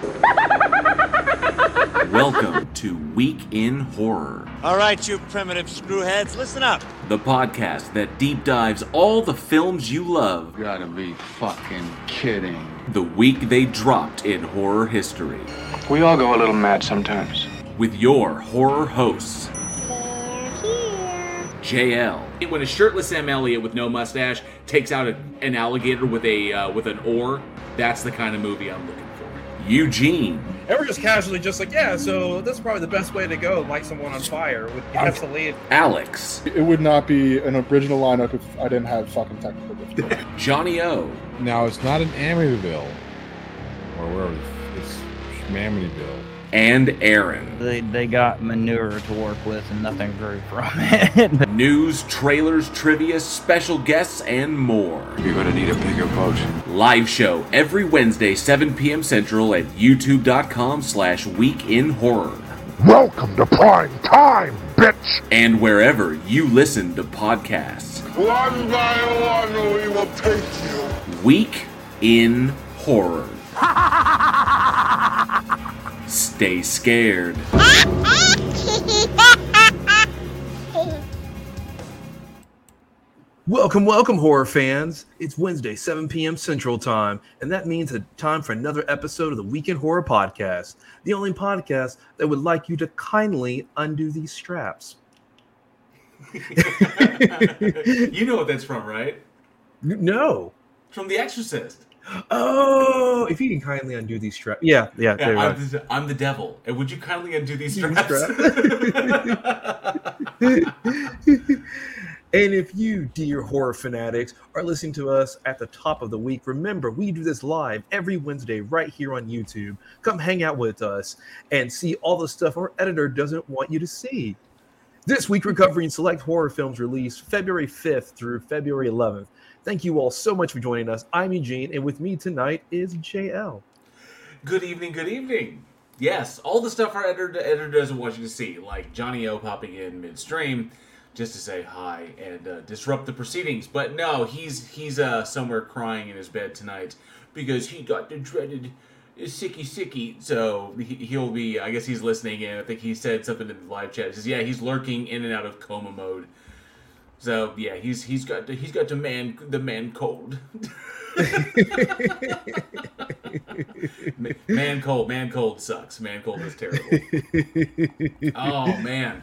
Welcome to Week in Horror, All right, you primitive screwheads, listen up. the podcast that deep dives all the films you love Gotta be fucking kidding. the week they dropped in horror history. We all go a little mad sometimes. With your horror hosts, JL. When a shirtless Sam Elliott with no mustache takes out a, an alligator with a uh, with an oar, that's the kind of movie I'm looking for. Eugene. And we're just casually just like, yeah, so this is probably the best way to go, light someone on fire with gasoline. Alex. It would not be an original lineup if I didn't have fucking technical difficulties. Johnny O. Now it's not in Amityville or wherever it's Amityville. And Aaron. They, they got manure to work with and nothing grew from it. News, trailers, trivia, special guests, and more. You're gonna need a bigger boat. Live show every Wednesday, 7 p.m. Central at youtube.com slash week in horror. Welcome to prime time, bitch! And wherever you listen to podcasts. One by one, we will take you. Week in Horror. Stay scared. Welcome, welcome, horror fans. It's Wednesday, 7 p.m. Central Time, and that means it's time for another episode of the Week in Horror Podcast, the only podcast that would like you to kindly undo these straps. you know what that's from, right? No. From The Exorcist. Oh, if you can kindly undo these straps. Yeah, yeah, Yeah, I'm, the, I'm the devil. And would you kindly undo these straps? And if you, dear horror fanatics, are listening to us at the top of the week, remember we do this live every Wednesday right here on YouTube. Come hang out with us and see all the stuff our editor doesn't want you to see. This week, we're select horror films released February 5th through February 11th. Thank you all so much for joining us. I'm Eugene, and with me tonight is JL. Good evening, good evening. Yes, all the stuff our editor, editor doesn't want you to see, like Johnny O popping in midstream just to say hi and uh, disrupt the proceedings. But no, he's he's uh, somewhere crying in his bed tonight because he got the dreaded sicky sicky. So he, he'll be, I guess he's listening and I think he said something in the live chat. He says, yeah, he's lurking in and out of coma mode. So yeah, he's he's got the, he's got the man the man cold. man cold, man cold sucks. Man cold is terrible. oh man,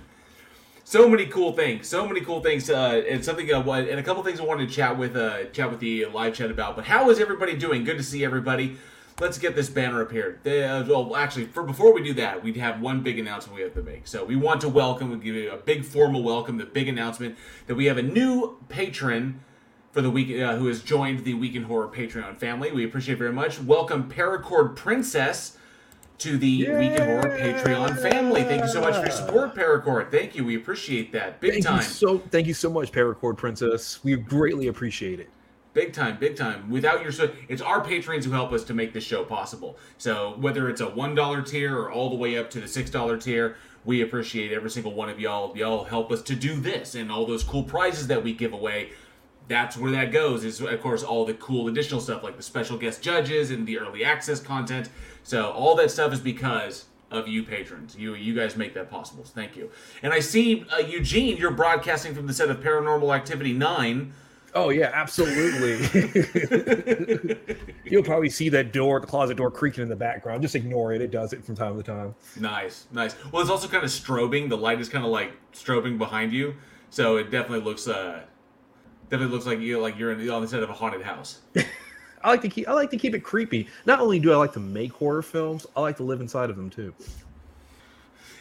so many cool things, so many cool things, uh, and something, uh, and a couple things I wanted to chat with, uh, chat with the live chat about. But how is everybody doing? Good to see everybody. Let's get this banner up here. The, uh, well, actually, for before we do that, we'd have one big announcement we have to make. So we want to welcome, we give you a big formal welcome, the big announcement that we have a new patron for the week uh, who has joined the Week in Horror Patreon family. We appreciate very much. Welcome Paracord Princess to the Week in Horror Patreon family. Thank you so much for your support, Paracord. Thank you. We appreciate that. Big Thank time. you so thank you so much, Paracord Princess. We greatly appreciate it. Big time, big time. Without your, it's our patrons who help us to make this show possible. So whether it's a one dollar tier or all the way up to the six dollar tier, we appreciate every single one of y'all. Y'all help us to do this and all those cool prizes that we give away. That's where that goes. Is of course all the cool additional stuff like the special guest judges and the early access content. So all that stuff is because of you patrons. You you guys make that possible. So thank you. And I see uh, Eugene, you're broadcasting from the set of Paranormal Activity Nine. Oh yeah, absolutely. You'll probably see that door, the closet door creaking in the background. Just ignore it. It does it from time to time. Nice, nice. Well, it's also kind of strobing. The light is kind of like strobing behind you, so it definitely looks uh, definitely looks like you like you're in, on the set of a haunted house. I like to keep I like to keep it creepy. Not only do I like to make horror films, I like to live inside of them too.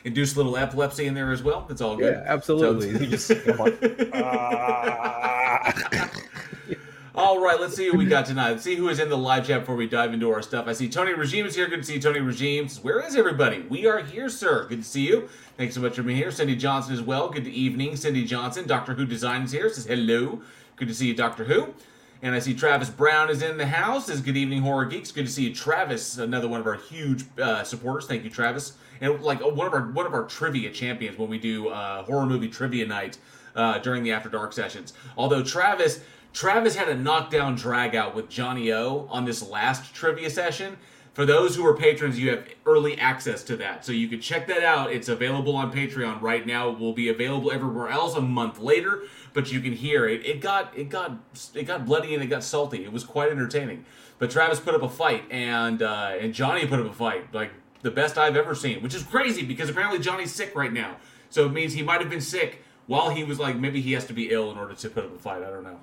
Induce a little epilepsy in there as well. It's all good. Yeah, absolutely. So- You just like, "Ah." All right, let's see who we got tonight. Let's see who is in the live chat before we dive into our stuff. I see Tony Regime is here. Good to see you, Tony Regime. Where is everybody? We are here, sir. Good to see you. Thanks so much for being here. Cindy Johnson as well. Good evening, Cindy Johnson. Doctor Who Design is here. Says hello. Good to see you, Doctor Who. And I see Travis Brown is in the house. Says good evening, horror geeks. Good to see you, Travis. Another one of our huge uh, supporters. Thank you, Travis. And like one of our one of our trivia champions when we do uh, horror movie trivia night uh, during the After Dark sessions. Although Travis Travis had a knockdown drag out with Johnny O on this last trivia session For those who are patrons, you have early access to that. So you can check that out. It's available on Patreon right now. It will be available everywhere else a month later, but you can hear it. It got it got it got bloody and it got salty. It was quite entertaining. But Travis put up a fight and uh, and Johnny put up a fight, like the best I've ever seen, which is crazy because apparently Johnny's sick right now. So it means he might have been sick while he was like maybe he has to be ill in order to put up a fight. I don't know.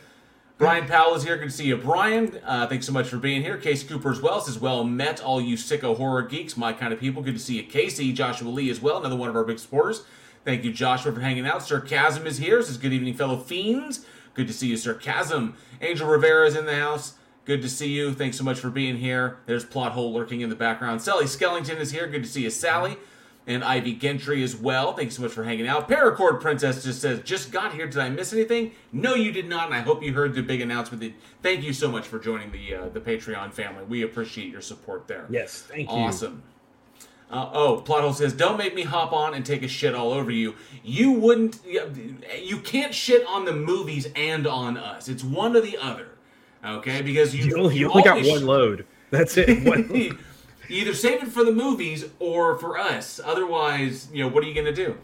Brian Powell is here. Good to see you, Brian. Uh, thanks so much for being here. Casey Cooper as well says, "Well met, all you sicko horror geeks, my kind of people. Good to see you, Casey. Joshua Lee as well, another one of our big supporters. Thank you, Joshua, for hanging out. Sarcasm is here. Says, "Good evening, fellow fiends. Good to see you, Sarcasm. Angel Rivera is in the house. Good to see you. Thanks so much for being here. There's plot hole lurking in the background. Sally Skellington is here. Good to see you, Sally." And Ivy Gentry as well. Thanks so much for hanging out. Paracord Princess just says, just got here. Did I miss anything? No, you did not, and I hope you heard the big announcement. Thank you so much for joining the uh, the Patreon family. We appreciate your support there. Yes, thank you. Awesome. Uh, oh, Plothole says, "Don't make me hop on and take a shit all over you. You wouldn't. You can't shit on the movies and on us. It's one or the other. Okay, because you You only, you only got one load. That's it. One- either save it for the movies or for us. Otherwise, you know, what are you gonna do?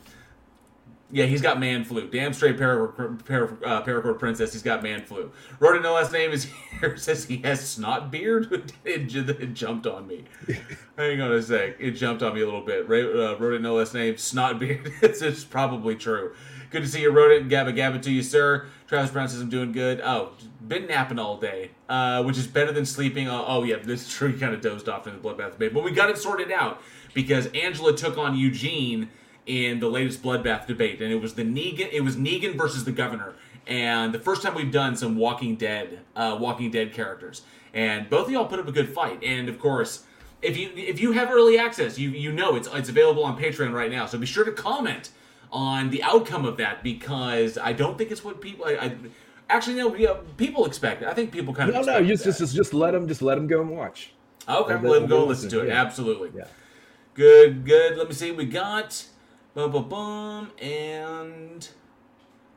Yeah, he's got man flu. Damn straight paracord, para, uh, paracord princess. He's got man flu. Wrote no last name is here. Says he has snot beard. it, it jumped on me. Hang on a sec. It jumped on me a little bit. Ra- uh, wrote no last name. Snot beard. it's, it's probably true. Good to see you. Wrote it and gabba gabba to you, sir. Travis Brown says I'm doing good. Oh, been napping all day, uh, which is better than sleeping. Oh, oh yeah, this is true. Kind of dozed off in the bloodbath debate, but we got it sorted out because Angela took on Eugene in the latest bloodbath debate, and it was the Negan. It was Negan versus the governor, and the first time we've done some Walking Dead, uh, Walking Dead characters, and both of y'all put up a good fight. And of course, if you if you have early access, you you know it's it's available on Patreon right now. So be sure to comment on the outcome of that because I don't think it's what people. I, I actually no, yeah, people expect. it. I think people kind of no, no, just, that. just just just let them just let them go and watch. Okay, Let- let them go we'll listen to it. yeah. Absolutely. Yeah. Good, good. Let me see. We got boom, boom, boom, and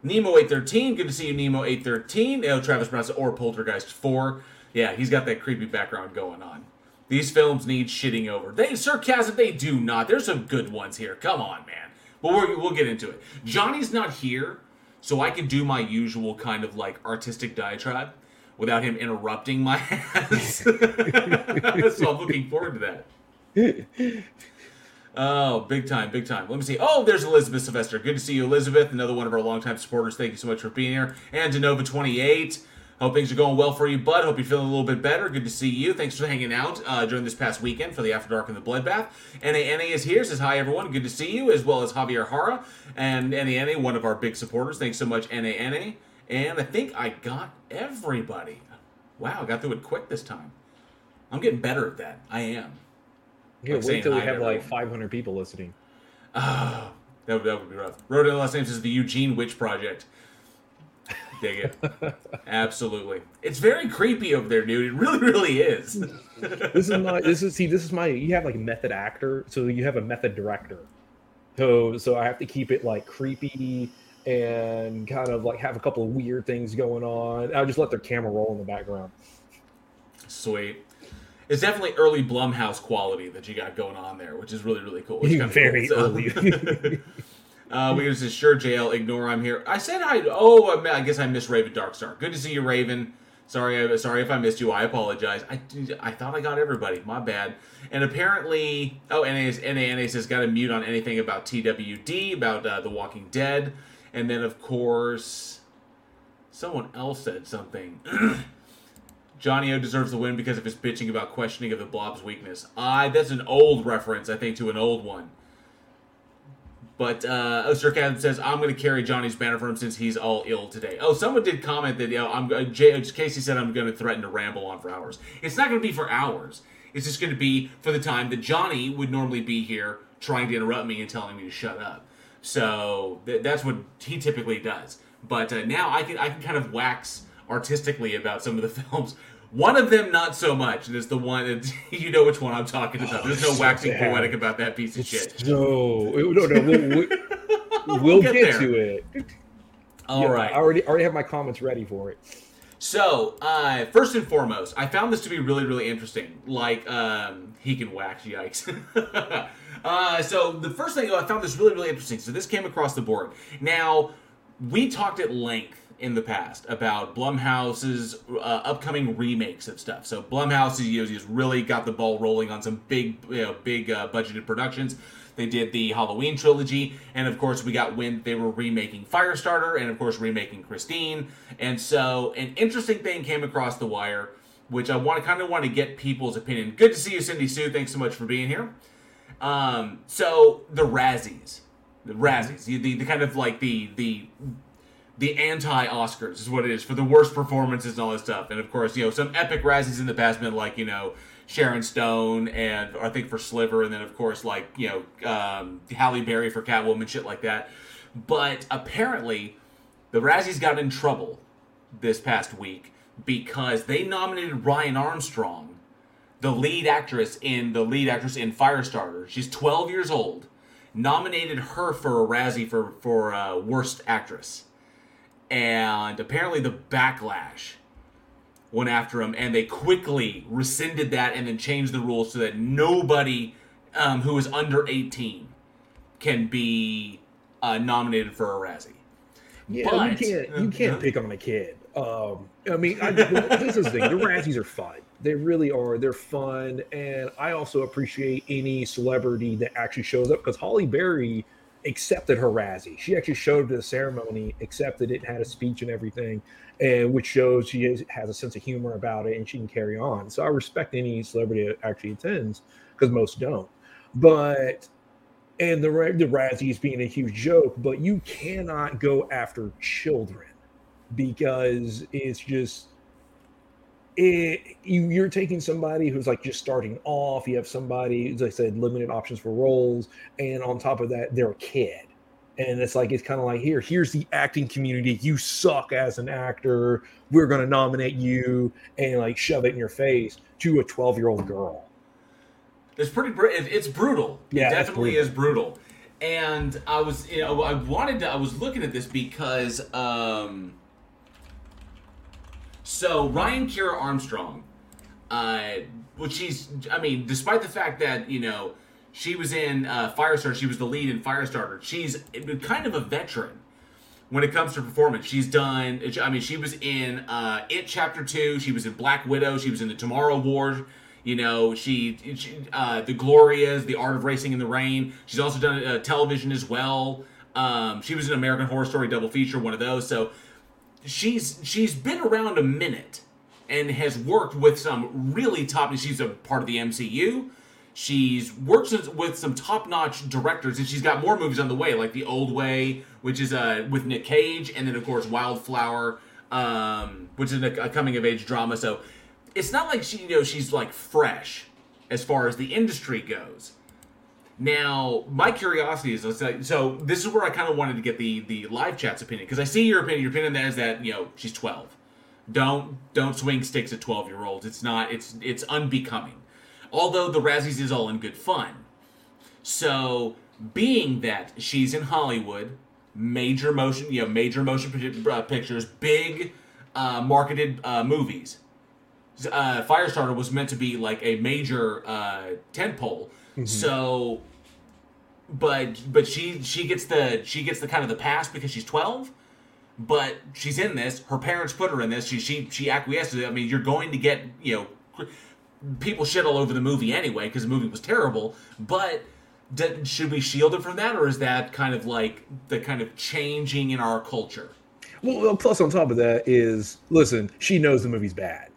Nemo eight thirteen. Good to see you, Nemo eight thirteen. Oh, Travis Brown or Poltergeist four. Yeah, he's got that creepy background going on. These films need shitting over. They sarcasm. They do not. There's some good ones here. Come on, man. But we're, we'll get into it. Johnny's not here, so I can do my usual kind of like artistic diatribe without him interrupting my ass. so I'm looking forward to that. Oh, big time, big time. Let me see. Oh, there's Elizabeth Sylvester. Good to see you, Elizabeth. Another one of our longtime supporters. Thank you so much for being here. And Denova28. Hope things are going well for you, bud. Hope you're feeling a little bit better. Good to see you. Thanks for hanging out uh, during this past weekend for the After Dark and the Bloodbath. NA is here. Says hi, everyone. Good to see you, as well as Javier Hara and NA, one of our big supporters. Thanks so much, NA. And I think I got everybody. Wow, I got through it quick this time. I'm getting better at that. I am. Yeah, Like wait till we have like 500 people listening. Ah, that would, that would be rough. Wrote in the last name says the Eugene Witch Project. Dig it. Absolutely. It's very creepy over there, dude. It really, really is. this is my this is see this is my you have like method actor so you have a method director so so i have to keep it like creepy and kind of like have a couple of weird things going on i'll just let their camera roll in the background Sweet. It's definitely early Blumhouse quality that you got going on there, which is really, really cool. It's Very cool. So- early. uh, we just sure, JL, ignore I'm here. I said hi. Oh, I, guess I missed Raven Darkstar. Good to see you, Raven. Sorry, sorry if I missed you. I apologize. I, I thought I got everybody. My bad. And apparently, oh, NA, NA says got to mute on anything about TWD, about uh, The Walking Dead. And then, of course, someone else said something. Johnny O deserves the win because of his bitching about questioning of the Blob's weakness. I that's an old reference, I think, to an old one. But uh, oh, Sir Captain says I'm going to carry Johnny's banner for him since he's all ill today. Oh, someone did comment that you know, I'm uh, J- Casey said I'm going to threaten to ramble on for hours. It's not going to be for hours. It's just going to be for the time that Johnny would normally be here trying to interrupt me and telling me to shut up. So th- that's what he typically does. But uh, now I can I can kind of wax artistically about some of the films. One of them not so much, and it's the one that you know which one I'm talking about. There's no waxing sad. poetic about that piece of shit. so no no we'll, we'll, we'll get get, to it All Yeah, right. i already already have my comments ready for it So, uh, first and foremost, I found this to be really, really interesting. Like, um, he can wax, yikes. uh, so, the first thing I found this really, really interesting. So, this came across the board. Now, we talked at length in the past about Blumhouse's uh, upcoming remakes of stuff. So, Blumhouse you know, has really got the ball rolling on some big, you know, big uh, budgeted productions. They did the Halloween trilogy, and of course, we got when they were remaking Firestarter, and of course, remaking Christine. And so, an interesting thing came across the wire, which I want to kind of want to get people's opinion. Good to see you, Cindy Sue. Thanks so much for being here. Um, so the Razzies, the Razzies, the, the, the kind of like the the the anti Oscars is what it is for the worst performances and all this stuff. And of course, you know, some epic Razzies in the past been like, you know, Sharon Stone and I think for Sliver, and then of course like you know um, Halle Berry for Catwoman, shit like that. But apparently, the Razzies got in trouble this past week because they nominated Ryan Armstrong, the lead actress in the lead actress in Firestarter. She's 12 years old. Nominated her for a Razzie for for uh, worst actress, and apparently the backlash went after him, and they quickly rescinded that and then changed the rules so that nobody um, who is under 18 can be uh, nominated for a Razzie. Yeah, But- you can't you can't pick on a kid. Um, I mean, I, this is the thing. The Razzies are fun. They really are. They're fun, and I also appreciate any celebrity that actually shows up because Halle Berry accepted her Razzie. She actually showed up to the ceremony, accepted it, had a speech and everything, and which shows she is, has a sense of humor about it and she can carry on. So I respect any celebrity that actually attends because most don't. But and the the Razzies being a huge joke, but you cannot go after children because it's just it, you, you're taking somebody who's like just starting off. You have somebody, as I said, limited options for roles, and on top of that, they're a kid. And it's like it's kind of like here, here's the acting community. You suck as an actor. We're going to nominate you and like shove it in your face to a 12 year old girl. It's pretty. Br- it's brutal. Yeah, it definitely brutal. is brutal. And I was, you know, I wanted to. I was looking at this because, um, so Ryan Kiera Armstrong, uh, which she's, I mean, despite the fact that you know she was in uh, Firestarter, she was the lead in Firestarter. She's kind of a veteran when it comes to performance. She's done. I mean, she was in uh, It Chapter Two. She was in Black Widow. She was in the Tomorrow War. You know, she, she uh, the Glorias, The Art of Racing in the Rain. She's also done uh, television as well. Um, she was in American Horror Story double feature, one of those. So she's she's been around a minute and has worked with some really top. She's a part of the MCU. She's worked with- some top-notch directors, and she's got more movies on the way, like The Old Way, which is uh, with Nick Cage, and then of course Wildflower, um, which is a, a coming-of-age drama. So it's not like she, you know, she's like fresh as far as the industry goes. Now, my curiosity is let's say- so. This is where I kind of wanted to get the the live chat's opinion because I see your opinion. Your opinion is that you know she's twelve. Don't don't swing sticks at twelve year olds. It's not. It's it's unbecoming. Although the Razzies is all in good fun. So, being that she's in Hollywood, major motion, you know, major motion uh, pictures, big uh, marketed uh, movies. Uh, Firestarter was meant to be like a major uh, tentpole. So, but but she she gets the she gets the kind of the pass because she's twelve. But she's in this. Her parents put her in this. She she she acquiesces. I mean, you're going to get you know people shit all over the movie anyway because the movie was terrible. But d- should we shield it from that, or is that kind of like the kind of changing in our culture? Well, well, plus on top of that is listen, she knows the movie's bad.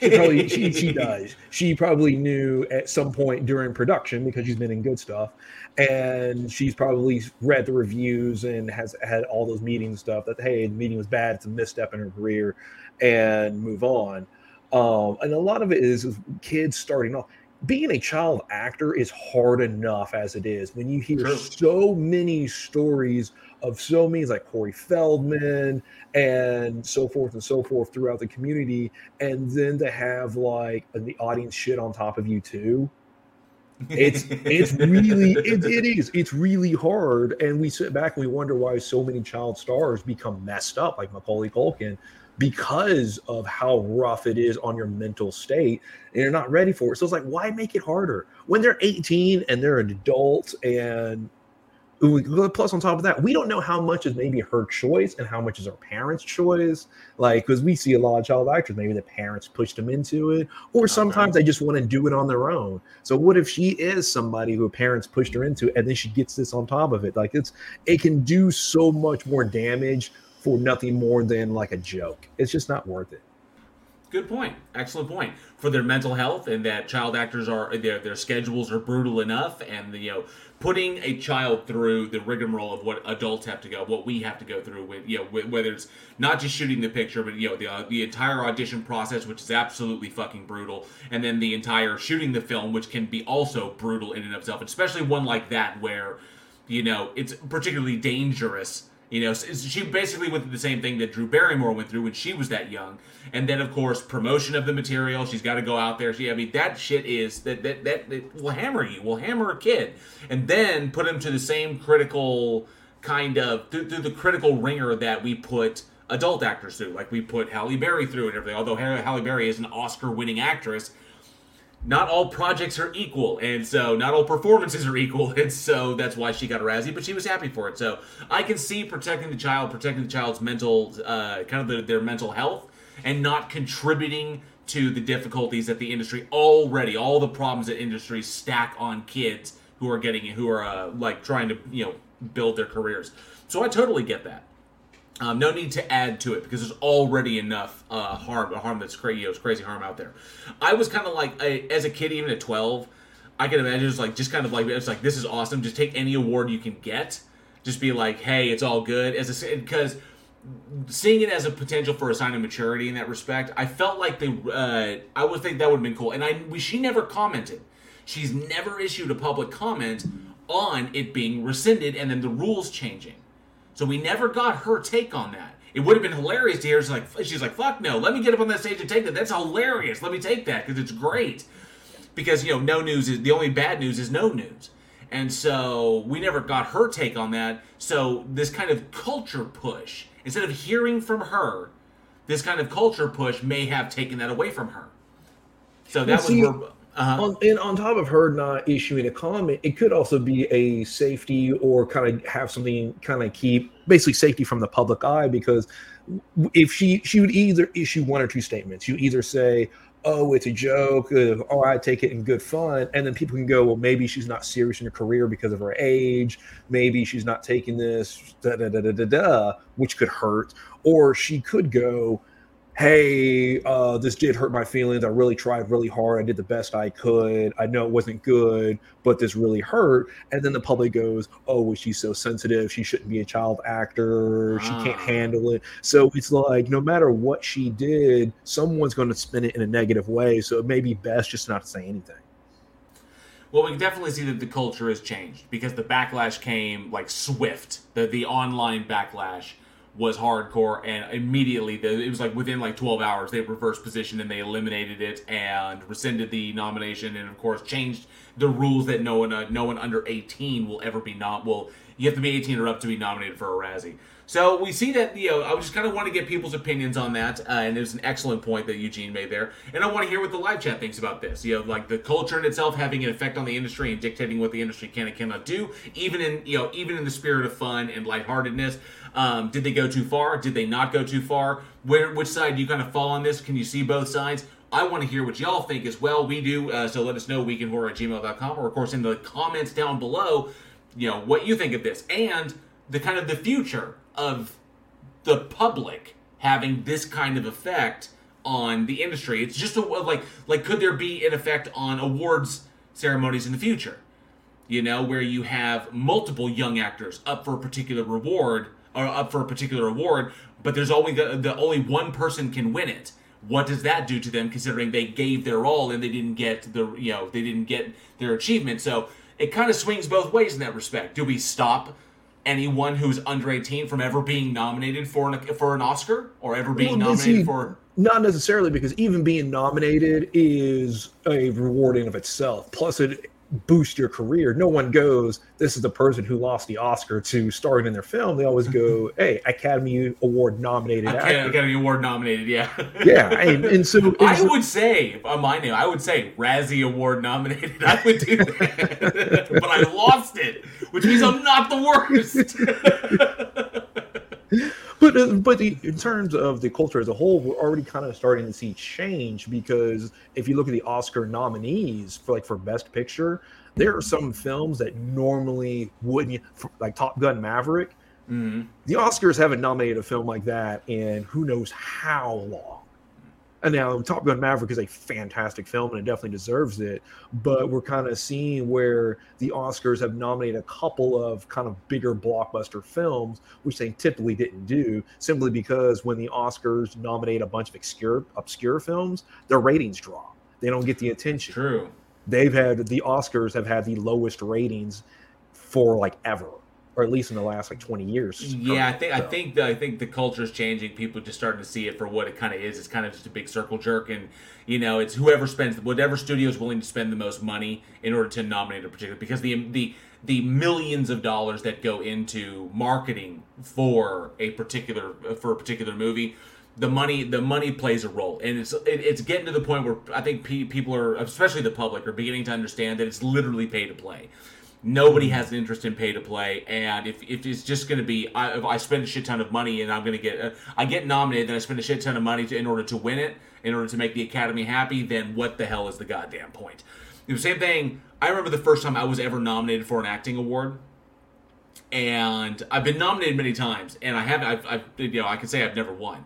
She probably she, she does. She probably knew at some point during production because she's been in good stuff, and she's probably read the reviews and has had all those meetings stuff that hey, the meeting was bad, it's a misstep in her career, and move on. Um, and a lot of it is, is kids starting off. Being a child actor is hard enough as it is. When you hear True. so many stories of so many like Corey Feldman and so forth and so forth throughout the community, and then to have like the audience shit on top of you too. It's it's really it, it is. It's really hard, and we sit back and we wonder why so many child stars become messed up, like Macaulay Culkin, because of how rough it is on your mental state and you're not ready for it. So it's like, why make it harder? When they're 18 and they're an adult and plus on top of that. We don't know how much is maybe her choice and how much is her parents choice. Like because we see a lot of child actors maybe the parents pushed them into it or sometimes they just want to do it on their own. So what if she is somebody who parents pushed her into and then she gets this on top of it? Like it's it can do so much more damage for nothing more than like a joke. It's just not worth it. Good point. Excellent point. For their mental health, and that child actors are their their schedules are brutal enough, and you know putting a child through the rigmarole of what adults have to go, what we have to go through with you know whether it's not just shooting the picture, but you know the uh, the entire audition process, which is absolutely fucking brutal, and then the entire shooting the film, which can be also brutal in and of itself, especially one like that where you know it's particularly dangerous you know, she basically went through the same thing that Drew Barrymore went through when she was that young. And then, of course, promotion of the material. She's got to go out there. She, I mean, that shit is that that that, will hammer you. Will hammer a kid, and then put him to the same critical kind of through, through the critical ringer that we put adult actors through, like we put Halle Berry through and everything. Although Halle Berry is an Oscar-winning actress, not all projects are equal, and so not all performances are equal, and so that's why she got a Razzie. But she was happy for it. So I can see protecting the child, protecting the child's mental, uh, kind of the, their mental health, and not contributing to the difficulties that the industry already, all the problems that industry stack on kids who are getting, who are uh, like trying to, you know, build their careers. So I totally get that. Um, no need to add to it because there's already enough uh, harm, harm that's crazy, you know, crazy harm out there. I was kind of like, I, as a kid, even at 12, I can imagine it's like just kind of like it's like this is awesome. Just take any award you can get. Just be like, hey, it's all good. As because seeing it as a potential for a sign of maturity in that respect, I felt like the uh, I would think that would have been cool. And I we, she never commented. She's never issued a public comment on it being rescinded and then the rules changing. So we never got her take on that. It would have been hilarious to hear. She's like, she's like, fuck no, let me get up on that stage and take that. That's hilarious. Let me take that because it's great. Because you know, no news is the only bad news is no news, and so we never got her take on that. So this kind of culture push, instead of hearing from her, this kind of culture push may have taken that away from her. So that see, was where uh-huh. On, and on top of her not issuing a comment, it could also be a safety or kind of have something kind of keep basically safety from the public eye because if she she would either issue one or two statements. You either say, "Oh, it's a joke," or, "Oh, I take it in good fun," and then people can go, "Well, maybe she's not serious in her career because of her age. Maybe she's not taking this da da da da da da," which could hurt. Or she could go hey, uh, this did hurt my feelings. I really tried really hard. I did the best I could. I know it wasn't good, but this really hurt. And then the public goes, oh, well, she's so sensitive. She shouldn't be a child actor. She can't Ah. handle it. So it's like no matter what she did, someone's going to spin it in a negative way. So it may be best just not to say anything. Well, we can definitely see that the culture has changed because the backlash came like swift. The the online backlash was hardcore, and immediately the, it was like within like 12 hours they reversed position and they eliminated it and rescinded the nomination, and of course changed the rules that no one uh, no one under 18 will ever be not will you have to be 18 or up to be nominated for a Razzie. So we see that you know I just kind of want to get people's opinions on that, uh, and it was an excellent point that Eugene made there. And I want to hear what the live chat thinks about this. You know, like the culture in itself having an effect on the industry and dictating what the industry can and cannot do, even in you know even in the spirit of fun and lightheartedness. Um, did they go too far? Did they not go too far? Where which side do you kind of fall on this? Can you see both sides? I want to hear what y'all think as well. We do, uh, so let us know, weekinhorror at gmail.com, or of course in the comments down below, you know, what you think of this. And the kind of the future of the public having this kind of effect on the industry. It's just a, like like could there be an effect on awards ceremonies in the future? You know, where you have multiple young actors up for a particular reward or up for a particular award, but there's only the, the only one person can win it. What does that do to them considering they gave their all and they didn't get the you know, they didn't get their achievement. So it kind of swings both ways in that respect. Do we stop anyone who's under 18 from ever being nominated for an for an Oscar or ever being Well, nominated see, for Not necessarily because even being nominated is a reward in of itself. Plus, it boost your career. No one goes, "This is the person who lost the Oscar to starring in their film." They always go, "Hey, Academy Award nominated Academy, actor." Academy Award nominated, yeah. Yeah, and, and so and I so- would say, on my name, I would say Razzie Award nominated. I would do that. but I lost it, which means I'm not the worst. But uh, but the, in terms of the culture as a whole, we're already kind of starting to see change because if you look at the Oscar nominees for like for Best Picture, there are some films that normally wouldn't like Top Gun Maverick. Mhm. The Oscars haven't nominated a film like that in who knows how long. And now Top Gun Maverick is a fantastic film and it definitely deserves it. But we're kind of seeing where the Oscars have nominated a couple of kind of bigger blockbuster films, which they typically didn't do, simply because when the Oscars nominate a bunch of obscure obscure films, their ratings drop. They don't get the attention. True. They've had the Oscars have had the lowest ratings for like ever, or at least in the last like 20 years. Yeah, I think I think the, I think the culture's changing. People just starting to see it for what it kind of is. It's kind of just a big circle jerk, and you know, it's whoever spends whatever studio is willing to spend the most money in order to nominate a particular because the the the millions of dollars that go into marketing for a particular for a particular movie the money the money plays a role and it's it, it's getting to the point where i think pe- people are especially the public are beginning to understand that it's literally pay to play nobody has an interest in pay to play and if, if it's just going to be I, if I spend a shit ton of money and i'm going to get uh, i get nominated then i spend a shit ton of money to, in order to win it in order to make the academy happy then what the hell is the goddamn point the same thing i remember the first time i was ever nominated for an acting award and I've been nominated many times, and I haven't. I've, I've, you know, I can say I've never won,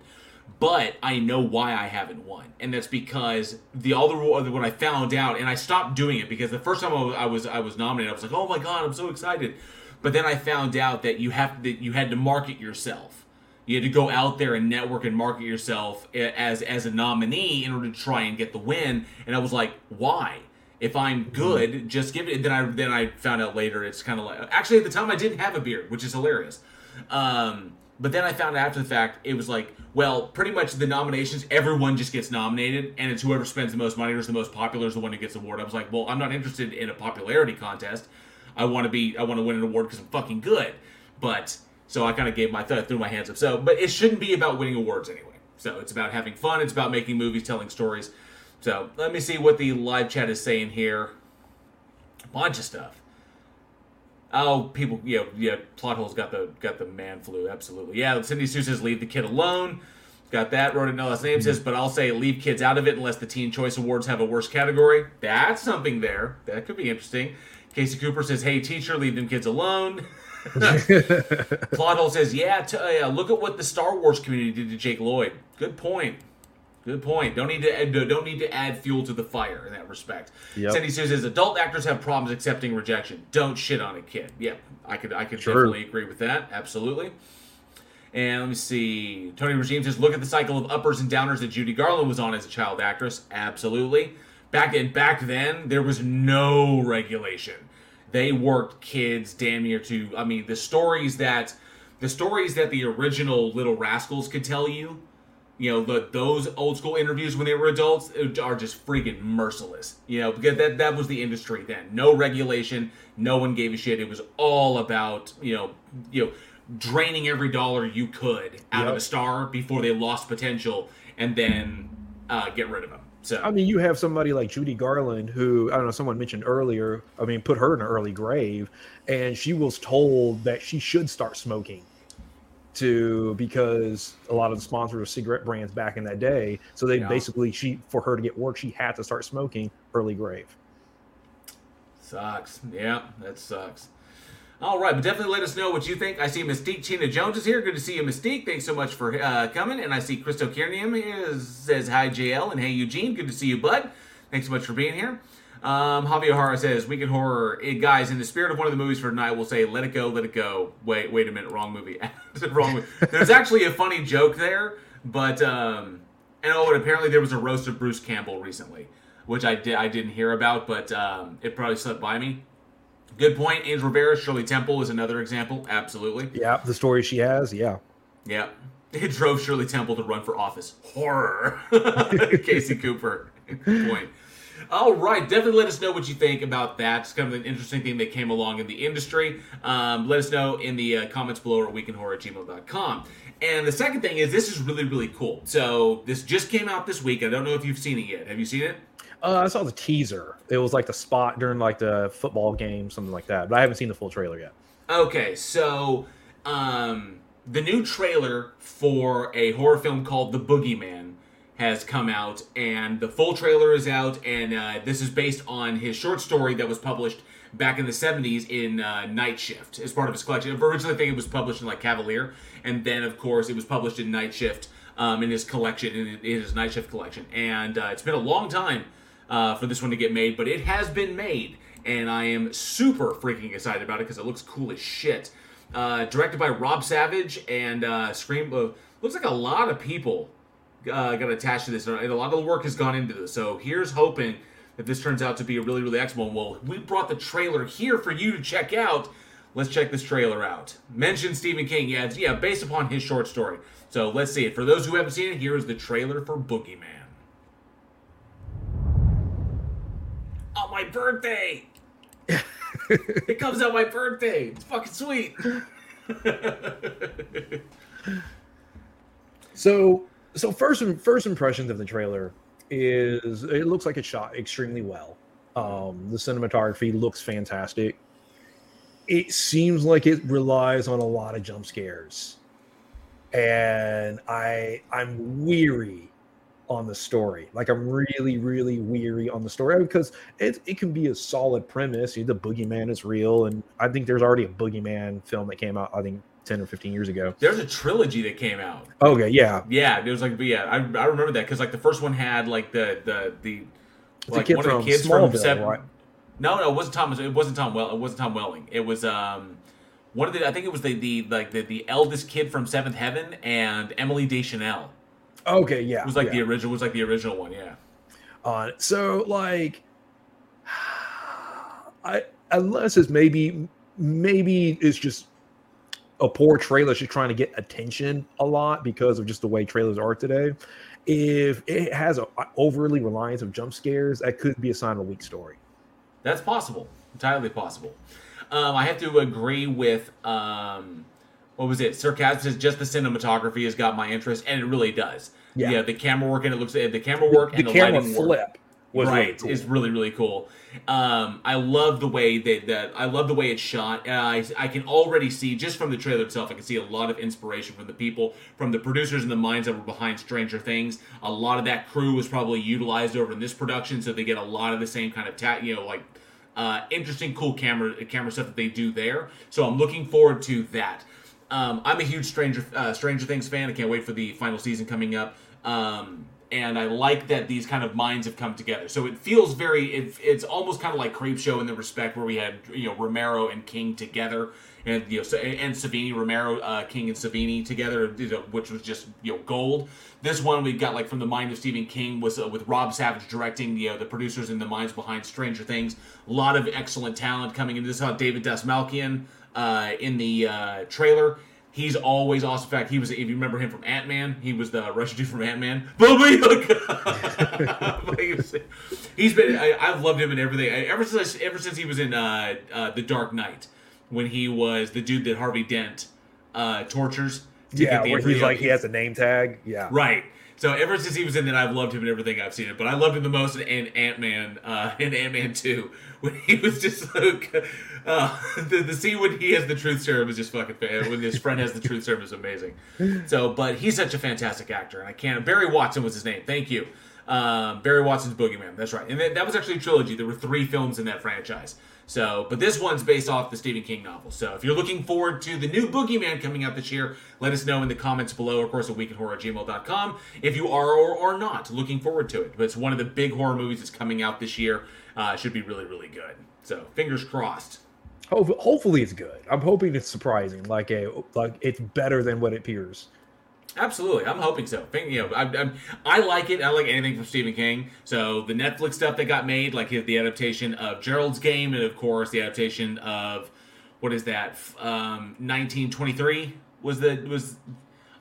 but I know why I haven't won, and that's because the all the when I found out, and I stopped doing it because the first time I was I was, nominated, I was like, oh my god, I'm so excited, but then I found out that you have that you had to market yourself. You had to go out there and network and market yourself as as a nominee in order to try and get the win. And I was like, why? If I'm good, just give it. Then I then I found out later it's kind of like actually at the time I didn't have a beard, which is hilarious. Um, but then I found out after the fact it was like, well, pretty much the nominations, everyone just gets nominated, and it's whoever spends the most money or is the most popular is the one who gets the award. I was like, well, I'm not interested in a popularity contest. I want to be, I want to win an award because I'm fucking good. But so I kind of gave my th- threw my hands up. So, but it shouldn't be about winning awards anyway. So it's about having fun. It's about making movies, telling stories. So let me see what the live chat is saying here. A Bunch of stuff. Oh, people, yeah, yeah. Plot holes got the got the man flu. Absolutely, yeah. Cindy Sue says leave the kid alone. Got that. Wrote it no last name says, but I'll say leave kids out of it unless the Teen Choice Awards have a worse category. That's something there. That could be interesting. Casey Cooper says, "Hey teacher, leave them kids alone." Plot hole says, "Yeah, t- uh, yeah, look at what the Star Wars community did to Jake Lloyd. Good point. Good point. Don't need to add- don't need to add fuel to the fire in that respect." Yep. Cindy Sue says, "Adult actors have problems accepting rejection. Don't shit on a kid." Yeah, I could I could Sure. definitely agree with that. Absolutely. And let me see. Tony Regime says, "Look at the cycle of uppers and downers that Judy Garland was on as a child actress." Absolutely. Back in back then, there was no regulation. They worked kids damn near to. I mean, the stories that the stories that the original Little Rascals could tell you, you know, the, those old school interviews when they were adults are just freaking merciless. You know, because that that was the industry then. No regulation. No one gave a shit. It was all about you know you know draining every dollar you could out of a star before they lost potential, and then uh, get rid of them. So I mean, you have somebody like Judy Garland, who I don't know, someone mentioned earlier. I mean, put her in an early grave, and she was told that she should start smoking, to because a lot of the sponsors of cigarette brands back in that day. So they Yeah. basically she for her to get work, she had to start smoking. Early grave. Sucks. Yeah, that sucks. All right, but definitely let us know what you think. I see Mystique Tina Jones is here. Good to see you, Mystique. Thanks so much for uh, coming. And I see Christo Kiernium here says hi, JL, and hey, Eugene. Good to see you, bud. Thanks so much for being here. Um, Javi O'Hara says, Week in Horror. Eh, guys, in the spirit of one of the movies for tonight, we'll say, let it go, let it go. Wait, wait a minute, wrong movie. wrong movie. There's actually a funny joke there, but, um, and oh, and apparently there was a roast of Bruce Campbell recently, which I, did, I didn't hear about, but um, it probably slipped by me. Good point. Angel Rivera, Shirley Temple is another example. Absolutely. Yeah, the story she has. Yeah, Yeah. It drove Shirley Temple to run for office. Horror. Casey Cooper. Good point. All right, definitely let us know what you think about that. It's kind of an interesting thing that came along in the industry. Um, let us know in the uh, comments below or weekinhorror at gmail.com. And the second thing is, this is really, really cool. So, this just came out this week. I don't know if you've seen it yet. Have you seen it? Uh, I saw the teaser. It was like the spot during like the football game, something like that. But I haven't seen the full trailer yet. Okay, so um, the new trailer for a horror film called The Boogeyman has come out, and the full trailer is out, and uh, this is based on his short story that was published back in the 70s in uh, Night Shift as part of his collection. Originally, I think it was published in like Cavalier, and then, of course, it was published in Night Shift um, in his collection, in, in his Night Shift collection. And uh, it's been a long time uh, for this one to get made, but it has been made, and I am super freaking excited about it because it looks cool as shit. Uh, directed by Rob Savage and uh, Scream. Uh, looks like a lot of people uh, got attached to this, and a lot of the work has gone into this. So here's hoping that this turns out to be a really, really excellent. Well, we brought the trailer here for you to check out. Let's check this trailer out. Mention Stephen King. Yeah, it's, yeah, based upon his short story. So let's see it. For those who haven't seen it, here is the trailer for Boogeyman. On my birthday! it comes out my birthday. It's fucking sweet. So, so first first impressions of the trailer is it looks like it shot extremely well. Um, the cinematography looks fantastic. It seems like it relies on a lot of jump scares, and I I'm weary on the story. Like I'm really, really weary on the story because it, it can be a solid premise. The boogeyman is real, and I think there's already a boogeyman film that came out. I think ten or fifteen years ago. There's a trilogy that came out. Okay, yeah, Yeah, there was like, yeah, I, I remember that because like the first one had like the the the the like one of the kids from Smallville, Seven. right? No, no, it wasn't Thomas. It wasn't Tom. Well, it wasn't Tom Welling. It was um one of the. I think it was the the like the, the eldest kid from Seventh Heaven and Emily Deschanel. Okay, yeah, It was like yeah. the original. Was like the original one. Yeah. Uh. So like I unless it's maybe maybe it's just a poor trailer just trying to get attention a lot because of just the way trailers are today. If it has an overly reliance of jump scares, that could be a sign of a weak story. That's possible. Entirely possible. Um, I have to agree with um, what was it? Sarcasm says just the cinematography has got my interest, and it really does. Yeah. the camera work and it looks the camera work the and the, camera lighting work. Was really right cool. is really really cool. Um, I love the way that, that I love the way it's shot. And I I can already see just from the trailer itself. I can see a lot of inspiration from the people, from the producers and the minds that were behind Stranger Things. A lot of that crew was probably utilized over in this production, so they get a lot of the same kind of ta- you know like uh, interesting, cool camera camera stuff that they do there. So I'm looking forward to that. Um, I'm a huge Stranger uh, Stranger Things fan. I can't wait for the final season coming up. Um, and I like that these kind of minds have come together. So it feels very, it, it's almost kind of like Creepshow in the respect where we had you know Romero and King together, and you know and Savini, Romero, uh, King and Savini together, you know, which was just you know gold. This one we got like from the mind of Stephen King was uh, with Rob Savage directing, you know, the producers and the minds behind Stranger Things. A lot of excellent talent coming in. This is how David Dastmalchian uh, in the uh, trailer. He's always awesome. In fact, he was, if you remember him from Ant Man, he was the Russian dude from Ant Man. He's been, I, I've loved him in everything. I, ever since, ever since he was in uh, uh, The Dark Knight, when he was the dude that Harvey Dent uh, tortures. to Yeah, get the where he's like he has a name tag. Yeah, Right. So ever since he was in that, I've loved him in everything I've seen it. But I loved him the most in Ant Man, uh, in Ant Man Two, when he was just like, uh, the the scene when he has the truth serum is just fucking. When his friend has the truth serum is amazing. So, but he's such a fantastic actor, and I can't. Barry Watson was his name. Thank you. Um, Barry Watson's Boogeyman. That's right, and that, that was actually a trilogy. There were three films in that franchise. So, but this one's based off the Stephen King novel. So, if you're looking forward to the new Boogeyman coming out this year, let us know in the comments below, of course, at weekinhorror@gmail.com if you are or are not looking forward to it. But it's one of the big horror movies that's coming out this year. Uh, should be really, really good. So, fingers crossed. Hopefully it's good. I'm hoping it's surprising. Like a like it's better than what it appears. Absolutely, I'm hoping so. You know, I, I, I like it. I like anything from Stephen King. So the Netflix stuff that got made, like the adaptation of Gerald's Game, and of course the adaptation of what is that? Um, 1923 was the was.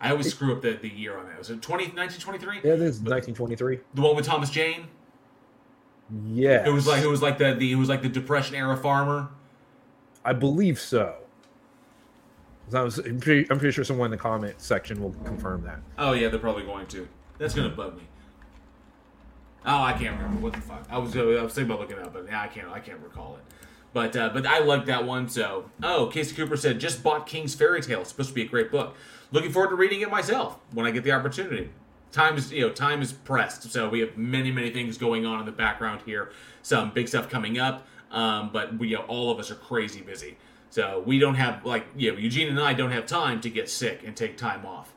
I always screw up the, the year on that. Was it 20, 1923? Yeah, this is 1923. The one with Thomas Jane. Yeah, It was like it was like the, the it was like the Depression era farmer. I believe so. I was, I'm, pretty, I'm pretty sure someone in the comment section will confirm that. Oh yeah, they're probably going to. That's gonna bug me. Oh, I can't remember what the fuck. I was I was thinking about looking it up, but yeah, I can't I can't recall it. But uh, but I liked that one. So oh, Casey Cooper said just bought King's Fairy Tale. It's supposed to be a great book. Looking forward to reading it myself when I get the opportunity. Time is you know time is pressed, so we have many many things going on in the background here. Some big stuff coming up, um, but we you know, all of us are crazy busy. So we don't have like you know, Eugene and I don't have time to get sick and take time off.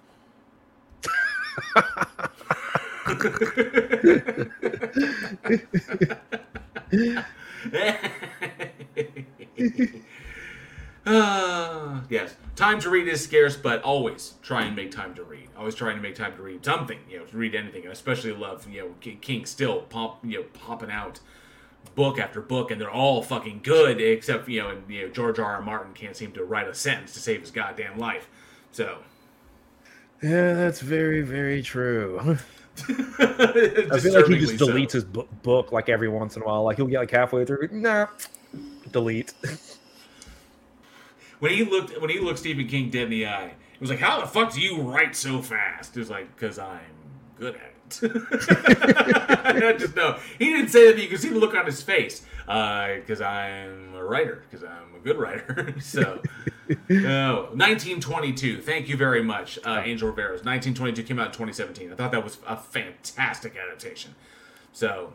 Ah, yes, time to read is scarce, but always try and make time to read. Always trying to make time to read something, you know, to read anything. And especially love, you know, King still pop, you know, popping out book after book, and they're all fucking good, except you know, and, you know, George R. R. Martin can't seem to write a sentence to save his goddamn life. So Yeah, that's very, very true. I I feel like he just deletes his bu- book like every once in a while. Like he'll get like halfway through, nah, delete. when he looked when he looked Stephen King dead in the eye, he was like, "How the fuck do you write so fast?" It was like, "Cause I'm good at it." I just know he didn't say that. but You can see the look on his face. Because I'm a writer. Because I'm a good writer. so, no, 1922. Thank you very much, uh, Angel Rivera's. 1922 came out in 2017. I thought that was a fantastic adaptation. So,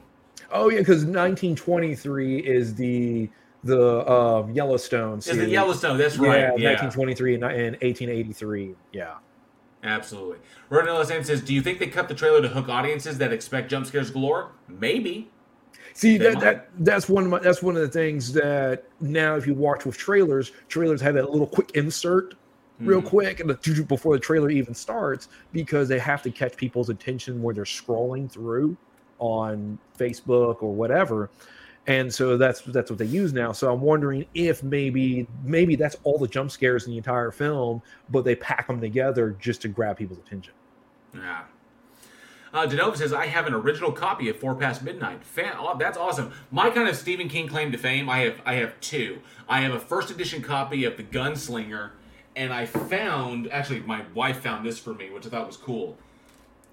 Oh yeah, because 1923 is the the um, Yellowstone. is it. Yellowstone? That's Yeah, right. Yeah, 1923 and, and 1883. Yeah. Absolutely. Ronan Ellis says, "Do you think they cut the trailer to hook audiences that expect jump scares galore? Maybe. See They that, might. that that's one of my, that's one of the things that now if you watch with trailers, trailers have that little quick insert real Mhm. quick and the, before the trailer even starts because they have to catch people's attention where they're scrolling through on Facebook or whatever. And so that's that's what they use now. So I'm wondering if maybe maybe that's all the jump scares in the entire film, but they pack them together just to grab people's attention. Yeah. Uh, Denova says, I have an original copy of Four Past Midnight. Fan- oh, that's awesome. My kind of Stephen King claim to fame, I have I have two. I have a first edition copy of The Gunslinger, and I found, actually, my wife found this for me, which I thought was cool.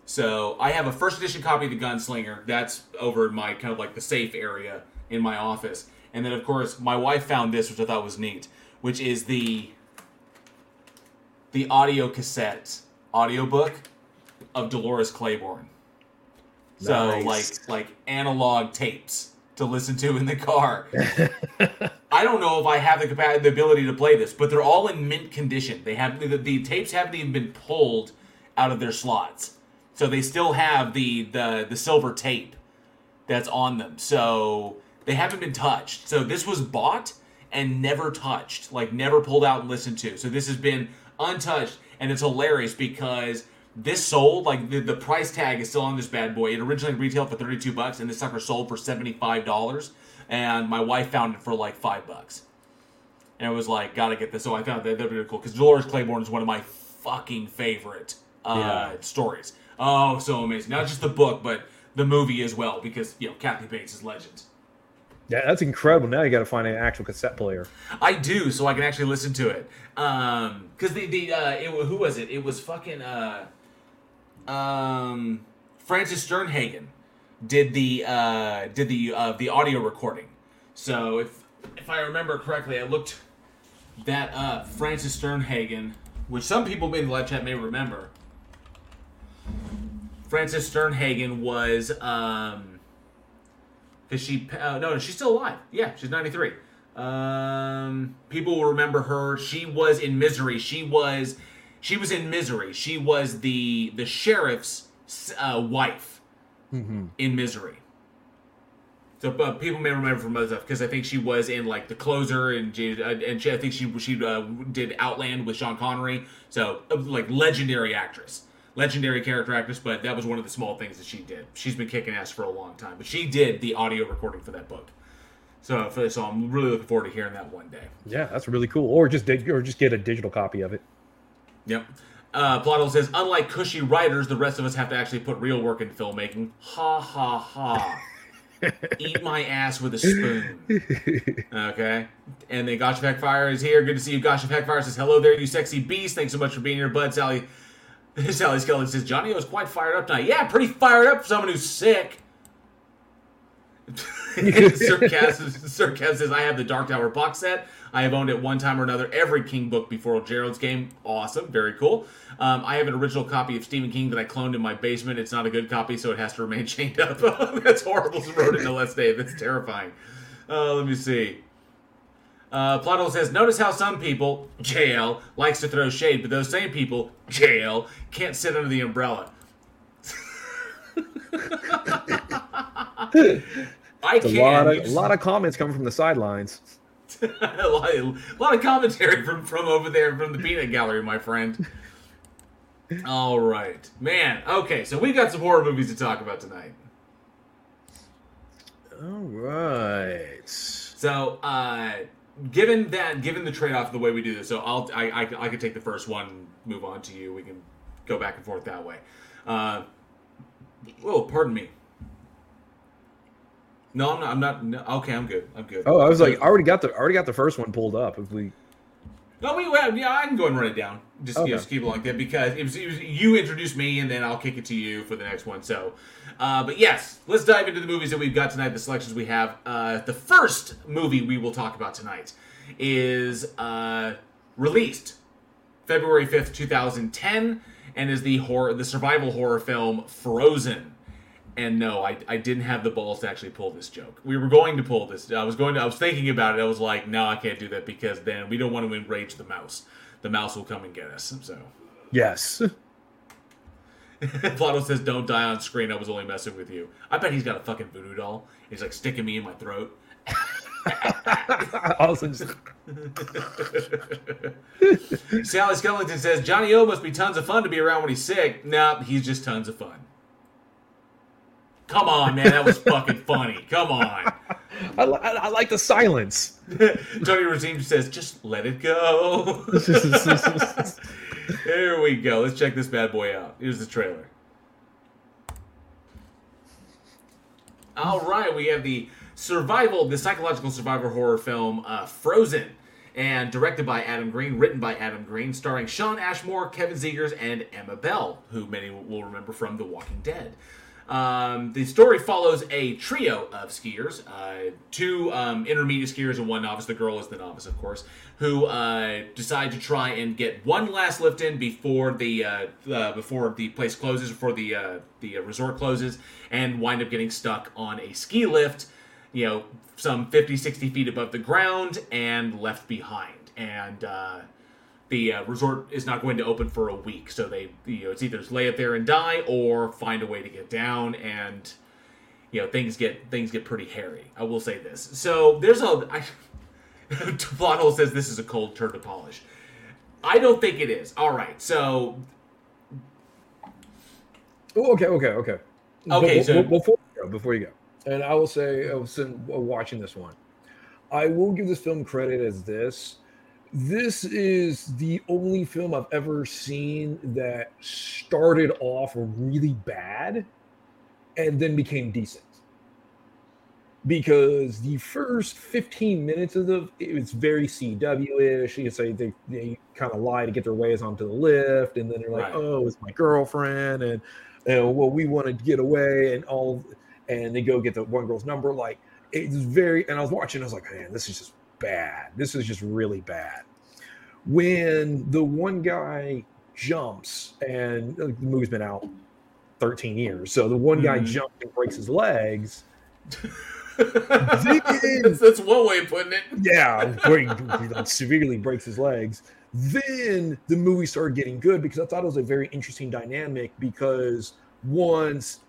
So I have a first edition copy of The Gunslinger. That's over in my kind of like the safe area in my office. And then, of course, my wife found this, which I thought was neat, which is the the audio cassette audiobook of Dolores Claiborne. So like like analog tapes to listen to in the car. I don't know if I have the capacity, the ability to play this, but they're all in mint condition. They have the, the tapes haven't even been pulled out of their slots, so they still have the the the silver tape that's on them. So they haven't been touched. So this was bought and never touched, like never pulled out and listened to. So this has been untouched, and it's hilarious because this sold like the, the price tag is still on this bad boy. It originally retailed for thirty two bucks, and this sucker sold for seventy five dollars. And my wife found it for like five bucks, and it was like, gotta get this. So I found that that'd be really cool because Dolores Claiborne is one of my fucking favorite uh, Yeah. stories. Oh, so amazing! Not just the book, but the movie as well, because you know Kathy Bates is legend. Yeah, that's incredible. Now you got to find an actual cassette player. I do, so I can actually listen to it. Um, because the the uh, it, who was it? It was fucking uh, um, Frances Sternhagen did the uh did the uh the audio recording. So if if I remember correctly, I looked that up. Frances Sternhagen, which some people in the live chat may remember. Frances Sternhagen was um because she uh, no she's still alive. Yeah she's 93 um people will remember her. She was in misery. She was she was in misery. She was the the sheriff's uh, wife in misery. So uh, people may remember from other stuff because I think she was in like the closer and she, uh, and she, I think she she uh, did Outland with Sean Connery. So uh, like legendary actress, legendary character actress. But that was one of the small things that she did. She's been kicking ass for a long time. But she did the audio recording for that book. So for, so I'm really looking forward to hearing that one day. Yeah, that's really cool. Or just dig- or just get a digital copy of it. Yep. Uh, Plottle says, unlike cushy writers, the rest of us have to actually put real work into filmmaking. Ha ha ha. Eat my ass with a spoon. Okay. And then Gotcha Heckfire is here. Good to see you. Gotcha Heckfire says, Hello there, you sexy beast. Thanks so much for being here, bud. Sally Sally Skeleton says, Johnny was quite fired up tonight. Yeah, pretty fired up for someone who's sick. Sarcasm, Sarcasm says, I have the Dark Tower box set. I have owned it one time or another every King book before Gerald's game. Awesome, very cool. Um, I have an original copy of Stephen King that I cloned in my basement. It's not a good copy, so it has to remain chained up. That's horrible, wrote it no less Dave. That's terrifying. Uh, let me see. Uh, Plottle says, notice how some people, JL, likes to throw shade, but those same people, JL, can't sit under the umbrella. I It's can. a lot of a lot of comments coming from the sidelines. a, lot, a lot of commentary from from over there from the peanut gallery, my friend. All right, man. Okay, so we got some horror movies to talk about tonight. All right. So, uh, given that, given the trade off the way we do this, so I'll I, I I could take the first one, move on to you. We can go back and forth that way. Uh, oh, pardon me. No, I'm not. I'm not. No, okay, I'm good. I'm good. Oh, I was like, I already got the I already got the first one pulled up. If we No, we well, yeah, I can go and run it down. Just, you know, Okay. just keep it like that because it was, it was you introduced me, and then I'll kick it to you for the next one. So, uh, but yes, let's dive into the movies that we've got tonight. The selections we have. Uh, the first movie we will talk about tonight is uh, released February fifth, two thousand ten, and is the horror, the survival horror film Frozen. And no, I, I didn't have the balls to actually pull this joke. We were going to pull this. I was going to. I was thinking about it. I was like, no, I can't do that because then we don't want to enrage the mouse. The mouse will come and get us. So, yes, Plato says, "Don't die on screen. I was only messing with you." I bet he's got a fucking voodoo doll. He's like sticking me in my throat. all of a sudden, just- Sally Skellington says, "Johnny O must be tons of fun to be around when he's sick." Nah, he's just tons of fun. Come on, man, that was fucking funny. Come on. I, li- I, I like the silence. Tony Rosine says, just let it go. Here we go. Let's check this bad boy out. Here's the trailer. All right, we have the survival, the psychological survivor horror film uh, Frozen, and directed by Adam Green, written by Adam Green, starring Shawn Ashmore, Kevin Zegers, and Emma Bell, who many will remember from The Walking Dead. Um, the story follows a trio of skiers, uh, two um, intermediate skiers and one novice. The girl is the novice, of course, who uh, decide to try and get one last lift in before the uh, uh, before the place closes, before the uh, the uh, resort closes, and wind up getting stuck on a ski lift, you know, some 50, 60 feet above the ground and left behind. And the uh, resort is not going to open for a week. So they, you know, it's either lay it there and die or find a way to get down, and you know, things get things get pretty hairy. I will say this. So there's a. I, Plot says this is a cold turd to polish. I don't think it is. All right, so Oh, okay, okay, okay. Okay, Be- so- be- before you go, before you go, and I will say, I was in- watching this one, I will give this film credit as this. This is the only film I've ever seen that started off really bad and then became decent. Because the first 15 minutes of the it was very CW-ish. You could say they, they kind of lie to get their ways onto the lift, and then they're like, Right. "Oh, it's my girlfriend," and you know, well, we want to get away, and all, and they go get the one girl's number. Like it's very, and I was watching, I was like, man, this is just bad. This is just really bad. When the one guy jumps, and the movie's been out 13 years, so the one guy Mhm. jumps and breaks his legs. that's, that's one way of putting it. yeah, like severely breaks his legs. Then the movie started getting good because I thought it was a very interesting dynamic because once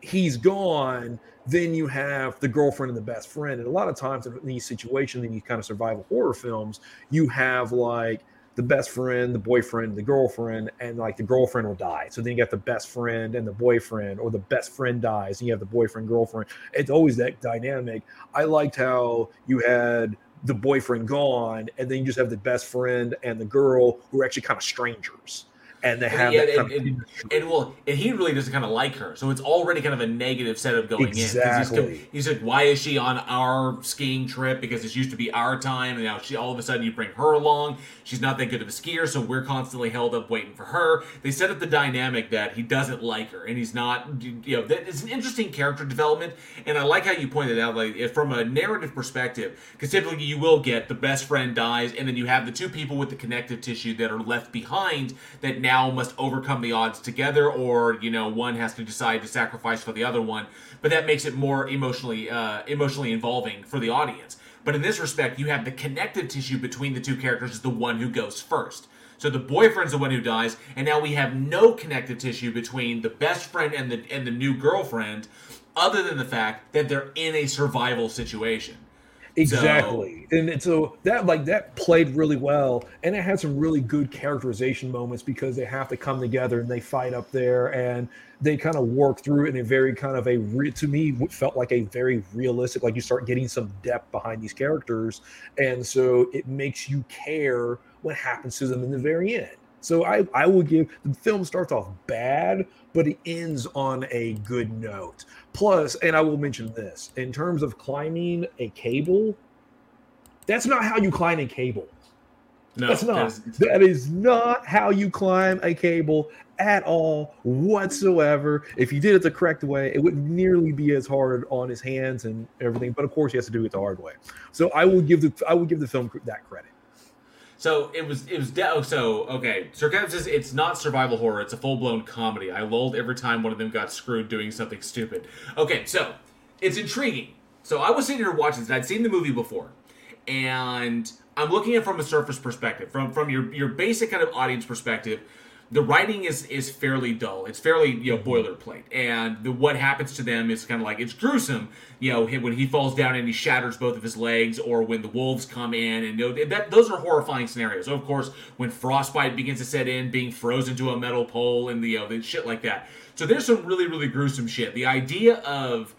he's gone, then you have the girlfriend and the best friend. And a lot of times in these situations, in these kind of survival horror films, you have like the best friend, the boyfriend, the girlfriend, and like the girlfriend will die. So then you got the best friend and the boyfriend, or the best friend dies, and you have the boyfriend, girlfriend. It's always that dynamic. I liked how you had the boyfriend gone, and then you just have the best friend and the girl who are actually kind of strangers. And they have yeah, that and, and, and well, and he really doesn't kind of like her, so it's already kind of a negative setup going in. Exactly. He's, he's like, why is she on our skiing trip? Because it used to be our time, and now she all of a sudden you bring her along. She's not that good of a skier, so we're constantly held up waiting for her. They set up the dynamic that he doesn't like her, and he's not. You know, that is an interesting character development, and I like how you pointed out, like from a narrative perspective, because typically you will get the best friend dies, and then you have the two people with the connective tissue that are left behind that now must overcome the odds together, or you know, one has to decide to sacrifice for the other one. But that makes it more emotionally uh, emotionally involving for the audience. But in this respect, you have the connective tissue between the two characters is the one who goes first. So the boyfriend's the one who dies, and now we have no connective tissue between the best friend and the and the new girlfriend, other than the fact that they're in a survival situation. Exactly. and it- so that like that played really well and it had some really good characterization moments because they have to come together and they fight up there and they kind of work through it in a very kind of a re- to me felt like a very realistic like you start getting some depth behind these characters and so it makes you care what happens to them in the very end. So I, I will give the film starts off bad, but it ends on a good note. Plus, and I will mention this in terms of climbing a cable, that's not how you climb a cable. No, that's not. That is not how you climb a cable at all whatsoever. If you did it the correct way, it wouldn't nearly be as hard on his hands and everything. But of course, he has to do it the hard way. So I will give the I will give the film that credit. So it was it was de- oh, so okay. Sarkisian says it's not survival horror; it's a full blown comedy. I lulled every time one of them got screwed doing something stupid. Okay, so it's intriguing. So I was sitting here watching this. and I'd seen the movie before, and I'm looking at it from a surface perspective, from from your your basic kind of audience perspective. The writing is is fairly dull. It's fairly you know mm-hmm. boilerplate, and the what happens to them is kind of like it's gruesome. You know when he falls down and he shatters both of his legs, or when the wolves come in, and you know, that those are horrifying scenarios. Of course, when frostbite begins to set in, being frozen to a metal pole, and the, you know, the shit like that. So there's some really really gruesome shit. The idea of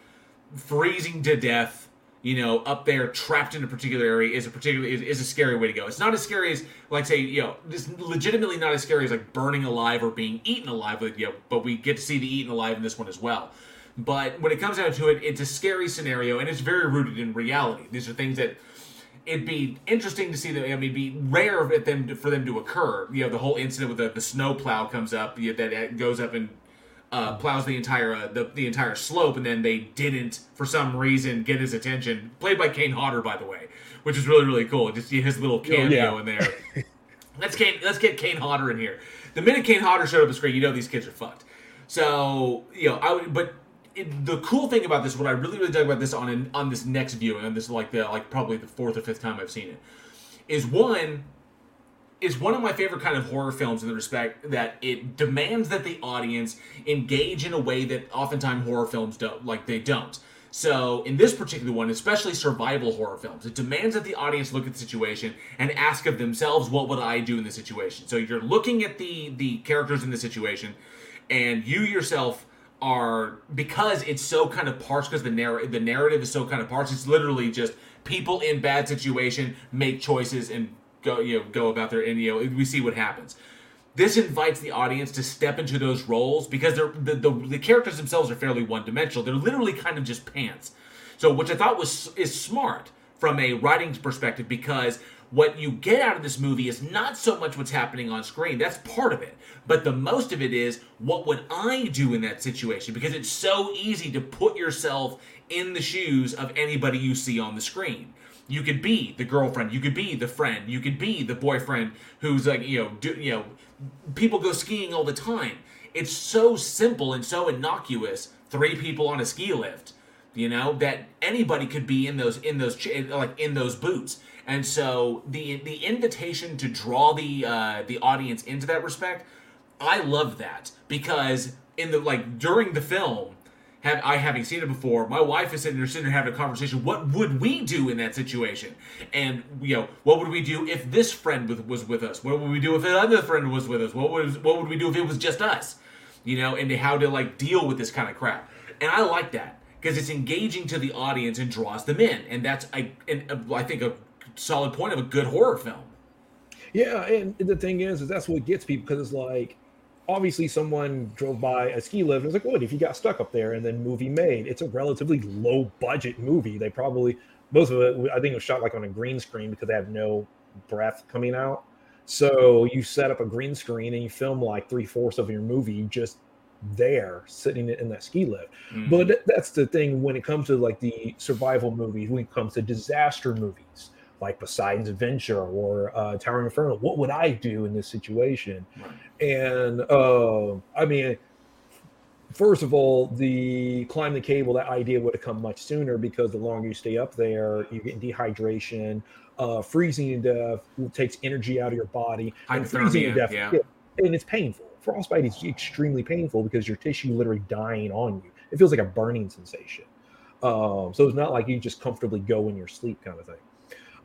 freezing to death you know, up there trapped in a particular area is a particular is, is a scary way to go. It's not as scary as like say, you know, it's legitimately not as scary as like burning alive or being eaten alive with you know, but we get to see the eaten alive in this one as well. But when it comes down to it, it's a scary scenario and it's very rooted in reality. These are things that it'd be interesting to see them. I mean, be rare them to, for them to occur. You know, the whole incident with the, the snow plow comes up you know, that goes up and uh, plows the entire uh, the, the entire slope, and then they didn't for some reason get his attention. Played by Kane Hodder, by the way, which is really really cool. Just see his little cameo yeah. in there. let's Kane, let's get Kane Hodder in here. The minute Kane Hodder showed up on screen, you know these kids are fucked. So you know, I would, but it, the cool thing about this, what I really really dug about this on an, on this next viewing, on this like the like probably the fourth or fifth time I've seen it, is one is one of my favorite kind of horror films in the respect that it demands that the audience engage in a way that oftentimes horror films don't like they don't. So in this particular one especially survival horror films it demands that the audience look at the situation and ask of themselves what would i do in this situation? So you're looking at the the characters in the situation and you yourself are because it's so kind of parse because the narr- the narrative is so kind of parse it's literally just people in bad situation make choices and go you know go about their and you know we see what happens. This invites the audience to step into those roles because they're the, the, the characters themselves are fairly one-dimensional. They're literally kind of just pants. So which i thought was is smart from a writing perspective because what you get out of this movie is not so much what's happening on screen. That's part of it. But the most of it is what would i do in that situation? Because it's so easy to put yourself in the shoes of anybody you see on the screen you could be the girlfriend you could be the friend you could be the boyfriend who's like you know do, you know people go skiing all the time. It's so simple and so innocuous three people on a ski lift you know that anybody could be in those in those like in those boots. And so the the invitation to draw the uh the audience into that respect i love that because in the like during the film have I having seen it before, my wife is sitting there sitting there having a conversation. What would we do in that situation? And you know, what would we do if this friend with, was with us? What would we do if another friend was with us? What would what would we do if it was just us? You know, and how to like deal with this kind of crap. And I like that because it's engaging to the audience and draws them in, and that's I and I think a solid point of a good horror film. Yeah, and the thing is, is that's what gets people because it's like obviously someone drove by a ski lift and was like, "What if you got stuck up there?" And then movie made. It's a relatively low budget movie. They probably most of it, I think, it was shot like on a green screen because they have no breath coming out. So you set up a green screen and you film like three fourths of your movie just there, sitting in that ski lift. Mhm. But that's the thing when it comes to like the survival movies, when it comes to disaster movies, like Poseidon's Adventure or uh, Tower Inferno. What would I do in this situation? And uh, I mean, first of all, the climb the cable, that idea would have come much sooner because the longer you stay up there, you get dehydration, uh, freezing to death takes energy out of your body, and freezing to death, yeah. and it's painful. Frostbite is extremely painful because your tissue literally dying on you. It feels like a burning sensation. Um, so it's not like you just comfortably go in your sleep kind of thing.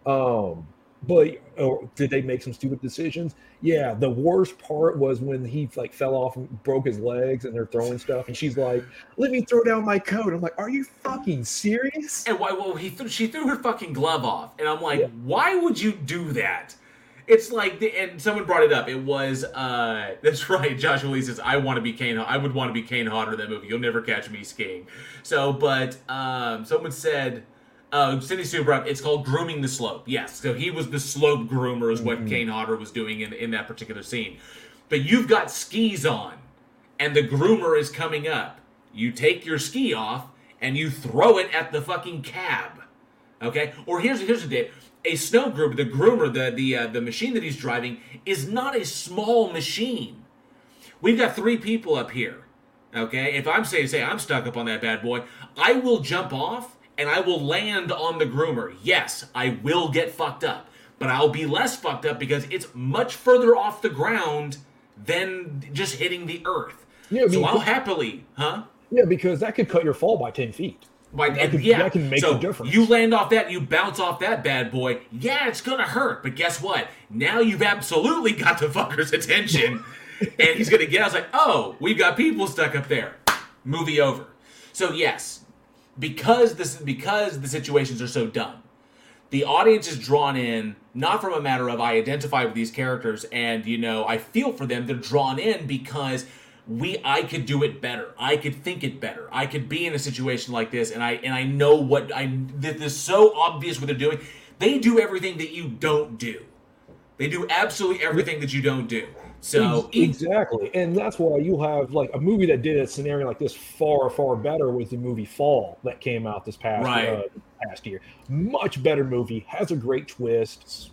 Um, but or did they make some stupid decisions? Yeah. The worst part was when he like fell off and broke his legs, and they're throwing stuff, and she's like, "Let me throw down my coat." I'm like, "Are you fucking serious?" And why? Well, he th- she threw her fucking glove off, and I'm like, why would you do that? It's like, the, and someone brought it up. It was, uh, that's right. Joshua Lee says, "I want to be Kane. I would want to be Kane Hodder in that movie. You'll never catch me skiing." So, but um, someone said, uh, Cindy brought it's called grooming the slope. Yes, so he was the slope groomer, is what Kane Hodder was doing in in that particular scene. But you've got skis on, and the groomer is coming up. You take your ski off and you throw it at the fucking cab. Okay? Or here's here's the deal. A snow groomer, the groomer, the the uh, the machine that he's driving is not a small machine. We've got three people up here. Okay? If I'm saying say I'm stuck up on that bad boy, I will jump off and I will land on the groomer. Yes, I will get fucked up. But I'll be less fucked up because it's much further off the ground than just hitting the earth. Yeah, I so I'll happily, huh? Yeah, because that could cut your fall by ten feet. Like, that, could, yeah, that can make so the difference. You land off that, you bounce off that bad boy. Yeah, it's gonna hurt, but guess what? Now you've absolutely got the fucker's attention, and he's gonna get. I was like, oh, we've got people stuck up there. Movie over. So yes, because this because the situations are so dumb, the audience is drawn in not from a matter of I identify with these characters and you know I feel for them. They're drawn in because we I could do it better. I could think it better. I could be in a situation like this and I and I know what I this is so obvious what they're doing. They do everything that you don't do. They do absolutely everything that you don't do. So Ex- exactly, and that's why you have like a movie that did a scenario like this far, far better was the movie Fall that came out this past Right. uh, past year. Much better movie, has a great twist.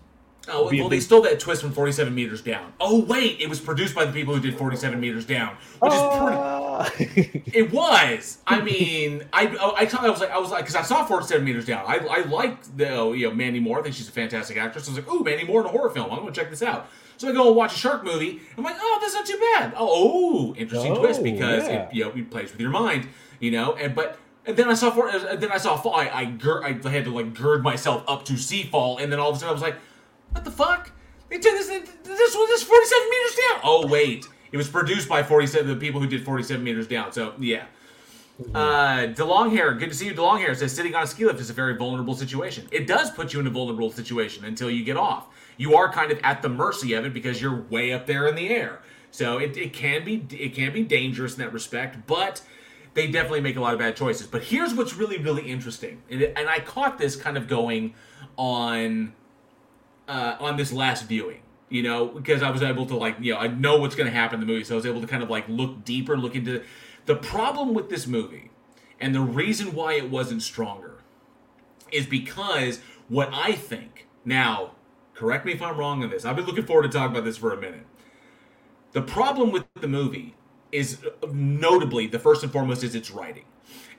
Oh, well, they stole that twist from 47 meters down. Oh, wait, it was produced by the people who did 47 meters down, which Ah! is pretty. It was. I mean, I I, thought I was like I was like because I saw 47 meters down. I I liked the oh, you know Mandy Moore. I think she's a fantastic actress. I was like, oh, Mandy Moore in a horror film. I'm gonna check this out. So I go and watch a shark movie. I'm like, oh, that's not too bad. Oh, oh interesting Oh, twist because yeah. it you know it plays with your mind, you know. And but and then I saw for and then I saw fall. I I, gir- I had to like gird myself up to see fall, and then all of a sudden I was like, what the fuck? They took this this was this 47 meters down. Oh wait, it was produced by 47 the people who did 47 meters down. So yeah. Uh, DeLonghair, good to see you. DeLonghair says sitting on a ski lift is a very vulnerable situation. It does put you in a vulnerable situation until you get off. You are kind of at the mercy of it because you're way up there in the air. So it, it can be it can be dangerous in that respect, but they definitely make a lot of bad choices. But here's what's really really interesting, and, and I caught this kind of going on uh, on this last viewing. You know, because I was able to like, you know, I know what's going to happen in the movie, so I was able to kind of like look deeper, look into the problem with this movie, and the reason why it wasn't stronger is because what I think now. Correct me if I'm wrong on this. I've been looking forward to talking about this for a minute. The problem with the movie is notably the first and foremost is its writing.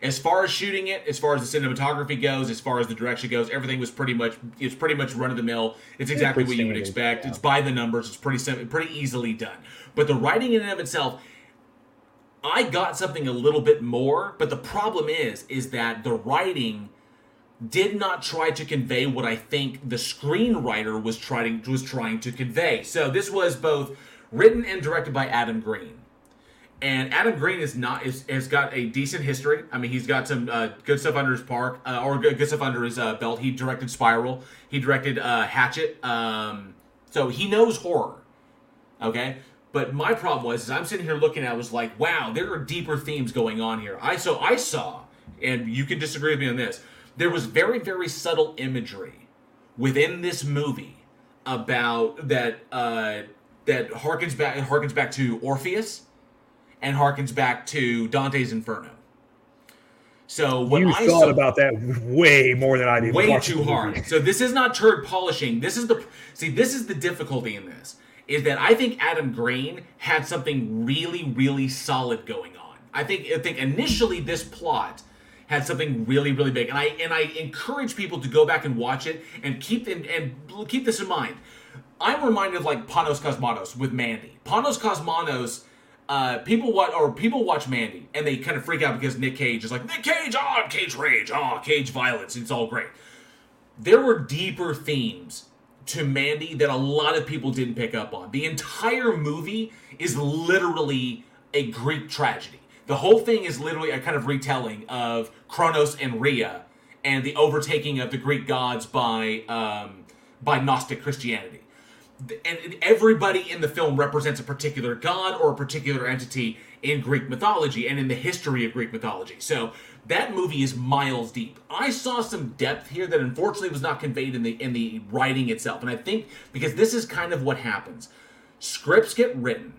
As far as shooting it, as far as the cinematography goes, as far as the direction goes, everything was pretty much it's pretty much run of the mill. It's exactly what you would expect. yeah. It's by the numbers. It's pretty sim- pretty easily done. But the writing in and of itself, I got something a little bit more. But the problem is, is that the writing did not try to convey what I think the screenwriter was trying was trying to convey. So this was both written and directed by Adam Green. And Adam Green is not is has got a decent history. I mean, he's got some uh, good stuff under his park uh, or good, good stuff under his uh, belt. He directed Spiral. He directed uh, Hatchet. Um, so he knows horror. Okay, But my problem was, is I'm sitting here looking at, it, was like, wow, there are deeper themes going on here. I so I saw, and you can disagree with me on this. There was very, very subtle imagery within this movie about that uh, that harkens back harkens back to Orpheus and harkens back to Dante's Inferno. So what you I thought saw, about that way more than I did. way too hard. So this is not turd polishing. This is the see. This is the difficulty in this is that I think Adam Green had something really, really solid going on. I think I think initially this plot had something really, really big, and I and I encourage people to go back and watch it and keep and, and keep this in mind. I'm reminded of like Panos Cosmatos with Mandy. Panos Cosmatos. Uh, people watch or people watch Mandy and they kind of freak out because Nick Cage is like Nick Cage, ah, Cage rage, ah, Cage violence. It's all great. There were deeper themes to Mandy that a lot of people didn't pick up on. The entire movie is literally a Greek tragedy. The whole thing is literally a kind of retelling of Kronos and Rhea and the overtaking of the Greek gods by um, by Gnostic Christianity. And everybody in the film represents a particular god or a particular entity in Greek mythology and in the history of Greek mythology. So that movie is miles deep. I saw some depth here that unfortunately was not conveyed in the in the writing itself. And I think because this is kind of what happens. Scripts get written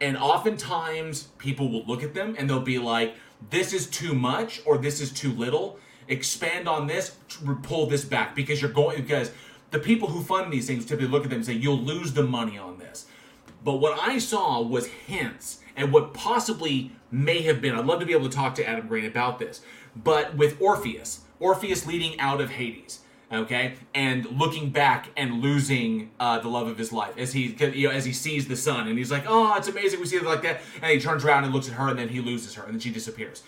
and oftentimes people will look at them and they'll be like this is too much or this is too little. Expand on this, pull this back because you're going because the people who fund these things typically look at them and say you'll lose the money on this. But what I saw was hints and what possibly may have been. I'd love to be able to talk to Adam Green about this. But with Orpheus, Orpheus leading out of Hades, okay, and looking back and losing uh, the love of his life as he, you know, as he sees the sun, and he's like, "Oh, it's amazing we see it like that," and he turns around and looks at her, and then he loses her, and then she disappears.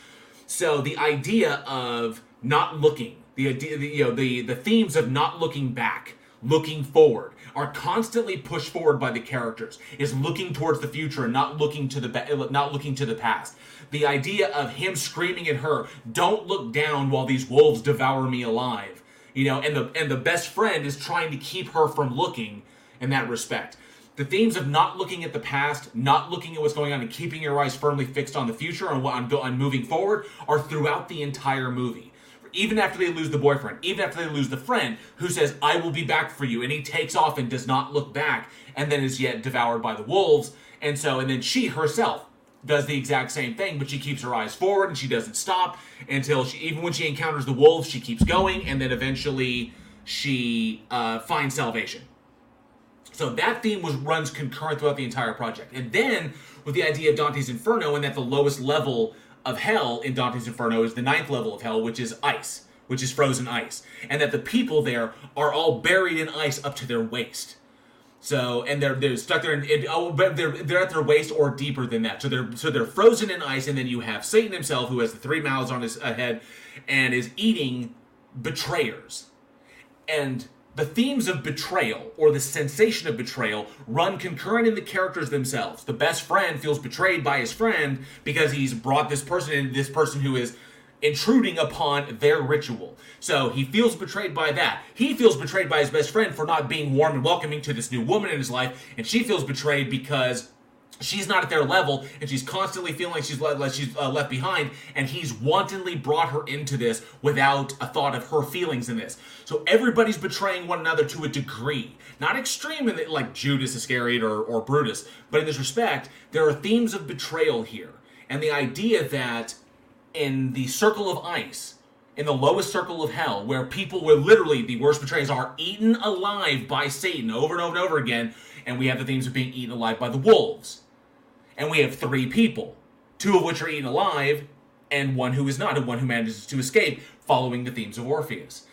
So the idea of not looking, the idea, the, you know, the the themes of not looking back, looking forward, are constantly pushed forward by the characters. Is looking towards the future and not looking to the not looking to the past. The idea of him screaming at her, "Don't look down while these wolves devour me alive." You know, and the and the best friend is trying to keep her from looking in that respect. The themes of not looking at the past, not looking at what's going on, and keeping your eyes firmly fixed on the future and what on, on moving forward are throughout the entire movie even after they lose the boyfriend, even after they lose the friend who says, I will be back for you, and he takes off and does not look back, and then is yet devoured by the wolves. And so, and then she herself does the exact same thing, but she keeps her eyes forward and she doesn't stop until she, even when she encounters the wolves, she keeps going, and then eventually she uh, finds salvation. So that theme was runs concurrent throughout the entire project. And then with the idea of Dante's Inferno, and that the lowest level of hell in Dante's Inferno is the ninth level of hell, which is ice, which is frozen ice, and that the people there are all buried in ice up to their waist. So and they're they're stuck there, in, oh, but they're they're at their waist or deeper than that. So they're so they're frozen in ice, and then you have Satan himself, who has the three mouths on his head, and is eating betrayers, and the themes of betrayal or the sensation of betrayal run concurrent in the characters themselves. The best friend feels betrayed by his friend because he's brought this person in, this person who is intruding upon their ritual. So he feels betrayed by that. He feels betrayed by his best friend for not being warm and welcoming to this new woman in his life, and she feels betrayed because she's not at their level and she's constantly feeling like she's left, like she's uh, left behind and he's wantonly brought her into this without a thought of her feelings in this so everybody's betraying one another to a degree not extreme in the, like judas iscariot or, or brutus but in this respect there are themes of betrayal here and the idea that in the circle of ice in the lowest circle of hell where people were literally the worst betrayers are eaten alive by satan over and over and over again and we have the themes of being eaten alive by the wolves and we have three people, two of which are eaten alive, and one who is not, and one who manages to escape, following the themes of Orpheus.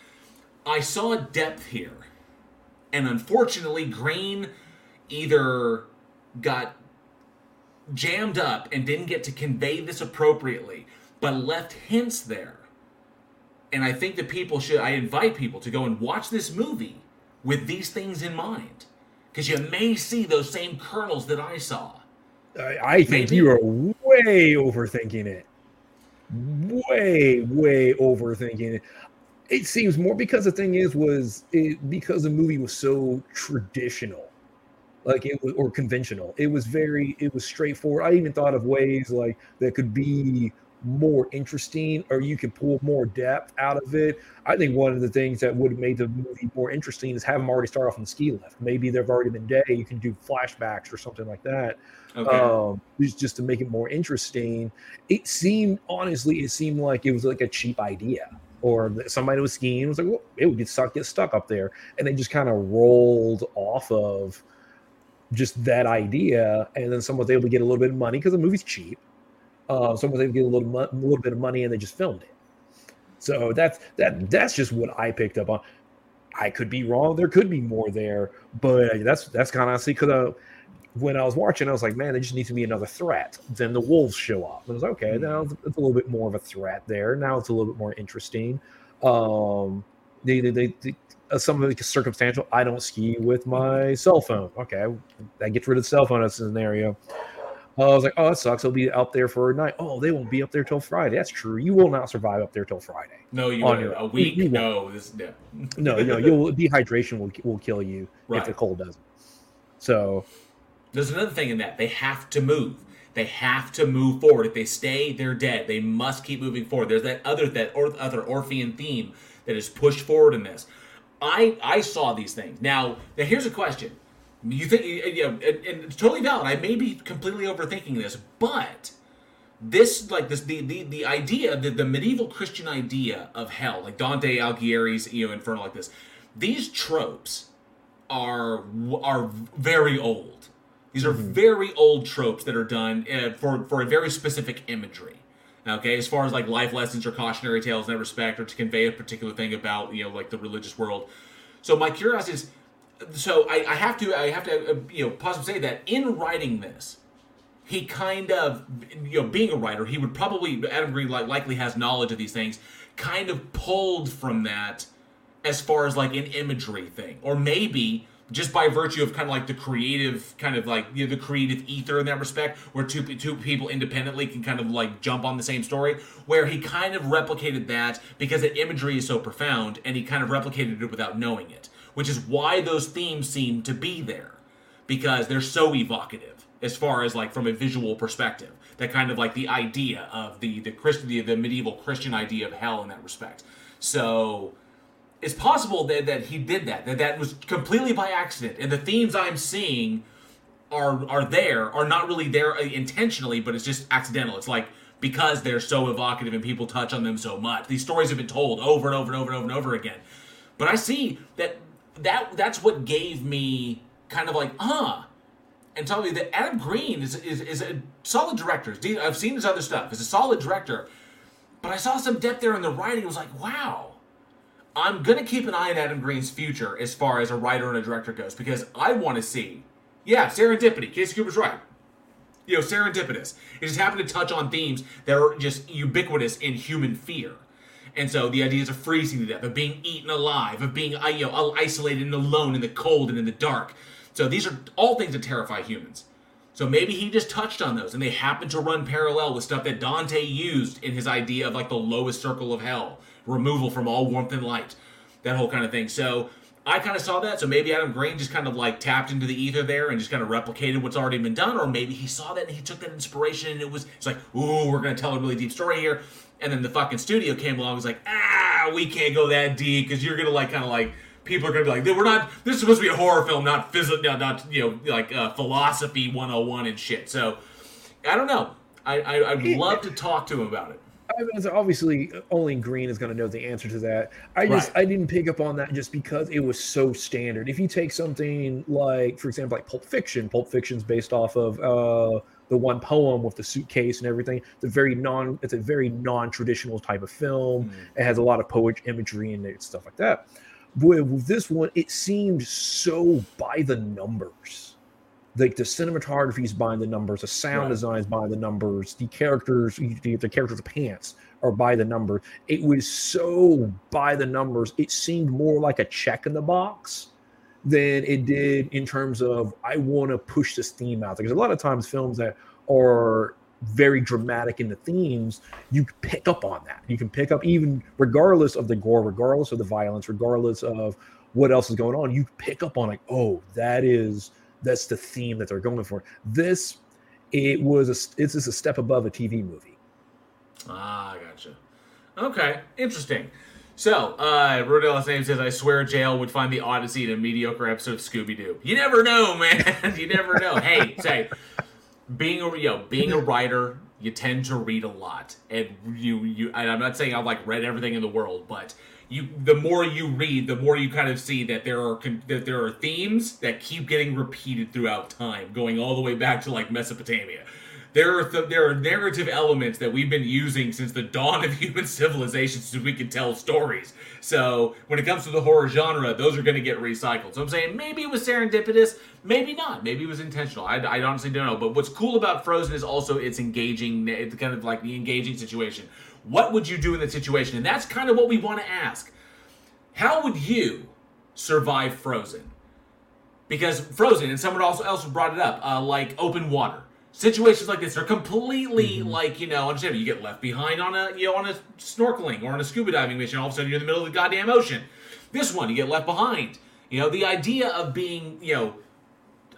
I saw a depth here, and unfortunately, Green either got jammed up and didn't get to convey this appropriately, but left hints there. And I think that people should, I invite people to go and watch this movie with these things in mind. Because you may see those same kernels that I saw. I, I think Maybe. you are way overthinking it. Way, way overthinking it. It seems more because the thing is was it because the movie was so traditional. like it was or conventional. It was very it was straightforward. I even thought of ways like that could be more interesting or you could pull more depth out of it. I think one of the things that would have made the movie more interesting is have them already start off on the ski lift. Maybe they've already been day. You can do flashbacks or something like that. Okay. Um, just to make it more interesting. It seemed honestly, it seemed like it was like a cheap idea. Or somebody was skiing was like, well, it would get stuck, get stuck up there, and they just kind of rolled off of just that idea, and then someone was able to get a little bit of money because the movie's cheap. Uh, someone to get a little, a little bit of money, and they just filmed it. So that's that. That's just what I picked up on. I could be wrong. There could be more there, but that's that's kind of see because uh, when I was watching, I was like, man, there just needs to be another threat. Then the wolves show up. And I was like, okay, now it's a little bit more of a threat there. Now it's a little bit more interesting. Um, they, they, they, they uh, some of is circumstantial. I don't ski with my cell phone. Okay, that gets rid of the cell phone as a scenario. I was like, oh, that sucks. They'll be up there for a night. Oh, they won't be up there till Friday. That's true. You will not survive up there till Friday. no, you on your- a week? you won't. No, this no. No, no, you'll dehydration will will kill you Right. if the cold doesn't. So There's another thing in that they have to move. They have to move forward. If they stay, they're dead. They must keep moving forward. There's that other that or, other Orphean theme that is pushed forward in this. I I saw these things. Now, now here's a question. You think you know, and, and it's totally valid. I may be completely overthinking this, but this like this the the, the idea the, the medieval christian idea of hell like dante alighieri's you know inferno like this these tropes are are very old. These are very old tropes that are done uh, for for a very specific imagery. Okay as far as like life lessons or cautionary tales in that respect or to convey a particular thing about you know like the religious world. So my curiosity is so I, I have to i have to uh, you know possibly say that in writing this he kind of you know being a writer he would probably adam green like likely has knowledge of these things kind of pulled from that as far as like an imagery thing. Or maybe just by virtue of kind of like the creative kind of like you know, the creative ether in that respect where two, two people independently can kind of like jump on the same story where he kind of replicated that because the imagery is so profound and he kind of replicated it without knowing it which is why those themes seem to be there. Because they're so evocative as far as like from a visual perspective that kind of like the idea of the the christian the, the medieval christian idea of hell in that respect. So it's possible that, that he did that that that was completely by accident and the themes i'm seeing are are there are not really there uh, intentionally but it's just accidental. It's like because they're so evocative and people touch on them so much these stories have been told over and over and over and over and over again. But i see that that that's what gave me kind of like huh and tell me that Adam Green is, is, is a solid director. I've seen his other stuff. He's a solid director. But I saw some depth there in the writing. It was like, wow. I'm going to keep an eye on Adam Green's future as far as a writer and a director goes because I want to see, yeah, serendipity. Casey Cooper's right. You know, serendipitous. It just happened to touch on themes that are just ubiquitous in human fear. And so the ideas of freezing to death, of being eaten alive, of being uh, you know, isolated and alone in the cold and in the dark. So these are all things that terrify humans. So maybe he just touched on those and they happen to run parallel with stuff that Dante used in his idea of like the lowest circle of hell, removal from all warmth and light, that whole kind of thing. So I kind of saw that. So maybe Adam Green just kind of like tapped into the ether there and just kind of replicated what's already been done, or maybe he saw that and he took that inspiration and it was it's like, ooh, we're gonna tell a really deep story here. And then the fucking studio came along and was like, ah, we can't go that deep because you're gonna like kind of like people are gonna be like, we're not. This is supposed to be a horror film, not physics, not, not you know like uh, philosophy 101 and shit. So I don't know. I, I I'd love to talk to him about it. I mean, so obviously only Green is going to know the answer to that. I just Right. I didn't pick up on that just because it was so standard. If you take something like, for example, like Pulp Fiction, Pulp Fiction's based off of uh, the one poem with the suitcase and everything. It's a very non it's a very non-traditional type of film. Mm. It has a lot of poetry imagery and stuff like that. With, with this one, it seemed so by the numbers like the cinematography is by the numbers, the sound Right. design is by the numbers, the characters, the, the characters' pants are by the numbers. It was so by the numbers. It seemed more like a check in the box than it did in terms of I want to push this theme out. Because a lot of times films that are very dramatic in the themes, you pick up on that. You can pick up even regardless of the gore, regardless of the violence, regardless of what else is going on, you pick up on like, oh, that is That's the theme that they're going for. This, it was a, it's just a step above a TV movie. Ah, gotcha. Okay, interesting. So, uh, Rodel's name says, I swear jail would find the Odyssey in a mediocre episode of Scooby Doo. You never know, man. you never know. hey, say, being a you know, being a writer, you tend to read a lot, and you you. And I'm not saying I've like read everything in the world, but you the more you read, the more you kind of see that there are that there are themes that keep getting repeated throughout time, going all the way back to like Mesopotamia. There are th- there are narrative elements that we've been using since the dawn of human civilization, since we can tell stories. So when it comes to the horror genre, those are going to get recycled. So I'm saying maybe it was serendipitous, maybe not, maybe it was intentional. I, I honestly don't know. But what's cool about Frozen is also it's engaging. It's kind of like the engaging situation. What would you do in that situation? And that's kind of what we want to ask. How would you survive Frozen? Because Frozen, and someone also else brought it up, uh, like open water situations like this are completely Mm-hmm. like you know understand you get left behind on a you know on a snorkeling or on a scuba diving mission all of a sudden you're in the middle of the goddamn ocean. This one you get left behind. You know the idea of being you know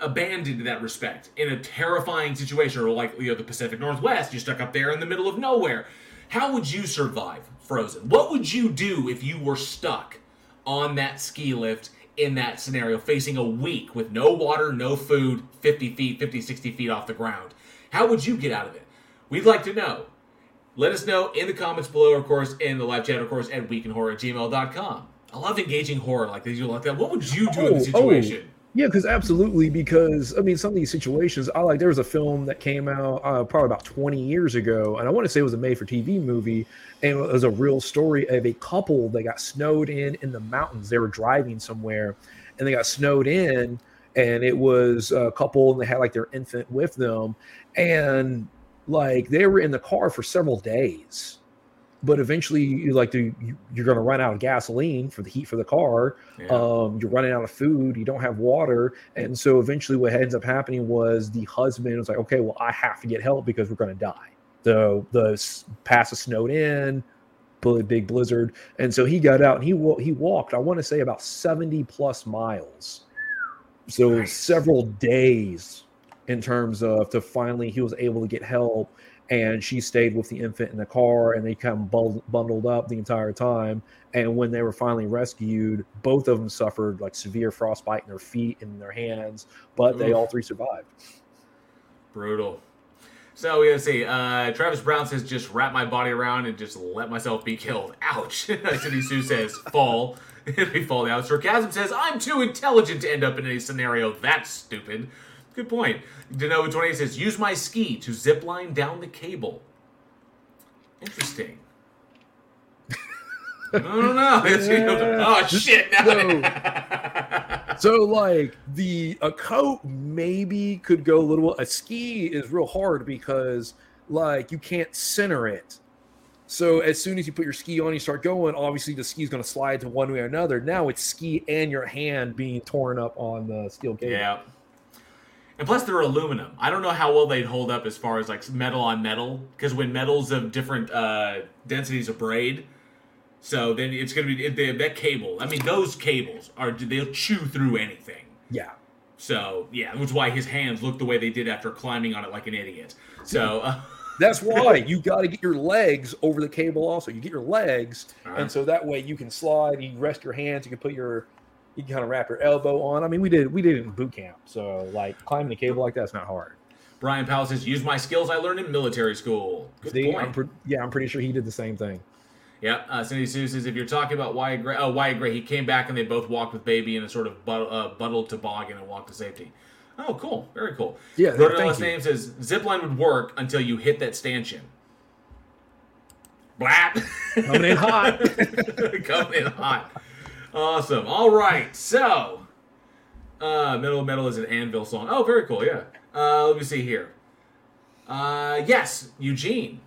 abandoned in that respect in a terrifying situation or like you know the pacific northwest you're stuck up there in the middle of nowhere. How would you survive frozen? What would you do if you were stuck on that ski lift in that scenario, facing a week with no water, no food, 50 feet, 50, 60 feet off the ground. How would you get out of it? We'd like to know. Let us know in the comments below, of course, in the live chat, of course, at weekinhorror at gmail.com. I love engaging horror like this. You like that? What would you do in the oh, oh. situation? Yeah, because absolutely, because I mean, some of these situations, I like. There was a film that came out uh, probably about 20 years ago, and I want to say it was a made-for-TV movie, and it was a real story of a couple that got snowed in in the mountains. They were driving somewhere, and they got snowed in, and it was a couple, and they had like their infant with them, and like they were in the car for several days but eventually you like to you, you're going to run out of gasoline for the heat for the car. Yeah. um you're running out of food you don't have water. And so eventually what ends up happening was the husband was like okay well i have to get help because we're going to die. So the pass is snowed in big blizzard. And so he got out and he he walked i want to say about 70 plus miles. So Nice. several days in terms of to finally he was able to get help and she stayed with the infant in the car and they kind of bundled, up the entire time and when they were finally rescued both of them suffered like severe frostbite in their feet and their hands but they all three survived Brutal. So we gotta see. Uh, Travis Brown says, "Just wrap my body around and just let myself be killed." Ouch. City Sue says, "Fall." If we fall down. Sarcasm says, "I'm too intelligent to end up in any scenario that's stupid." Good point. Denova twenty says, "Use my ski to zip line down the cable." Interesting. I don't know. oh shit! No. so like the a coat maybe could go a little a ski is real hard because like you can't center it so as soon as you put your ski on you start going obviously the ski is going to slide to one way or another now it's ski and your hand being torn up on the steel cable Yeah. And plus, they're aluminum. I don't know how well they'd hold up as far as like metal on metal, because when metals of different uh, densities abrade, so then it's gonna be if they, that cable. I mean, those cables are they'll chew through anything. yeah So yeah, which is why his hands look the way they did after climbing on it like an idiot. So uh, that's why you got to get your legs over the cable also you get your legs Alright. and so that way you can slide you rest your hands you can put your you can kind of wrap your elbow on i mean we did we did it in boot camp so like climbing the cable like that's not hard Brian Powell says, "Use my skills I learned in military school." Good See, point. I'm pre- yeah i'm pretty sure he did the same thing Yep. Uh, Cindy Sue says if you're talking about Wyatt Gray, oh Wyatt Gray, he came back and they both walked with baby in a sort of but, uh, buddled toboggan and walked to safety. Oh, cool. Very cool. Yeah, Rodan you. name says zipline would work until you hit that stanchion. Blap. Coming in hot. Coming in hot. Awesome. All right. So, uh, Metal Metal is an Anvil song. Oh, very cool. Yeah. Uh, let me see here. Uh, yes, Eugene.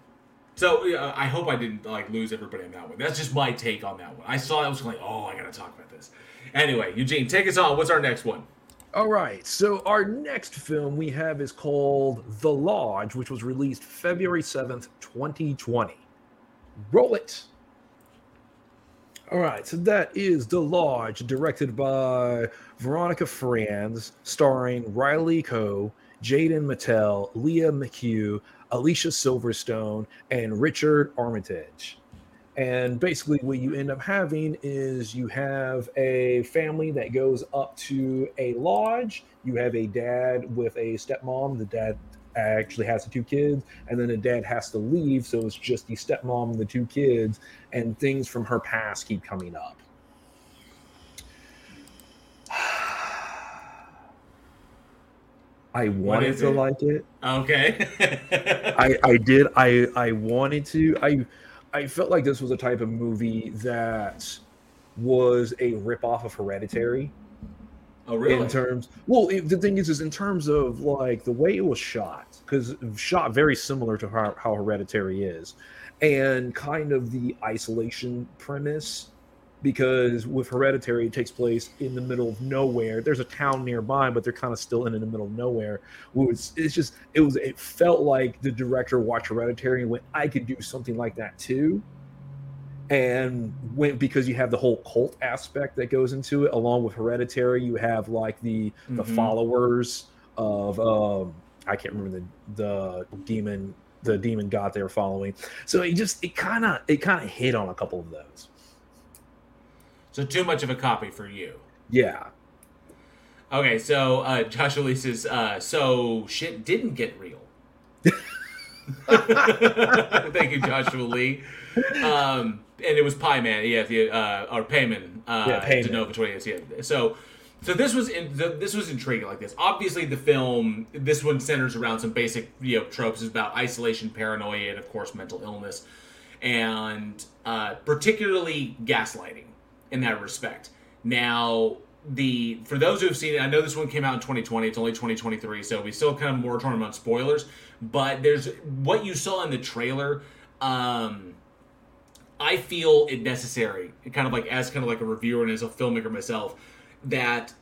So uh, I hope I didn't like lose everybody on that one. That's just my take on that one. I saw I was like, oh, I gotta talk about this. Anyway, Eugene, take us on. What's our next one? All right. So our next film we have is called The Lodge, which was released February 7th, 2020. Roll it. All right, so that is The Lodge, directed by Veronika Franz, starring Riley Keough, Jaeden Martell, Lia McHugh, Alicia Silverstone, and Richard Armitage. And basically, what you end up having is you have a family that goes up to a lodge. You have a dad with a stepmom. The dad actually has the two kids, and then the dad has to leave. So it's just the stepmom and the two kids, and things from her past keep coming up. I wanted to it? like it. Okay. I I did. I I wanted to. I I felt like this was a type of movie that was a ripoff of Hereditary oh really? in terms. Well, it, the thing is, is in terms of like the way it was shot, because shot very similar to how, how Hereditary is, and kind of the isolation premise. Because with Hereditary, it takes place in the middle of nowhere. There's a town nearby, but they're kind of still in, in the middle of nowhere. Well, It's, it's just it was it felt like the director watched Hereditary and went, I could do something like that too and when because you have the whole cult aspect that goes into it along with hereditary you have like the the Mhm. followers of um i can't remember the the demon the demon god they were following so it just it kind of it kind of hit on a couple of those so too much of a copy for you. yeah Okay, so uh, Joshua Lee says, uh, so shit didn't get real. Thank you, Joshua Lee. Um, and it was Pie Man, yeah, the, uh, or Payman, uh, Yeah, Payman. DeNova 20, yeah. So, so this was in, the, this was intriguing like this. Obviously, the film this one centers around some basic you know tropes. About isolation, paranoia, and of course mental illness, and uh, particularly gaslighting in that respect. Now, the for those who have seen it, I know this one came out in 2020. It's only 2023, so we still kind of moratorium on spoilers. But there's what you saw in the trailer. Um, I feel it necessary, kind of like as kind of like a reviewer and as a filmmaker myself, that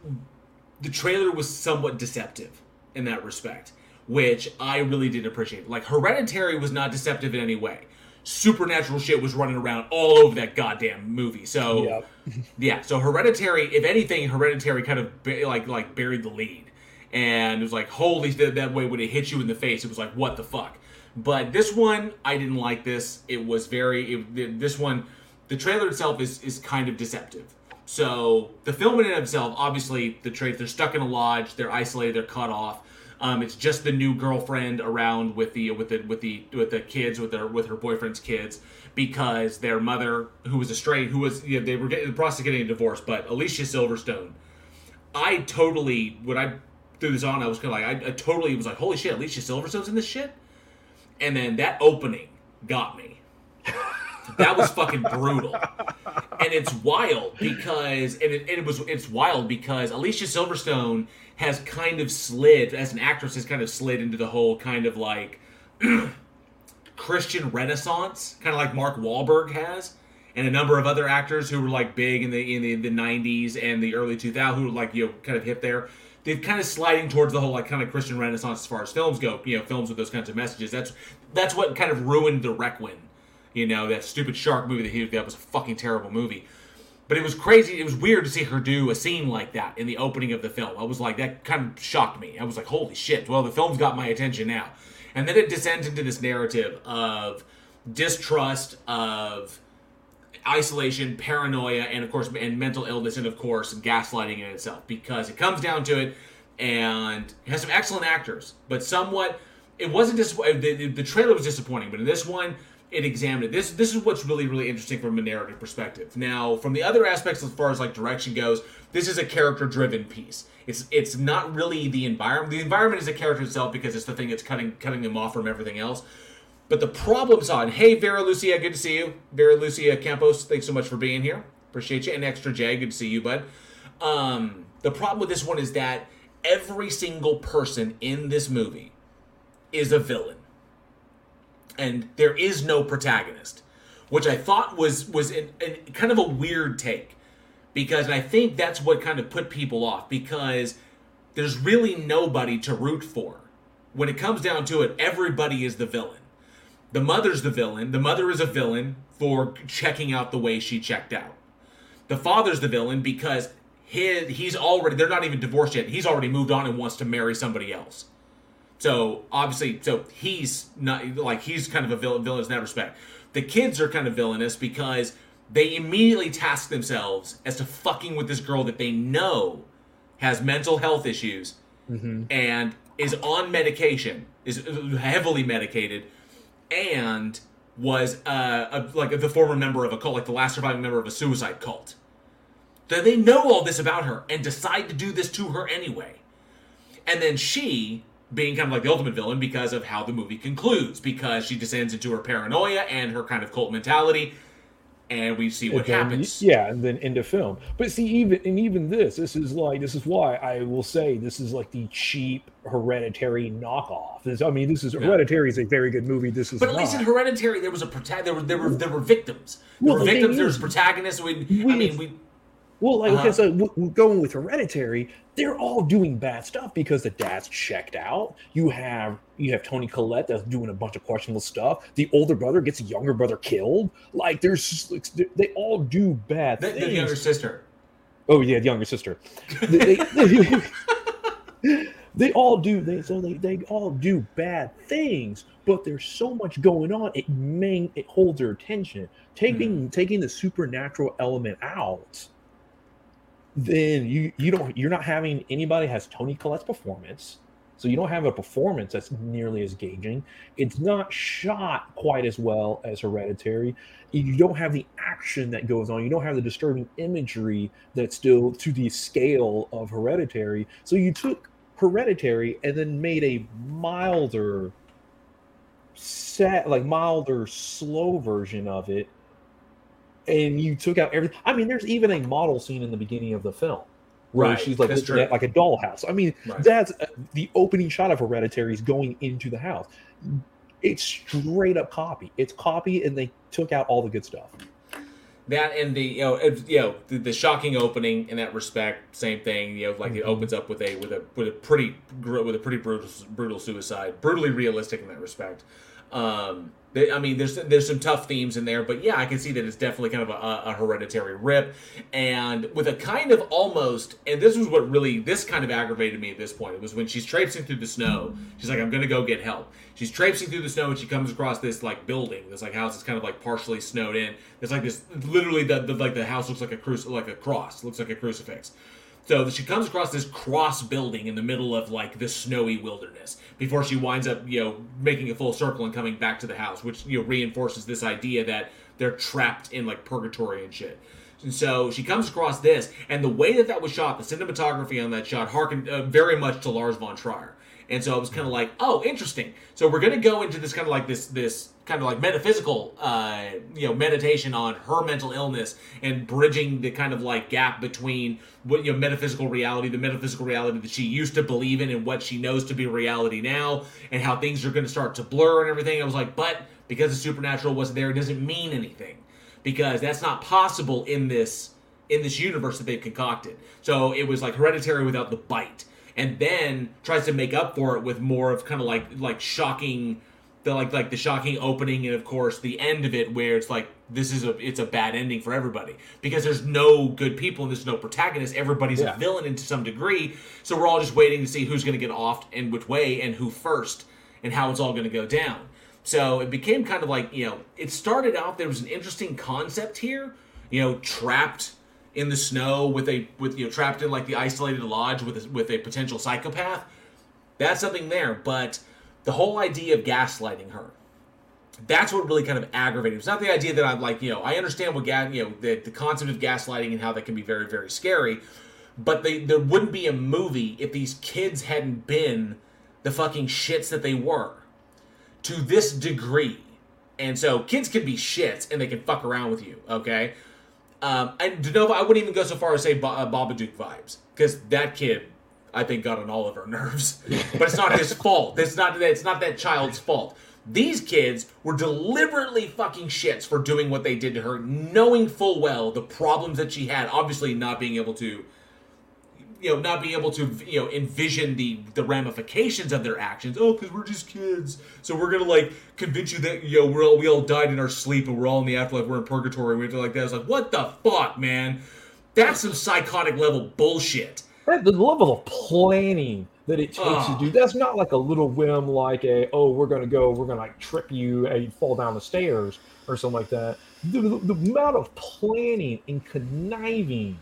the trailer was somewhat deceptive in that respect, which I really did appreciate. Like Hereditary was not deceptive in any way. Supernatural shit was running around all over that goddamn movie. So Yep. yeah, so Hereditary, if anything, Hereditary kind of ba- like like buried the lead, and it was like holy that, that way when it hit you in the face, it was like what the fuck. But this one, I didn't like this. It was very it, this one, the trailer itself is is kind of deceptive. So the film in and of itself, obviously, the trade they're stuck in a lodge, they're isolated, they're cut off. Um, it's just the new girlfriend around with the with the with the with the kids with their with her boyfriend's kids because their mother, who was a straight, who was you know, they were getting, in the process of getting a divorce, but Alicia Silverstone, I totally when I threw this on, I was kind of like I, I totally was like, holy shit, Alicia Silverstone's in this shit, and then that opening got me. that was fucking brutal and it's wild because and it, it was it's wild because Alicia Silverstone has kind of slid as an actress has kind of slid into the whole kind of like Christian Renaissance, kind of like Mark Wahlberg has, and a number of other actors who were like big in the in the, the '90s and the early 2000s who were like you know kind of hit there. They've kind of sliding towards the whole like kind of Christian Renaissance as far as films go. You know, films with those kinds of messages. That's that's what kind of ruined the Requin. You know, that stupid shark movie that he that was a fucking terrible movie. But it was crazy. It was weird to see her do a scene like that in the opening of the film. I was like, that kind of shocked me. I was like, holy shit. Well, the film's got my attention now. And then it descends into this narrative of distrust, of isolation, paranoia, and of course, and mental illness, and of course, gaslighting in itself. Because it comes down to it, and it has some excellent actors, but somewhat, it wasn't the, the, the trailer was disappointing. But in this one, it examined it. This this is what's really really interesting from a narrative perspective. Now, from the other aspects as far as like direction goes, this is a character driven piece. It's it's not really the environment. The environment is a character itself because it's the thing that's cutting cutting them off from everything else. But the problem's on. Hey, Vera Lucia, good to see you. Vera Lucia Campos, thanks so much for being here. Appreciate you. And Extra J, good to see you, bud. Um, the problem with this one is that every single person in this movie is a villain and there is no protagonist, which I thought was was in, in kind of a weird take, because I think that's what kind of put people off because there's really nobody to root for. When it comes down to it, everybody is the villain. The mother's the villain. The mother is a villain for checking out the way she checked out. The father's the villain because his he's already they're not even divorced yet. He's already moved on and wants to marry somebody else. So obviously, so he's not like he's kind of a villain, villain in that respect. The kids are kind of villainous because they immediately task themselves as to fucking with this girl that they know has mental health issues mm-hmm. and is on medication, is heavily medicated, and was uh, a, like the former member of a cult, like the last surviving member of a suicide cult. So they know all this about her and decide to do this to her anyway. And then she, being kind of like the ultimate villain because of how the movie concludes, because she descends into her paranoia and her kind of cult mentality, and we see what then- happens. Yeah, and then into film. But see, even and even this, this is like this is why I will say this is like the cheap hereditary knockoff. This, I mean, this is hereditary is a very good movie. This is But at least in. Hereditary, there was a prota- there were there were there were victims. There Well, were the victims. There was is- protagonists. We, I mean, we Well, like Uh-huh. okay, so w- going with Hereditary, they're all doing bad stuff because the dad's checked out. You have you have Toni Collette that's doing a bunch of questionable stuff. The older brother gets the younger brother killed. Like there's just, like, they- all do bad the, things. the younger sister. Oh yeah, the younger sister. They, they, they all do they so they, they all do bad things, but there's so much going on. It main it holds their attention. Taking taking the supernatural element out, then you you don't you're not having anybody has Toni Collette's performance. So you don't have a performance that's nearly as gauging. It's not shot quite as well as Hereditary. You don't have the action that goes on. You don't have the disturbing imagery that's still to the scale of Hereditary. So you took Hereditary and then made a milder set like milder slow version of it and you took out everything i mean there's even a model scene in the beginning of the film where Right, she's like looking at like a dollhouse i mean Right. that's uh, the opening shot of hereditary is going into the house it's straight up copy it's copy and they took out all the good stuff That and the you know it- you know the, the shocking opening in that respect, same thing. You know, like it Mhm. opens up with a with a with a pretty with a pretty brutal brutal suicide, brutally realistic in that respect. Um, I mean, there's there's some tough themes in there, but yeah, I can see that it's definitely kind of a, a hereditary rip, and with a kind of almost. And this was what really this kind of aggravated me at this point. It was when she's traipsing through the snow. She's like, "I'm gonna go get help." She's traipsing through the snow and she comes across this like building, this like house that's kind of like partially snowed in. It's like this, literally the, the like the house looks like a cruci- like a cross, looks like a crucifix. So she comes across this cross building in the middle of like this snowy wilderness before she winds up, you know, making a full circle and coming back to the house, which you know reinforces this idea that they're trapped in like purgatory and shit. And so she comes across this, and the way that that was shot, the cinematography on that shot, harkened uh, very much to Lars von Trier. And so I was kind of like, oh, interesting. So we're gonna go into this kind of like this this kind of like metaphysical, uh, you know, meditation on her mental illness and bridging the kind of like gap between what you know metaphysical reality, the metaphysical reality that she used to believe in, and what she knows to be reality now, and how things are gonna start to blur and everything. I was like, but because the supernatural wasn't there, it doesn't mean anything because that's not possible in this in this universe that they've concocted. So it was like hereditary without the bite, and then tries to make up for it with more of kind of like like shocking, the like like the shocking opening, and of course the end of it where it's like this is a it's a bad ending for everybody because there's no good people and there's no protagonist. Everybody's Yeah. a villain into some degree, so we're all just waiting to see who's going to get off and which way and who first and how it's all going to go down. So it became kind of like, you know, it started out there was an interesting concept here, you know, trapped in the snow with a with you know trapped in like the isolated lodge with a, with a potential psychopath. That's something there, but the whole idea of gaslighting her. That's what really kind of aggravated. It's not the idea that I'm like, you know, I understand what gas, you know, the, the concept of gaslighting and how that can be very, very scary, but they there wouldn't be a movie if these kids hadn't been the fucking shits that they were to this degree. And so kids can be shits and they can fuck around with you, okay? Um, and DeNova, I wouldn't even go so far as say Ba- uh, Babadook vibes because that kid, I think, got on all of our nerves. but it's not his fault. It's not. That it's not that child's fault. These kids were deliberately fucking shits for doing what they did to her, knowing full well the problems that she had. Obviously, not being able to you know not being able to you know envision the the ramifications of their actions oh because we're just kids so we're gonna like convince you that you know we're all we all died in our sleep and we're all in the afterlife we're in purgatory we have to like that it's like what the fuck man That's some psychotic level bullshit. That- the level of planning that it takes Ugh. to do that's not like a little whim like a oh we're gonna go we're gonna like trip you and you fall down the stairs or something like that the, the, the amount of planning and conniving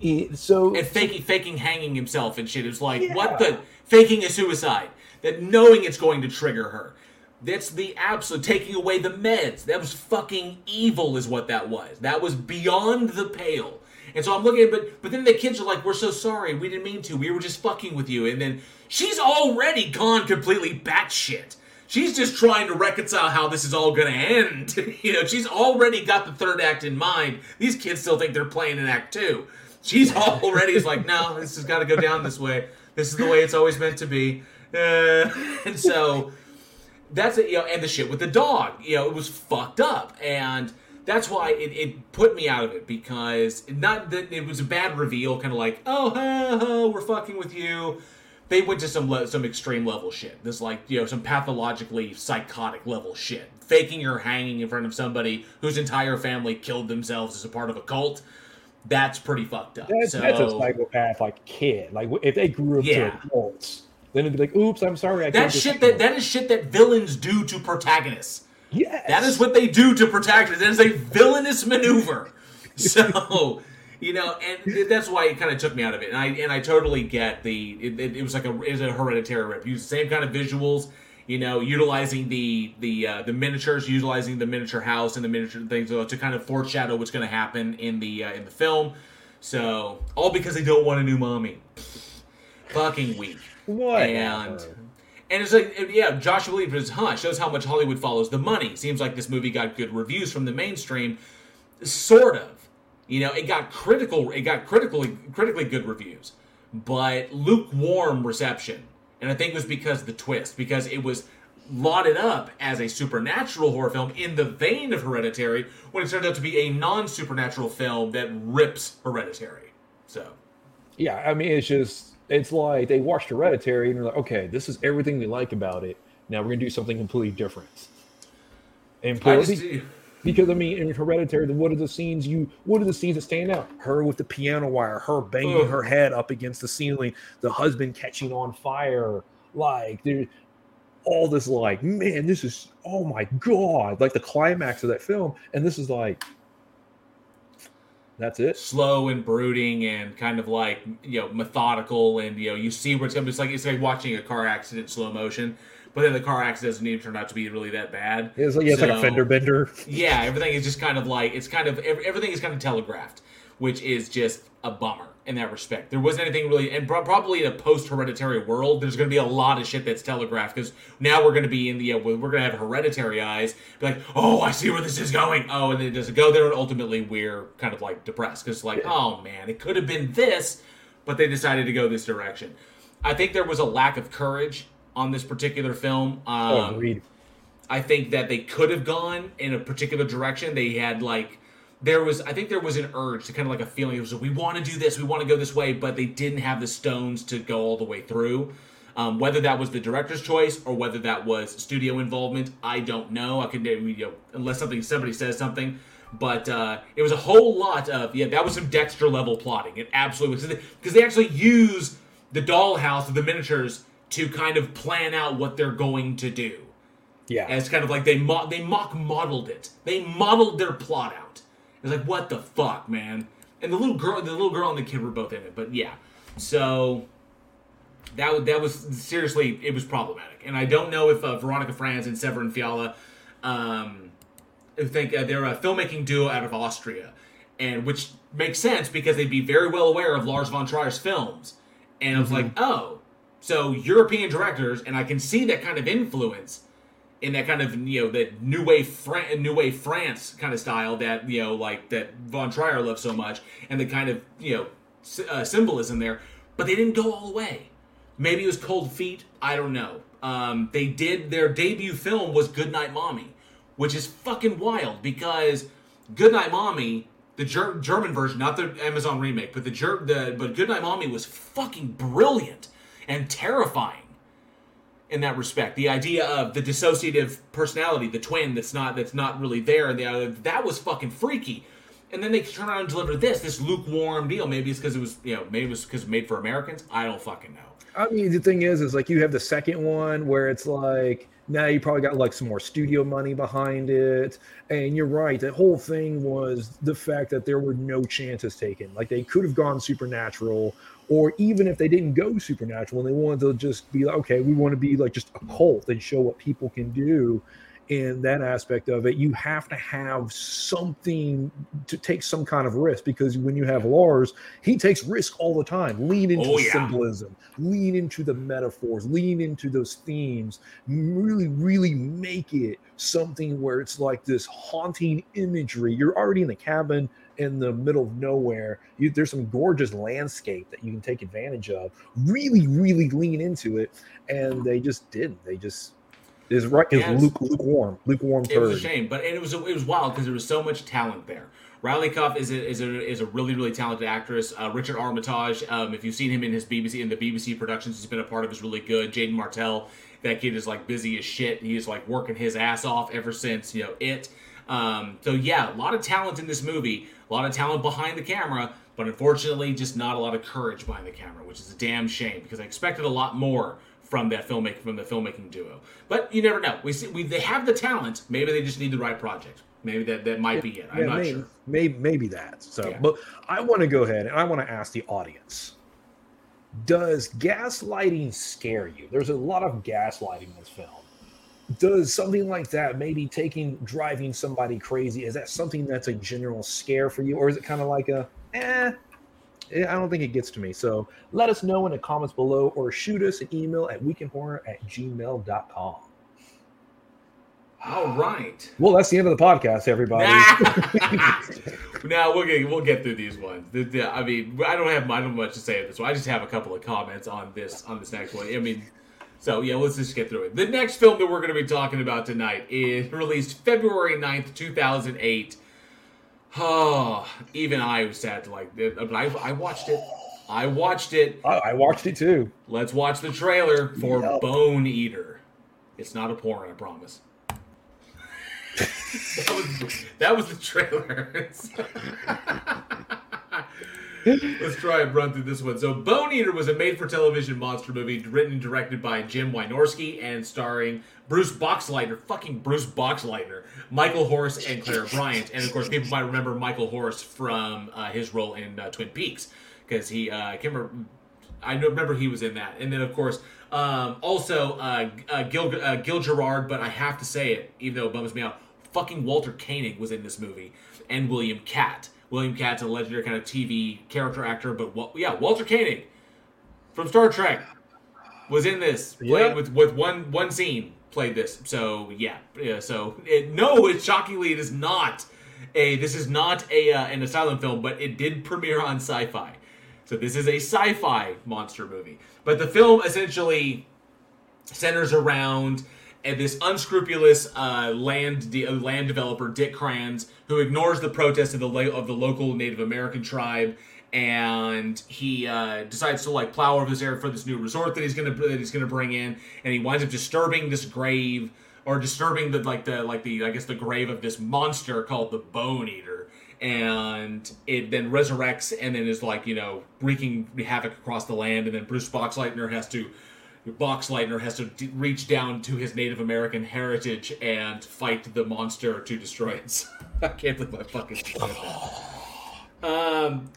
it, so and faking faking hanging himself and shit. It was like Yeah. what the faking a suicide that knowing it's going to trigger her. That's the absolute taking away the meds. That was fucking evil, is what that was. That was beyond the pale. And so I'm looking at, but but then the kids are like, "We're so sorry. We didn't mean to. We were just fucking with you." And then she's already gone completely batshit. She's just trying to reconcile how this is all going to end. you know, she's already got the third act in mind. These kids still think they're playing in Act Two. She's already is like, no, this has got to go down this way. This is the way it's always meant to be. Uh, and so that's it, you know, and the shit with the dog, you know, it was fucked up, and that's why it, it put me out of it because not that it was a bad reveal, kind of like, oh, ha, ha, we're fucking with you. They went to some le- some extreme level shit. This like you know some pathologically psychotic level shit, faking your hanging in front of somebody whose entire family killed themselves as a part of a cult. That's pretty fucked up. that's, so that's a psychopath like kid like if they grew up Yeah. to adults then it'd be like oops i'm sorry i killed shit that that is shit that villains do to protagonists. Yes That is what they do to protagonists. That is a villainous maneuver. So, you know, and that's why it kind of took me out of it. And I and I totally get the it, it, it was like a it was a hereditary rip. Use the same kind of visuals. You know, utilizing the the uh, the miniatures, utilizing the miniature house and the miniature things uh, to kind of foreshadow what's going to happen in the uh, in the film. So, all because they don't want a new mommy. Fucking weak. Whatever. And and it's like, yeah, Joshua Lee was, huh, shows how much Hollywood follows the money. Seems like this movie got good reviews from the mainstream, sort of. You know, it got critical, it got critically, critically good reviews, but lukewarm reception. And I think it was because of the twist, because it was lauded up as a supernatural horror film in the vein of Hereditary, when it turned out to be a non-supernatural film that rips Hereditary. So, Yeah, I mean, it's just it's like they watched Hereditary and they're like, okay, this is everything we like about it. Now we're gonna do something completely different. And I because I mean, in Hereditary, what are the scenes you? What are the scenes that stand out? Her with the piano wire, her banging Ugh. her head up against the ceiling, the husband catching on fire, like there, all this like, man, this is oh my god, like the climax of that film, and this is like, that's it. slow and brooding and kind of like you know methodical and you know you see where it's going. It's like it's like watching a car accident slow motion, but then the car accident doesn't even turn out to be really that bad. It's like, yeah, it's like a fender bender. Yeah, everything is just kind of like it's kind of everything is kind of telegraphed, which is just a bummer in that respect. There wasn't anything really, and probably in a post-hereditary world, there's going to be a lot of shit that's telegraphed because now we're going to be in the uh, we're going to have hereditary eyes, be like, oh, I see where this is going. Oh, and then it doesn't go there, and ultimately we're kind of like depressed because like, oh man, it could have been this, but they decided to go this direction. I think there was a lack of courage on this particular film. Um, Oh. I think that they could have gone in a particular direction. They had like there was I think there was an urge to kind of like a feeling it was we want to do this, we want to go this way, but they didn't have the stones to go all the way through. Um, whether that was the director's choice or whether that was studio involvement, I don't know. I could you know unless something somebody says something. But uh, it was a whole lot of yeah, that was some Dexter level plotting. It absolutely was because they actually use the dollhouse of the miniatures to kind of plan out what they're going to do Yeah. as kind of like they mo- they mock modeled it. They modeled their plot out. It's like what the fuck, man. And the little girl, the little girl and the kid were both in it. But yeah, so that was that was seriously it was problematic. And I don't know if uh, Veronika Franz and Severin Fiala, um, I think uh, they're a filmmaking duo out of Austria, and which makes sense because they'd be very well aware of Lars von Trier's films. And I was like, oh, so European directors, and I can see that kind of influence in that kind of you know that new wave Fran- new wave France kind of style that you know like that von Trier loved so much, and the kind of you know uh, symbolism there, but they didn't go all the way. Maybe it was Cold Feet. I don't know. Um, they did their debut film was Goodnight Mommy, which is fucking wild because Goodnight Mommy, the Ger- German version, not the Amazon remake, but the, Ger- the but Goodnight Mommy was fucking brilliant and terrifying in that respect. The idea of the dissociative personality, the twin that's not that's not really there, and the other, that was fucking freaky. and then they turn around and deliver this this lukewarm deal. Maybe it's because it was you know maybe it was because made for Americans. I don't fucking know. I mean, the thing is, is like you have the second one where it's like now you probably got like some more studio money behind it, and you're right. The whole thing was the fact that there were no chances taken. Like they could have gone supernatural, or even if they didn't go supernatural and they wanted to just be like, okay, we want to be like just a cult and show what people can do in that aspect of it, you have to have something to take some kind of risk because when you have Lars, he takes risk all the time. Lean into Oh, yeah. symbolism, lean into the metaphors, lean into those themes, really, really make it something where it's like this haunting imagery. You're already in the cabin in the middle of nowhere. You, there's some gorgeous landscape that you can take advantage of. Really, really lean into it, and they just didn't. They just is right. Is luke, lukewarm, lukewarm It was a shame, but it was it was wild because there was so much talent there. Riley Cuff is a, is a, is a really really talented actress. Uh, Richard Armitage, um, if you've seen him in his BBC in the BBC productions, he's been a part of is really good. Jaeden Martell, that kid is like busy as shit. He is like working his ass off ever since you know it. Um, so yeah, a lot of talent in this movie, a lot of talent behind the camera, but unfortunately, just not a lot of courage behind the camera, which is a damn shame because I expected a lot more from that filmmaking from the filmmaking duo. But you never know. We see we they have the talent. Maybe they just need the right project. Maybe that that might be it. I'm Yeah, not maybe, sure. maybe maybe that. So, Yeah. but I want to go ahead and I want to ask the audience: Does gaslighting scare you? There's a lot of gaslighting in this film. Does something like that, maybe taking driving somebody crazy, is that something that's a general scare for you, or is it kind of like a eh? eh, I don't think it gets to me. So let us know in the comments below or shoot us an email at weekinhorror at gmail.com. All right. Well, that's the end of the podcast, everybody. now we'll get we'll get through these ones. I mean, I don't have I don't much to say on this one. I just have a couple of comments on this on this next one. I mean, so yeah, let's just get through it. The next film that we're going to be talking about tonight is released February 9th, 2008. Oh, even I was sad to like it, but I, I watched it. I watched it. I, I watched it too. Let's watch the trailer for Yep. Bone Eater. It's not a porn, I promise. that, was, that was the trailer. Let's try and run through this one. So, Bone Eater was a made-for-television monster movie written and directed by Jim Wynorski and starring Bruce Boxleitner, fucking Bruce Boxleitner, Michael Horse, and Claire Bryant. And of course, people might remember Michael Horse from uh, his role in uh, Twin Peaks because he, uh, I can't remember. I remember he was in that, and then of course, um, also uh, uh, Gil uh, Gil Gerard. But I have to say it, even though it bums me out. Fucking Walter Koenig was in this movie, and William Katt. William Katt's a legendary kind of TV character actor, but yeah, Walter Koenig from Star Trek was in this. Played Yeah. with with one one scene. Played this. So yeah, yeah. So it, no, it shockingly it is not a. This is not a uh, an asylum film, but it did premiere on Sci-Fi. So this is a sci-fi monster movie. But the film essentially centers around uh, this unscrupulous uh, land de- uh, land developer Dick Kranz who ignores the protest of the of the local Native American tribe and he uh, decides to like plow over this area for this new resort that he's gonna that he's gonna bring in and he winds up disturbing this grave or disturbing the like the like the I guess the grave of this monster called the Bone Eater and it then resurrects and then is like you know wreaking havoc across the land and then Bruce Boxleitner has to Boxleitner has to d- reach down to his Native American heritage and fight the monster to destroy it. I can't believe I fucking that. Um,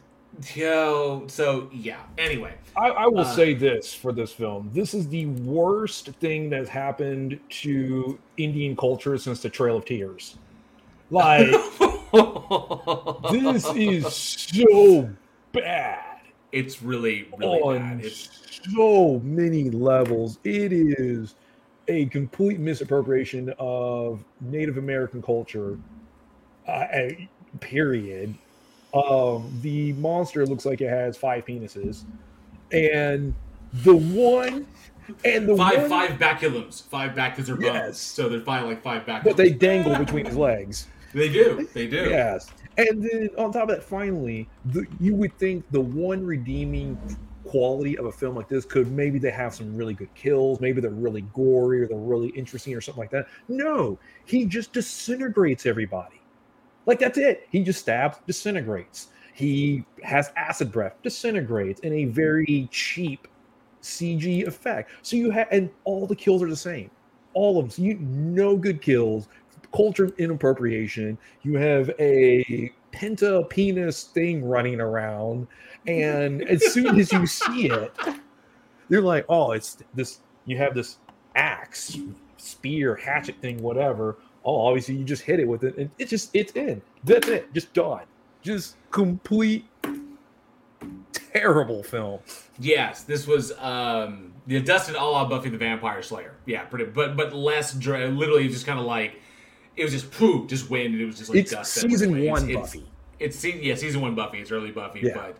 yo, so yeah. Anyway, I, I will Uh, say this for this film: this is the worst thing that's happened to Indian culture since the Trail of Tears. Like this is so bad it's really really on so many levels. It is a complete misappropriation of Native American culture. Uh, a- period. Um, the monster looks like it has five penises, and the one and the five one, five baculums, five because they're bones. Yes. So they're five like five baculums. but they dangle between his legs. They do they do. Yes. And then on top of that, finally, the, you would think the one redeeming quality of a film like this could maybe they have some really good kills, maybe they're really gory or they're really interesting or something like that. No, he just disintegrates everybody. Like that's it. He just stabs, disintegrates. He has acid breath, disintegrates in a very cheap CG effect. So you have, and all the kills are the same. All of them. So you no good kills, culture inappropriation. You have a penta penis thing running around, and as soon as you see it, you're like, oh, it's this. You have this axe, spear, hatchet thing, whatever. Oh, obviously you just hit it with it, and it's just it's in. That's it. Just done. Just complete terrible film. Yes, this was um the Dustin a Buffy the Vampire Slayer. Yeah, pretty, but but less dry. Literally, just kind of like it was just poof, just wind, and it was just like It's dust. season everywhere. one it's, Buffy. It's, it's yeah, season one Buffy. It's early Buffy, Yeah. but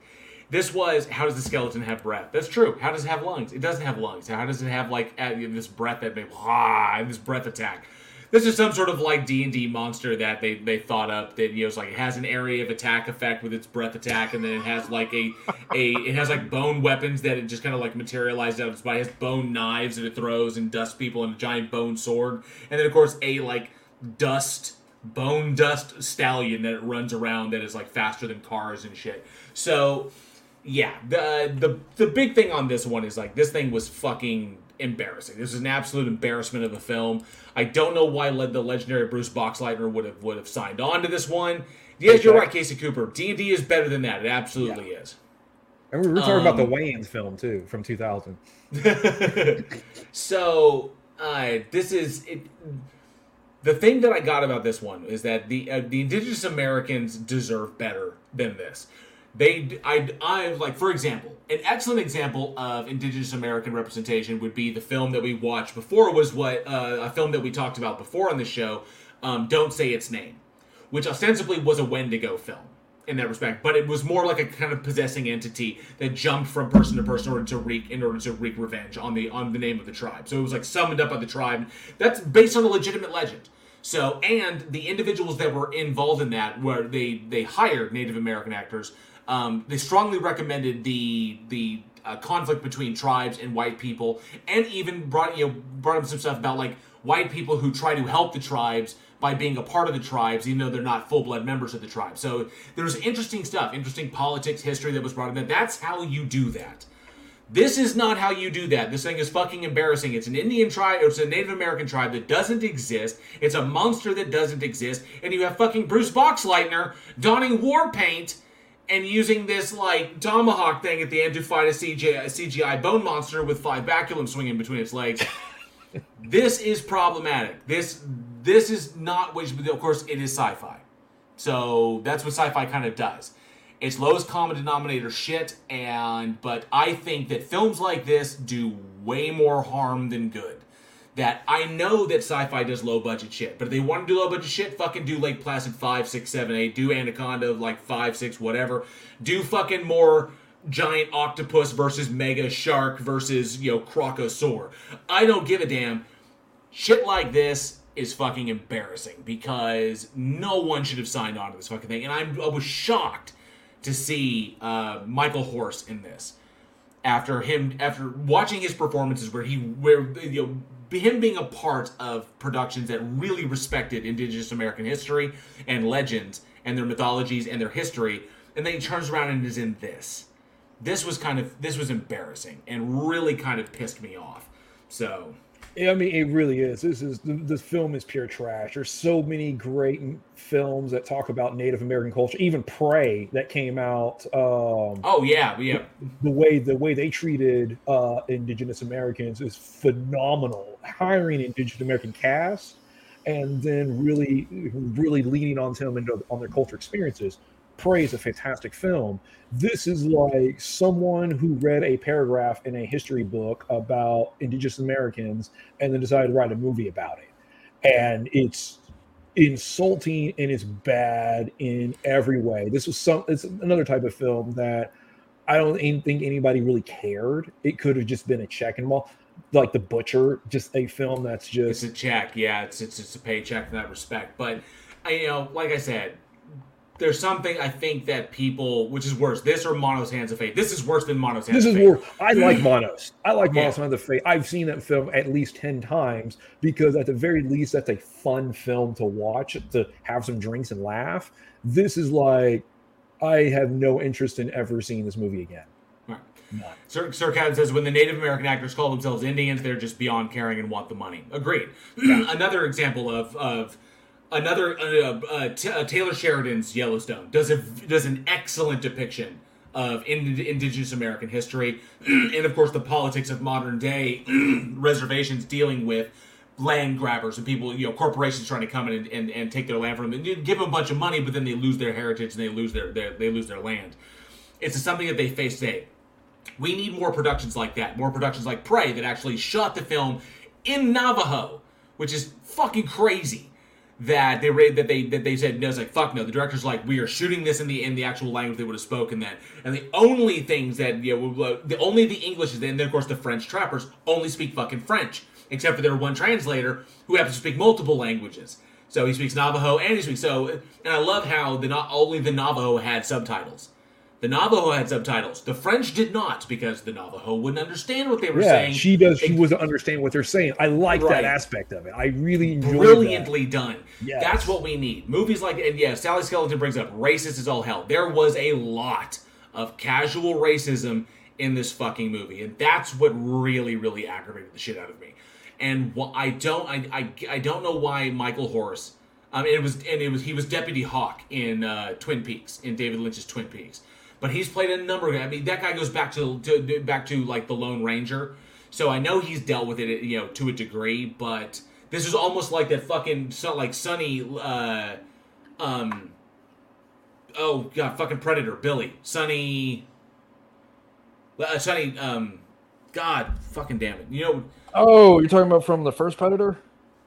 this was how does the skeleton have breath? That's true. How does it have lungs? It doesn't have lungs. How does it have like this breath that they ah, and this breath attack? This is some sort of like D and D monster that they they thought up that you know it's like it has an area of attack effect with its breath attack, and then it has like a a it has like bone weapons that it just kind of like materialized out of its body. It has bone knives that it throws and dusts people, and a giant bone sword, and then of course a like dust bone dust stallion that it runs around that is like faster than cars and shit. So yeah, the the the big thing on this one is like this thing was fucking embarrassing. This is an absolute embarrassment of a film. I don't know why led the legendary Bruce Boxleitner would have would have signed on to this one. Yes, you're right, Casey Cooper. D and D is better than that. It absolutely is. And we were talking about the Um, Wayne's film too from 2000. so uh, this is it. The thing that I got about this one is that the uh, the Indigenous Americans deserve better than this. They, I, I like for example, an excellent example of Indigenous American representation would be the film that we watched before was what uh, a film that we talked about before on the show. Um, Don't say its name, which ostensibly was a Wendigo film in that respect, but it was more like a kind of possessing entity that jumped from person to person in order to wreak in order to wreak revenge on the on the name of the tribe. So it was like summoned up by the tribe. That's based on a legitimate legend. So and the individuals that were involved in that, where they they hired Native American actors, um, they strongly recommended the the uh, conflict between tribes and white people, and even brought you know brought up some stuff about like white people who try to help the tribes by being a part of the tribes, even though they're not full blood members of the tribe. So there's interesting stuff, interesting politics, history that was brought in. That's how you do that. This is not how you do that. This thing is fucking embarrassing. It's an Indian tribe, it's a Native American tribe that doesn't exist. It's a monster that doesn't exist. And you have fucking Bruce Boxleitner donning war paint and using this like tomahawk thing at the end to fight a CGI, a CGI bone monster with five baculums swinging between its legs. this is problematic. This this is not which of course it is sci-fi. So that's what sci-fi kind of does. It's lowest common denominator shit, and but I think that films like this do way more harm than good. That I know that sci-fi does low budget shit, but if they want to do low budget shit, fucking do Lake Placid five, six, seven, eight. Do Anaconda like five, six, whatever. Do fucking more giant octopus versus mega shark versus you know crocosaur. I don't give a damn shit like this is fucking embarrassing because no one should have signed on to this fucking thing. And I'm, I was shocked to see uh, Michael Horse in this after him after watching his performances where he where you know him being a part of productions that really respected indigenous american history and legends and their mythologies and their history and then he turns around and is in this this was kind of this was embarrassing and really kind of pissed me off so I mean, it really is. This is this film is pure trash. There's so many great films that talk about Native American culture. Even Prey that came out. Um, oh yeah yeah the way the way they treated uh, Indigenous Americans is phenomenal. Hiring Indigenous American cast and then really really leaning on them into on their culture experiences. Prey is a fantastic film. This is like someone who read a paragraph in a history book about Indigenous Americans and then decided to write a movie about it. And it's insulting and it's bad in every way. This was some it's another type of film that I don't even think anybody really cared. It could have just been a check and ball, like The Butcher, just a film that's it's just a check yeah it's it's, it's a paycheck in that respect but I, you know like i said there's something I think that people, which is worse, this or Manos Hands of Fate. This is worse than Manos Hands This of is worse. I like Manos. I like Yeah. Manos Hands of Fate. I've seen that film at least ten times because at the very least, that's a fun film to watch to have some drinks and laugh. This is like, I have no interest in ever seeing this movie again. Right. None. Sir, Sir Kevin says when the Native American actors call themselves Indians, they're just beyond caring and want the money. Agreed. another example of of another uh, uh, T- uh, Taylor Sheridan's Yellowstone does a does an excellent depiction of ind- Indigenous American history, and of course the politics of modern day reservations dealing with land grabbers and people, you know, corporations trying to come in and, and, and take their land from them. And you give them a bunch of money, but then they lose their heritage and they lose their, their they lose their land. It's something that they face today. We need more productions like that. More productions like Prey that actually shot the film in Navajo, which is fucking crazy. That they ra- that they that they said no, it's like fuck no. The director's like we are shooting this in the in the actual language they would have spoken then, and the only things that you know the only the English is and then of course the French trappers only speak fucking French, except for their one translator who happens to speak multiple languages. So he speaks Navajo and he speaks so, and I love how the not only the Navajo had subtitles. The Navajo had subtitles. The French did not because the Navajo wouldn't understand what they were Yeah, saying. she does. She doesn't understand what they're saying. I like Right. that aspect of it. I really brilliantly done. Yes. That's what we need. Movies like and yeah, Sally Skeleton brings up racist is all hell. There was a lot of casual racism in this fucking movie, and that's what really, really aggravated the shit out of me. And wh- I don't, I, I, I don't know why Michael Horse. Um, it was and it was he was Deputy Hawk in uh, Twin Peaks in David Lynch's Twin Peaks, but he's played a number. Of, I mean, that guy goes back to, to back to like the Lone Ranger, so I know he's dealt with it, you know, to a degree. But this is almost like that fucking so like Sonny, uh, um, oh god, fucking Predator, Billy, Sonny, uh, Sonny, um, God, fucking damn it, you know. Oh, you're talking about from the first Predator?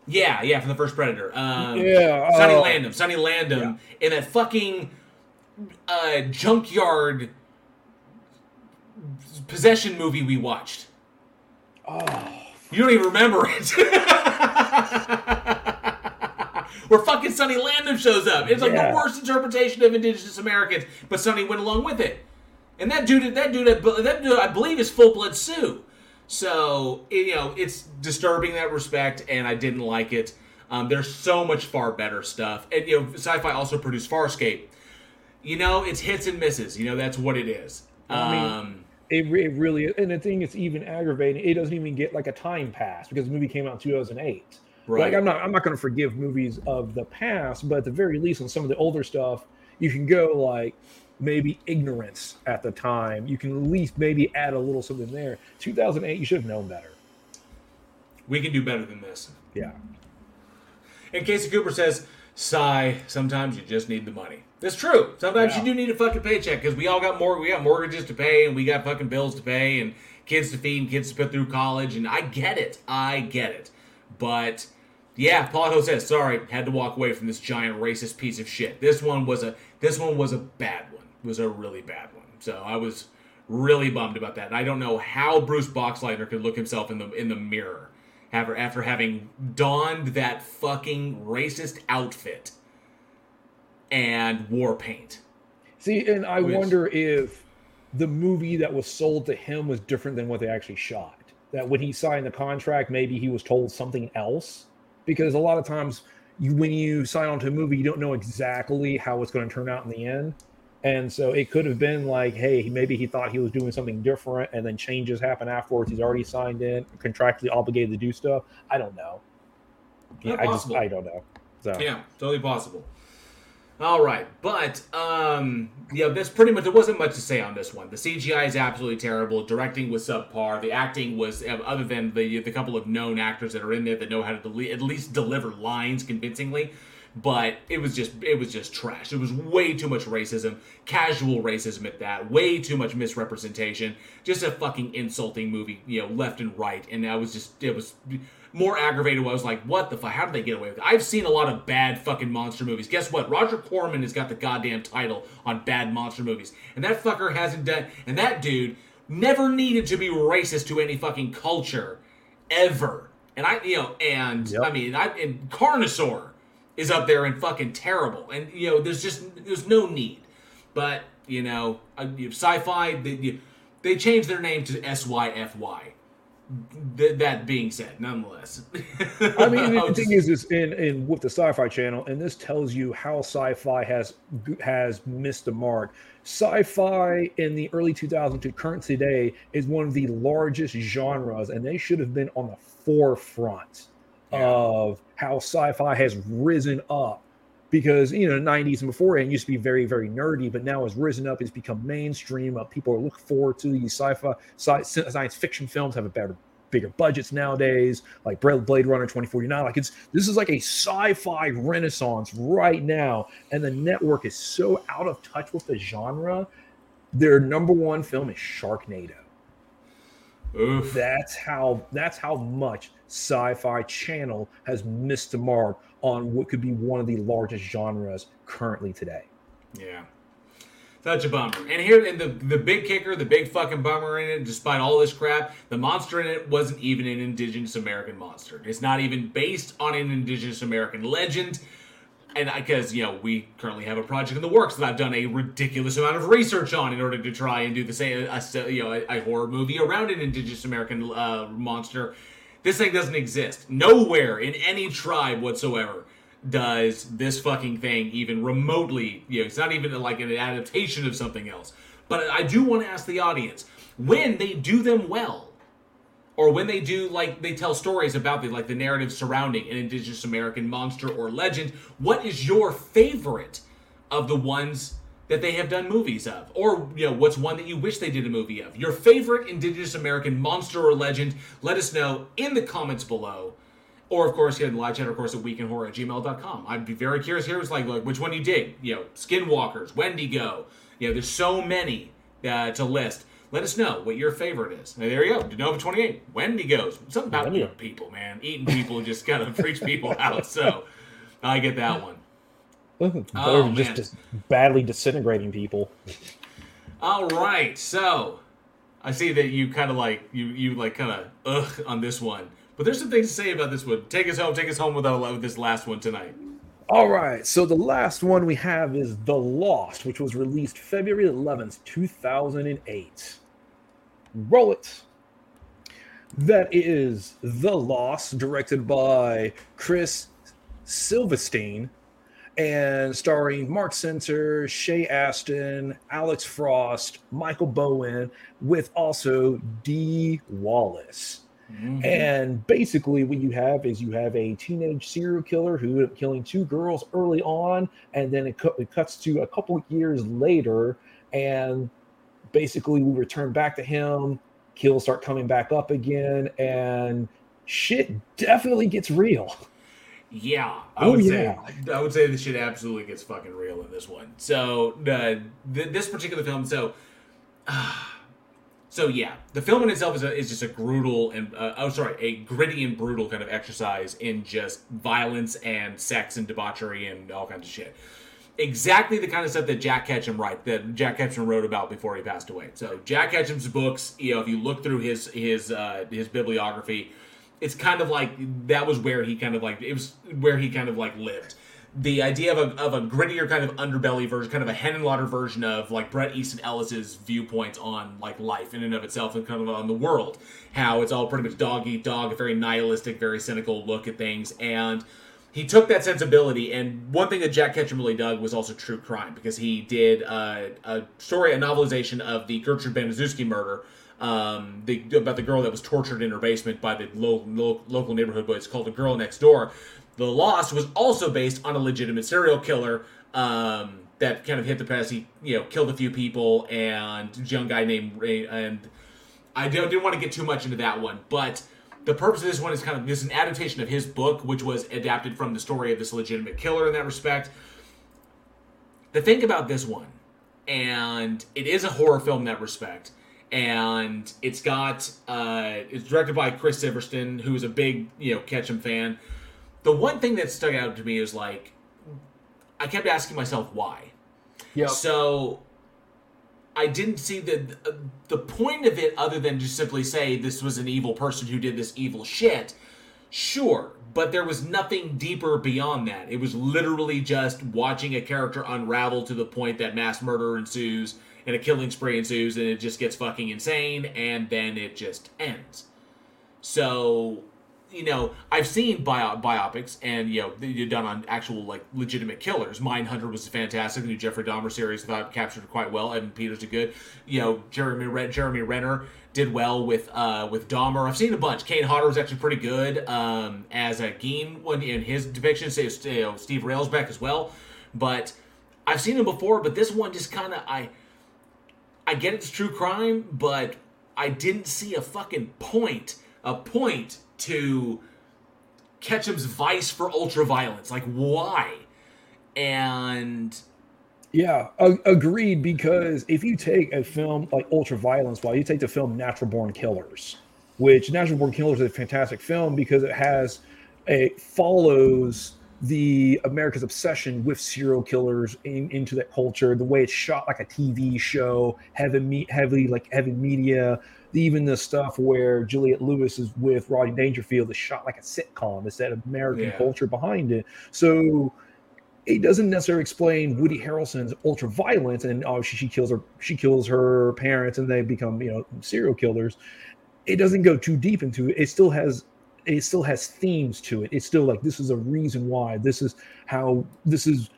Yeah, yeah, from the first Predator. Um, Yeah, Sonny uh, Landham. Sonny Landham in that fucking uh, junkyard possession movie we watched. Oh, You don't even remember it. Where fucking Sonny Landham shows up. It's like Yeah. the worst interpretation of Indigenous Americans, but Sonny went along with it. And that dude, that dude, that dude, I believe, is full blood Sioux. So you know, it's disturbing that respect, and I didn't like it. Um, there's so much far better stuff, and you know, Sci-Fi also produced Farscape. You know, it's hits and misses. You know, that's what it is. I mean, Um, It, re- it really is. And the thing is even aggravating, it doesn't even get like a time pass because the movie came out in 2008. Right. Like I'm not I'm not going to forgive movies of the past, but at the very least on some of the older stuff, you can go like maybe ignorance at the time. You can at least maybe add a little something there. 2008, you should have known better. we can do better than this. Yeah. And Casey Cooper says, "Sigh. Sometimes you just need the money." That's true. Sometimes Yeah. you do need a fucking paycheck because we all got more. We got mortgages to pay, and we got fucking bills to pay, and kids to feed, and kids to put through college. And I get it. I get it. But yeah, Paul says, "Sorry, had to walk away from this giant racist piece of shit." This one was a. This one was a bad one. It was a really bad one. So I was really bummed about that. And I don't know how Bruce Boxleitner could look himself in the in the mirror after after having donned that fucking racist outfit and war paint. See, and I Which- wonder if the movie that was sold to him was different than what they actually shot. That when he signed the contract, maybe he was told something else. Because a lot of times, you when you sign on to a movie, you don't know exactly how it's going to turn out in the end. And so it could have been like, hey, maybe he thought he was doing something different, and then changes happen afterwards. He's already signed in, contractually obligated to do stuff. I don't know. Yeah, I just possible. I don't know. So Yeah, totally possible. All right, but um, yeah, that's pretty much. There wasn't much to say on this one. The CGI is absolutely terrible. Directing was subpar. The acting was, uh, other than the the couple of known actors that are in there that know how to at least deliver lines convincingly, but it was just it was just trash. It was way too much racism, casual racism at that. Way too much misrepresentation. Just a fucking insulting movie, you know, left and right. And I was just it was more aggravated. I was like, what the fuck? How did they get away with it? I've seen a lot of bad fucking monster movies. Guess what? Roger Corman has got the goddamn title on bad monster movies, and that fucker hasn't done. And that dude never needed to be racist to any fucking culture, ever. And I, you know, and Yep. I mean, I and Carnosaur is up there and fucking terrible. And you know, there's just there's no need. But you know, uh, sci-fi they, you- they changed their name to SYFY. Th- that being said, nonetheless. I mean, the thing is, is in, in with the Sci-Fi Channel, and this tells you how Sci-Fi has has missed the mark. Sci-Fi in the early 2000s to current today is one of the largest genres, and they should have been on the forefront of how Sci-Fi has risen up. Because you know, the 90s and before it used to be very, very nerdy, but now it's risen up. It's become mainstream. Uh, people are looking forward to these sci-fi, sci- science fiction films. Have a better bigger budgets nowadays, like Blade Blade Runner 2049. Like it's this is like a sci-fi renaissance right now, and the network is so out of touch with the genre. Their number one film is Sharknado. Oof. That's how that's how much Sci-Fi Channel has missed the mark on what could be one of the largest genres currently today. Yeah. Such a bummer. And here, and the the big kicker, the big fucking bummer in it, despite all this crap, the monster in it wasn't even an Indigenous American monster. It's not even based on an Indigenous American legend. And because you know we currently have a project in the works that I've done a ridiculous amount of research on in order to try and do the same, a, you know, a, a horror movie around an Indigenous American uh, monster. This thing doesn't exist. Nowhere in any tribe whatsoever does this fucking thing even remotely you know it's not even like an adaptation of something else. But i do want to ask the audience when they do them well or when they do like they tell stories about the like the narrative surrounding an indigenous american monster or legend what is your favorite of the ones that they have done movies of or you know what's one that you wish they did a movie of your favorite indigenous american monster or legend let us know in the comments below or of course, get in the live chat, of course, at weekinhorror at gmail.com. I'd be very curious here. It's like, like which one you dig? You know, Skinwalkers, Wendigo. You know, there's so many uh, to list. Let us know what your favorite is. And there you go. Denova 28. Wendigos. Something about Wendigo. people, man. Eating people just kind of freaks people out. So I get that one. Better Oh, than just, man. just badly disintegrating people. All right, so I see that you kind of like you you like kind of ugh on this one, but there's some things to say about this one. Take us home. Take us home with, with this last one tonight. All right, so the last one we have is The Lost, which was released February 11th, 2008. Roll it. That is The Lost, directed by Chris Sivertson and starring Marc Senter, Shay Astar, Alex Frost, Michael Bowen, with also Dee Wallace. Mm-hmm. And basically, what you have is you have a teenage serial killer who ended up killing two girls early on, and then it, cu- it cuts to a couple of years later, and basically we return back to him. Kills start coming back up again, and shit definitely gets real. Yeah, I Oh, would yeah. say I would say this shit absolutely gets fucking real in this one. So uh, th- this particular film, so so yeah, the film in itself is, a, is just a brutal and uh, oh sorry, a gritty and brutal kind of exercise in just violence and sex and debauchery and all kinds of shit. Exactly the kind of stuff that Jack Ketchum write that Jack Ketchum wrote about before he passed away. So Jack Ketchum's books, you know, if you look through his his uh, his bibliography, it's kind of like that was where he kind of like it was where he kind of like lived. The idea of a, of a grittier kind of underbelly version, kind of a Hen and Henenlotter version of like Bret Easton Ellis's viewpoint on like life in and of itself and kind of on the world. How it's all pretty much dog eat dog, a very nihilistic, very cynical look at things. And he took that sensibility and one thing that jack ketchum really dug was also true crime because he did uh, a story a novelization of the gertrude Baniszewski murder um, the, about the girl that was tortured in her basement by the lo- lo- local neighborhood boys called the girl next door the lost was also based on a legitimate serial killer um, that kind of hit the press he you know killed a few people and young guy named ray and I don't, didn't want to get too much into that one, but the purpose of this one is kind of this is an adaptation of his book, which was adapted from the story of this legitimate killer in that respect. The thing about this one, and it is a horror film in that respect, and it's got uh, it's directed by Chris Sivertson, who's a big you know Ketchum fan. The one thing that stuck out to me is like I kept asking myself why. Yeah. So I didn't see the the point of it other than just simply say this was an evil person who did this evil shit. Sure, but there was nothing deeper beyond that. It was literally just watching a character unravel to the point that mass murder ensues and a killing spree ensues and it just gets fucking insane and then it just ends. So, you know, I've seen bio- biopics and, you know, you're done on actual, like, legitimate killers. Mindhunter was fantastic. The new Jeffrey Dahmer series I thought captured it quite well. Evan Peters did good. You know, Jeremy, Jeremy Renner did well with uh, with Dahmer. I've seen a bunch. Kane Hodder was actually pretty good um, as a Gein when in his depiction. Say you know, Steve Railsback as well, but I've seen him before. But this one just kind of I I get it's true crime, but I didn't see a fucking point a point to Ketchum's vice for ultra violence. Like why? And Yeah, agreed. Because if you take a film like Ultra Violence, while you take the film Natural Born Killers, which Natural Born Killers is a fantastic film because it has it follows the America's obsession with serial killers in, into that culture, the way it's shot like a TV show, heavy me, heavy like heavy media, even the stuff where Juliette Lewis is with Rodney Dangerfield is shot like a sitcom. It's that American Yeah. culture behind it. So it doesn't necessarily explain Woody Harrelson's ultra violence and oh, obviously she kills her she kills her parents and they become you know serial killers. It doesn't go too deep into it. It still has it still has themes to it. It's still like this is a reason why this is how this is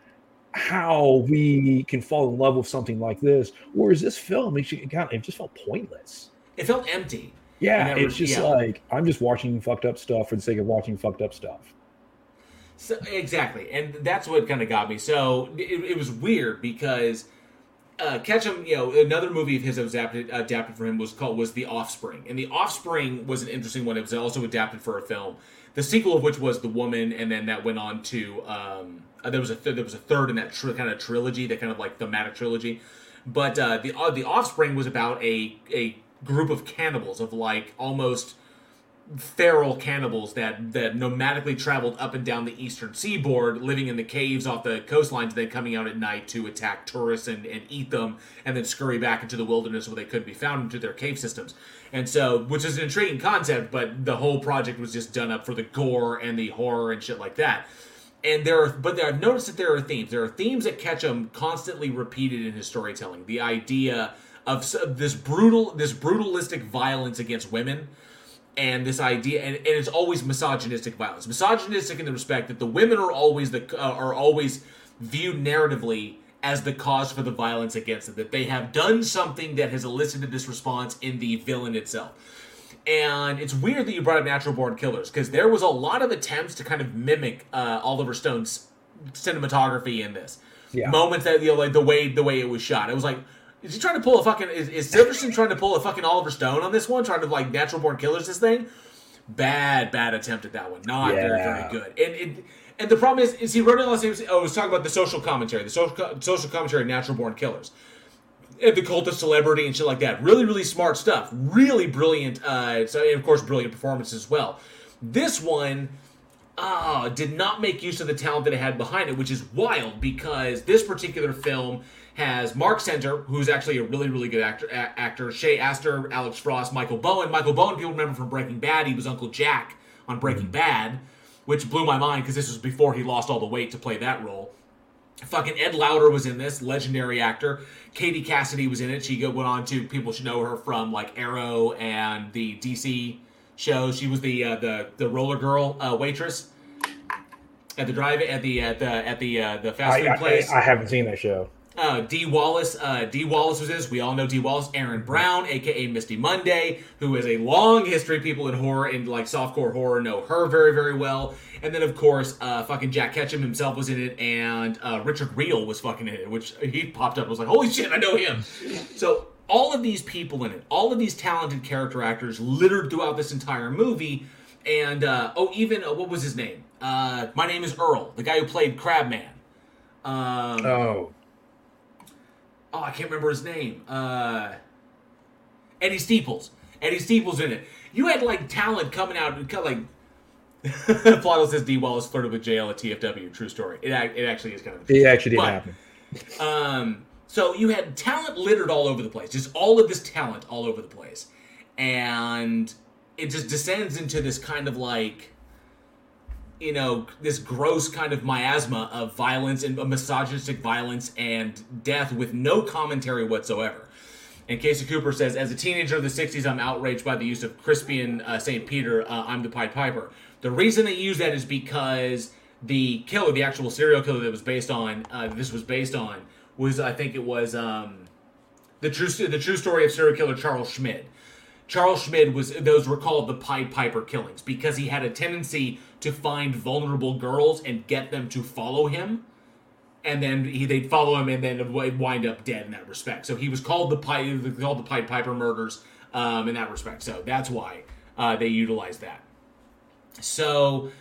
how we can fall in love with something like this. Whereas this film, it, it kind of it just felt pointless. it felt empty. Yeah, it's just yeah. like I'm just watching fucked up stuff for the sake of watching fucked up stuff. So, exactly, and that's what kind of got me. So it, it was weird because uh, Ketchum, you know, another movie of his that was adapted, adapted for him was called was The Offspring, and The Offspring was an interesting one. It was also adapted for a film. The sequel of which was The Woman, and then that went on to um, uh, there was a th- there was a third in that tri- kind of trilogy, that kind of like thematic trilogy. But uh, the uh, The Offspring was about a a group of cannibals of like almost feral cannibals that that nomadically traveled up and down the eastern seaboard, living in the caves off the coastlines, then coming out at night to attack tourists and, and eat them, and then scurry back into the wilderness where they couldn't be found into their cave systems. And so, which is an intriguing concept, but the whole project was just done up for the gore and the horror and shit like that. And there are, but there, I've noticed that there are themes. There are themes that Ketchum constantly repeated in his storytelling. The idea of this brutal, this brutalistic violence against women, and this idea and, and it's always misogynistic violence. Misogynistic in the respect that the women are always the uh, are always viewed narratively as the cause for the violence against them that they have done something that has elicited this response in the villain itself. And it's weird that you brought up natural born killers because there was a lot of attempts to kind of mimic uh, oliver stone's cinematography in this. Yeah. moments that you know like the way the way it was shot. It was like is he trying to pull a fucking is, is Sivertson trying to pull a fucking Oliver Stone on this one trying to like natural born killers this thing bad bad attempt at that one not very Yeah. very good and it and the problem is is he wrote it last oh, I was talking about the social commentary the social social commentary of natural born killers and the cult of celebrity and shit like that. Really, really smart stuff. Really brilliant. Uh, so, and of course, brilliant performance as well. This one uh, did not make use of the talent that it had behind it, which is wild because this particular film has Marc Senter, who's actually a really, really good actor. A- actor Shay Astar, Alex Frost, Michael Bowen. Michael Bowen, people remember from Breaking Bad. He was Uncle Jack on Breaking Bad, which blew my mind because this was before he lost all the weight to play that role. Fucking Ed Lauter was in this, legendary actor. Katie Cassidy was in it. She went on to people should know her from like Arrow and the DC show. She was the uh, the the roller girl uh, waitress at the drive at the at the at the uh, the fast food place. I, I haven't seen that show. Uh, Dee Wallace. Uh, Dee Wallace was this. We all know Dee Wallace. Erin Brown, aka Misty Mundae, who has a long history. People in horror and like softcore horror know her very, very well. And then of course, uh, fucking Jack Ketchum himself was in it, and uh, Richard Riehle was fucking in it, which he popped up. and was like, holy shit, I know him. So all of these people in it, all of these talented character actors littered throughout this entire movie. And uh, oh, even uh, what was his name? My name is Earl, the guy who played Crabman. Um, Oh, oh, I can't remember his name. Uh, Eddie Steeples. Eddie Steeples in it. You had like talent coming out, kind of like. Plotto says Dee Wallace flirted with JL at TFW. True story. It, it actually is kind of. it actually did But- happen. Um, so you had talent littered all over the place, just all of this talent all over the place, and it just descends into this kind of like you know this gross kind of miasma of violence and misogynistic violence and death with no commentary whatsoever. And Casey Cooper says, as a teenager of the 60s, I'm outraged by the use of Crispian uh, St. Peter, uh, I'm the Pied Piper. The reason they use that is because the killer, the actual serial killer that was based on, uh, this was based on, was, I think it was um, the, true, the true story of serial killer Charles Schmid. Charles Schmid was, those were called the Pied Piper killings because he had a tendency to find vulnerable girls and get them to follow him and then he they'd follow him and then wind up dead in that respect. So he was called the called the Pied Piper murders um, in that respect. So that's why uh, they utilized that. So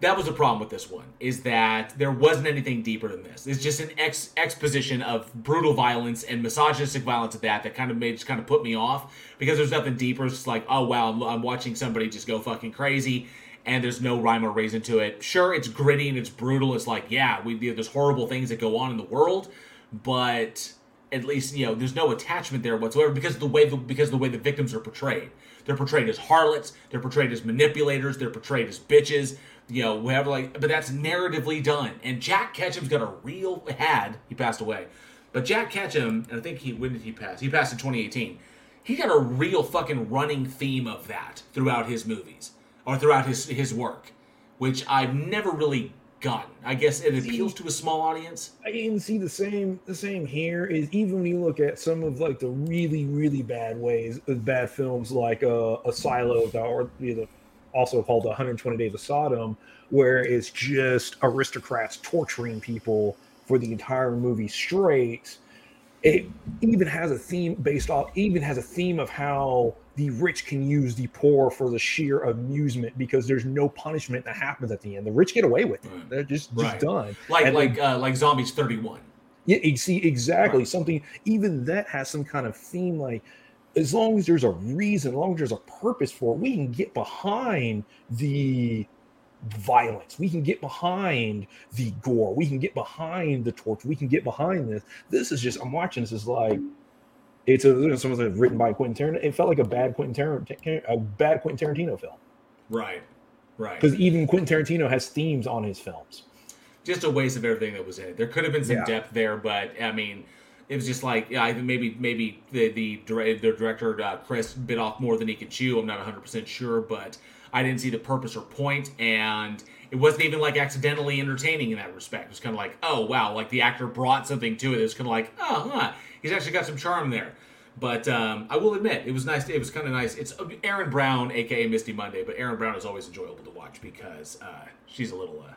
that was the problem with this one is that there wasn't anything deeper than this. It's just an ex- exposition of brutal violence and misogynistic violence at that that kind of made just kind of put me off because there's nothing deeper. It's just like oh wow, I'm, I'm watching somebody just go fucking crazy and there's no rhyme or reason to it. Sure, it's gritty and it's brutal. It's like, yeah, we there's horrible things that go on in the world, but at least you know there's no attachment there whatsoever because the way the, because of the way the victims are portrayed. They're portrayed as harlots. They're portrayed as manipulators. They're portrayed as bitches. You know, whatever. Like, but that's narratively done. And Jack Ketchum's got a real had he passed away, but Jack Ketchum, and I think he when did he pass? He passed in 2018. He got a real fucking running theme of that throughout his movies or throughout his his work, which I've never really gotten. I guess it appeals to a small audience. I can even see the same the same here is even when you look at some of like the really really bad ways bad films like uh, a Silo or you know, also called 120 Days of Sodom, where it's just aristocrats torturing people for the entire movie straight. It even has a theme based off even has a theme of how the rich can use the poor for the sheer amusement because there's no punishment that happens at the end. The rich get away with it; they're just just Right. done. Like And like then- uh, like Zombies 31. yeah, you see exactly something. Even that has some kind of theme. Like as long as there's a reason, as long as there's a purpose for it, we can get behind the violence. We can get behind the gore. We can get behind the torture. We can get behind this. This is just I'm watching. This is like it's a something that's written by Quentin Tarantino. It felt like a bad Quentin Tarantino, a bad Quentin Tarantino film Right. Right. because even Quentin Tarantino has themes on his films. just a waste of everything that was in it. There could have been some Yeah. depth there, but I mean, it was just like yeah, maybe maybe the the, dire- the director uh, Chris bit off more than he could chew. I'm not 100 percent sure, but I didn't see the purpose or point, and it wasn't even like accidentally entertaining in that respect. It was kind of like oh wow, like the actor brought something to it. It was kind of like oh huh, he's actually got some charm there. But um, I will admit, it was nice. It was kind of nice. It's Erin Brown, aka Misty Mundae, but Erin Brown is always enjoyable to watch because uh, she's a little uh,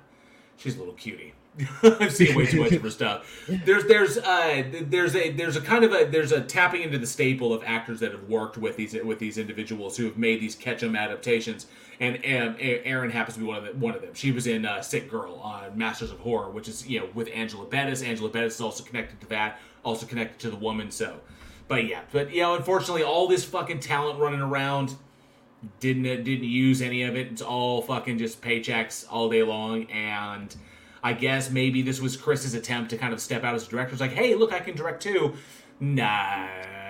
she's a little cutie. I've seen way too much of her stuff. There's there's uh there's a there's a kind of a there's a tapping into the staple of actors that have worked with these with these individuals who have made these Ketchum adaptations, and um, Erin happens to be one of the, one of them. She was in uh, Sick Girl on Masters of Horror, which is you know with Angela Bettis. Angela Bettis is also connected to that, also connected to the woman. So, but yeah, but you know, unfortunately, all this fucking talent running around didn't didn't use any of it. It's all fucking just paychecks all day long, and I guess maybe this was Chris's attempt to kind of step out as a director. It's like, hey, look, I can direct too. Nah,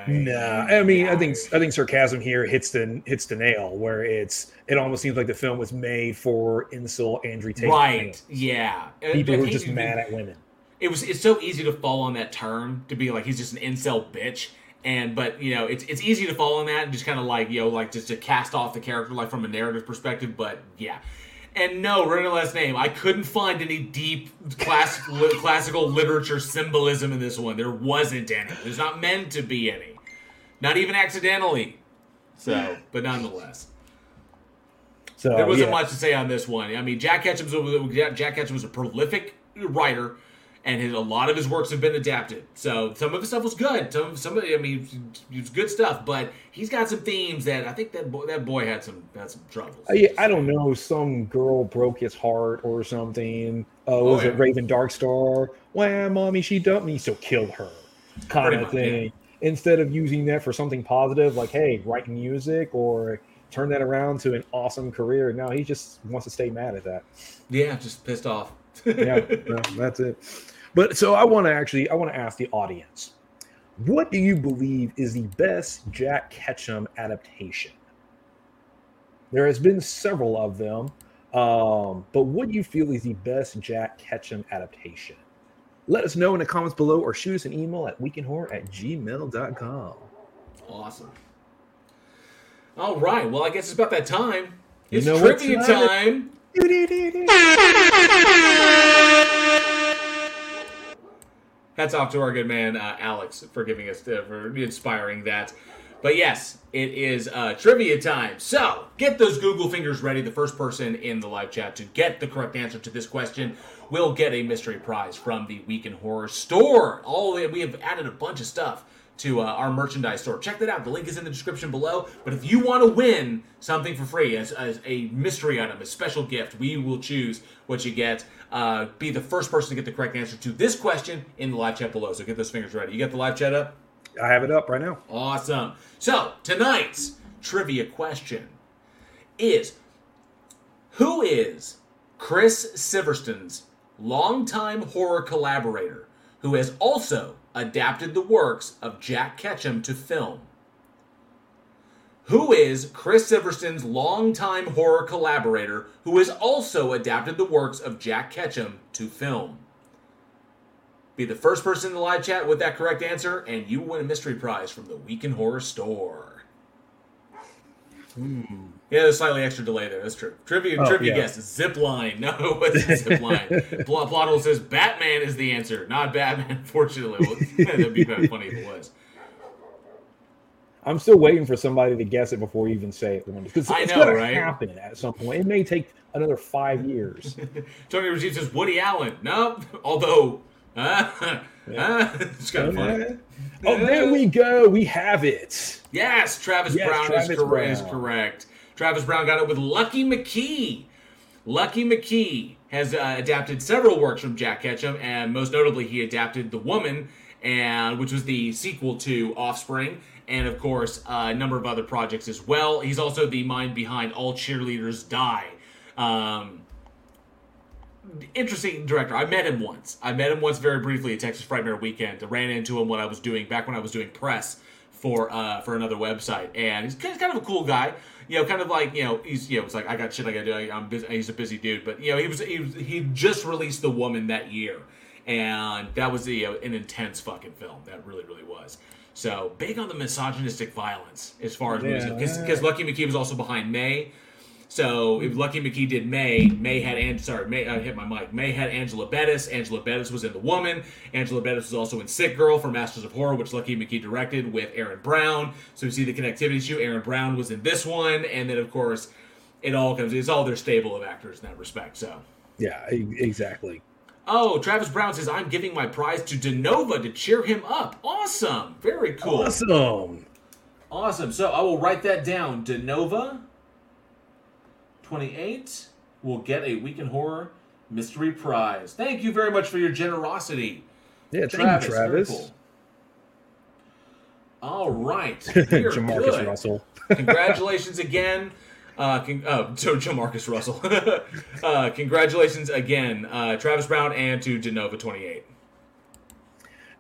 Nah, I mean, I think I think sarcasm here hits the hits the nail where it's it almost seems like the film was made for incel Andrew Tate. right, yeah. Uh, People who are just mad at women. it was it's so easy to fall on that term to be like he's just an incel bitch and but you know it's it's easy to fall on that and just kind of like you know like just to cast off the character like from a narrative perspective but yeah and no Renner last name. I couldn't find any deep class, li- classical literature symbolism in this one. There wasn't any. There's not meant to be any. Not even accidentally. So but nonetheless. So there wasn't yeah. much to say on this one. I mean, Jack Ketchum was a, Jack Ketchum was a prolific writer, and his, a lot of his works have been adapted. So some of his stuff was good. Some some of it, I mean, it's good stuff. But he's got some themes that I think that boy, that boy had some had some troubles. I, I don't know. Some girl broke his heart or something. Uh, was Oh, it yeah. Raven Darkstar? Wow, mommy, she dumped me, so kill her, kind Pretty of much, thing. Instead of using that for something positive, like hey, write music or turn that around to an awesome career. Now he just wants to stay mad at that. Yeah, just pissed off. yeah, no, that's it. But so I want to actually, I want to ask the audience, what do you believe is the best Jack Ketchum adaptation? There has been several of them, Um, but what do you feel is the best Jack Ketchum adaptation? Let us know in the comments below or shoot us an email at weekinhorror at gmail.com. Awesome. All right. Well, I guess it's about that time. You It's know what trivia time it- time. Hats off to our good man uh, Alex for giving us uh, for inspiring that. But yes, it is uh, trivia time. So get those Google fingers ready. The first person in the live chat to get the correct answer to this question will get a mystery prize from the Week in Horror store. All we have added a bunch of stuff to uh, our merchandise store. Check that out. The link is in the description below. But if you want to win something for free as, as a mystery item, a special gift, we will choose what you get. Uh, be the first person to get the correct answer to this question in the live chat below. So get those fingers ready. You got the live chat up? I have it up right now. Awesome. So tonight's trivia question is Who is Chris Sivertson's longtime horror collaborator who has also adapted the works of Jack Ketchum to film? Who is Chris Sivertson's longtime horror collaborator who has also adapted the works of Jack Ketchum to film? Be the first person in the live chat with that correct answer, and you will win a mystery prize from the Week in Horror store. Yeah, there's slightly extra delay there. That's true. Trivia, Oh, trivia yeah. guess. Zip line. No, it's a zip line. Plottle says Batman is the answer, not Batman. Unfortunately, well, that'd be kind of funny if it was. I'm still waiting for somebody to guess it before you even say it. Because I it's know, gonna right? happen at some point. It may take another five years. Tony Regime says Woody Allen. No, although, uh, uh, it's kind of funny. oh, there we go. We have it. Yes, Travis Yes, Brown Travis is, correct, is Brown. correct. Travis Brown got it with Lucky McKee. Lucky McKee has uh, adapted several works from Jack Ketchum, and most notably, he adapted The Woman, and which was the sequel to Offspring, and of course, uh, a number of other projects as well. He's also the mind behind All Cheerleaders Die. Um, interesting director. I met him once. I met him once very briefly at Texas Frightmare Weekend. I ran into him when I was doing back when I was doing press for uh, for another website, and he's kind of a cool guy. You know, kind of like you know, he's you know, it's like I got shit I got to do. I'm busy. He's a busy dude, but you know, he was he was, he just released The Woman that year, and that was you know, an intense fucking film. That really really was. So big on the misogynistic violence as far as movies Yeah. because because Lucky McKee was also behind May. So if Lucky McKee did May, May had An- sorry, May I hit my mic. May had Angela Bettis. Angela Bettis was in The Woman. Angela Bettis was also in Sick Girl for Masters of Horror, which Lucky McKee directed with Erin Brown. So we see the connectivity issue. Erin Brown was in this one, and then of course, it all comes. It's all their stable of actors in that respect. So. Yeah, exactly. Oh, Travis Brown says I'm giving my prize to Denova to cheer him up. Awesome, very cool. Awesome. Awesome. So I will write that down. Denova 28 will get a Week in Horror mystery prize. Thank you very much for your generosity. Yeah, Travis, you, Travis. cool. All right. Jamarcus good. Russell. Congratulations again. Uh, con- oh, to Jamarcus Russell. uh, congratulations again, uh, Travis Brown, and to Denova 28.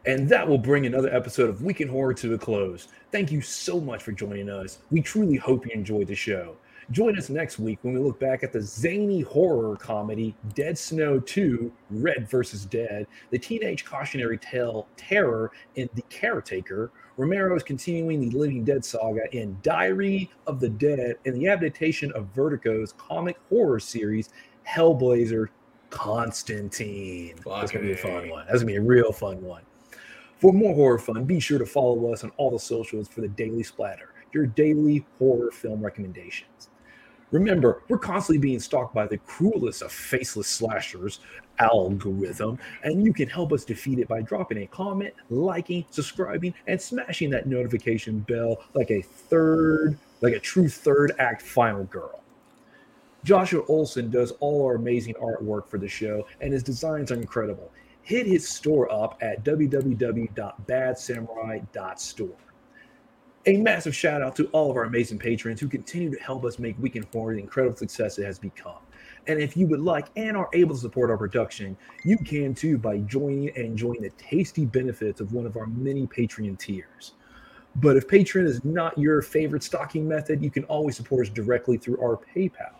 And that will bring another episode of Week in Horror to a close. Thank you so much for joining us. We truly hope you enjoyed the show. Join us next week when we look back at the zany horror comedy Dead Snow 2 Red vs. Dead, the teenage cautionary tale Terror in The Caretaker, Romero's continuing the Living Dead saga in Diary of the Dead, and the adaptation of Vertigo's comic horror series Hellblazer Constantine. That's going to be a fun one. That's going to be a real fun one. For more horror fun, be sure to follow us on all the socials for the Daily Splatter, your daily horror film recommendations. Remember, we're constantly being stalked by the cruelest of faceless slashers algorithm, and you can help us defeat it by dropping a comment, liking, subscribing, and smashing that notification bell like a third, like a true third act final girl. Joshua Olsen does all our amazing artwork for the show, and his designs are incredible. Hit his store up at www.badsamurai.store. A massive shout out to all of our amazing patrons who continue to help us make Week in Horror the incredible success it has become. And if you would like and are able to support our production, you can too by joining and enjoying the tasty benefits of one of our many Patreon tiers. But if Patreon is not your favorite stocking method, you can always support us directly through our PayPal.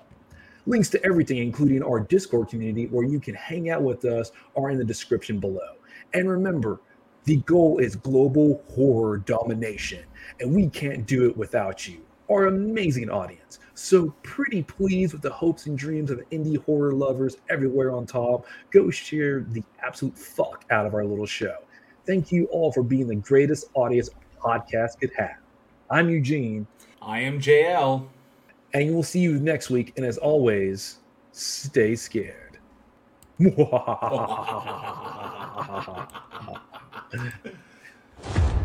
Links to everything, including our Discord community where you can hang out with us, are in the description below. And remember, the goal is global horror domination, and we can't do it without you, our amazing audience. So, pretty pleased with the hopes and dreams of indie horror lovers everywhere on top. Go share the absolute fuck out of our little show. Thank you all for being the greatest audience podcast could have. I'm Eugene, I am JL. and we'll see you next week. And as always, stay scared. フフフ。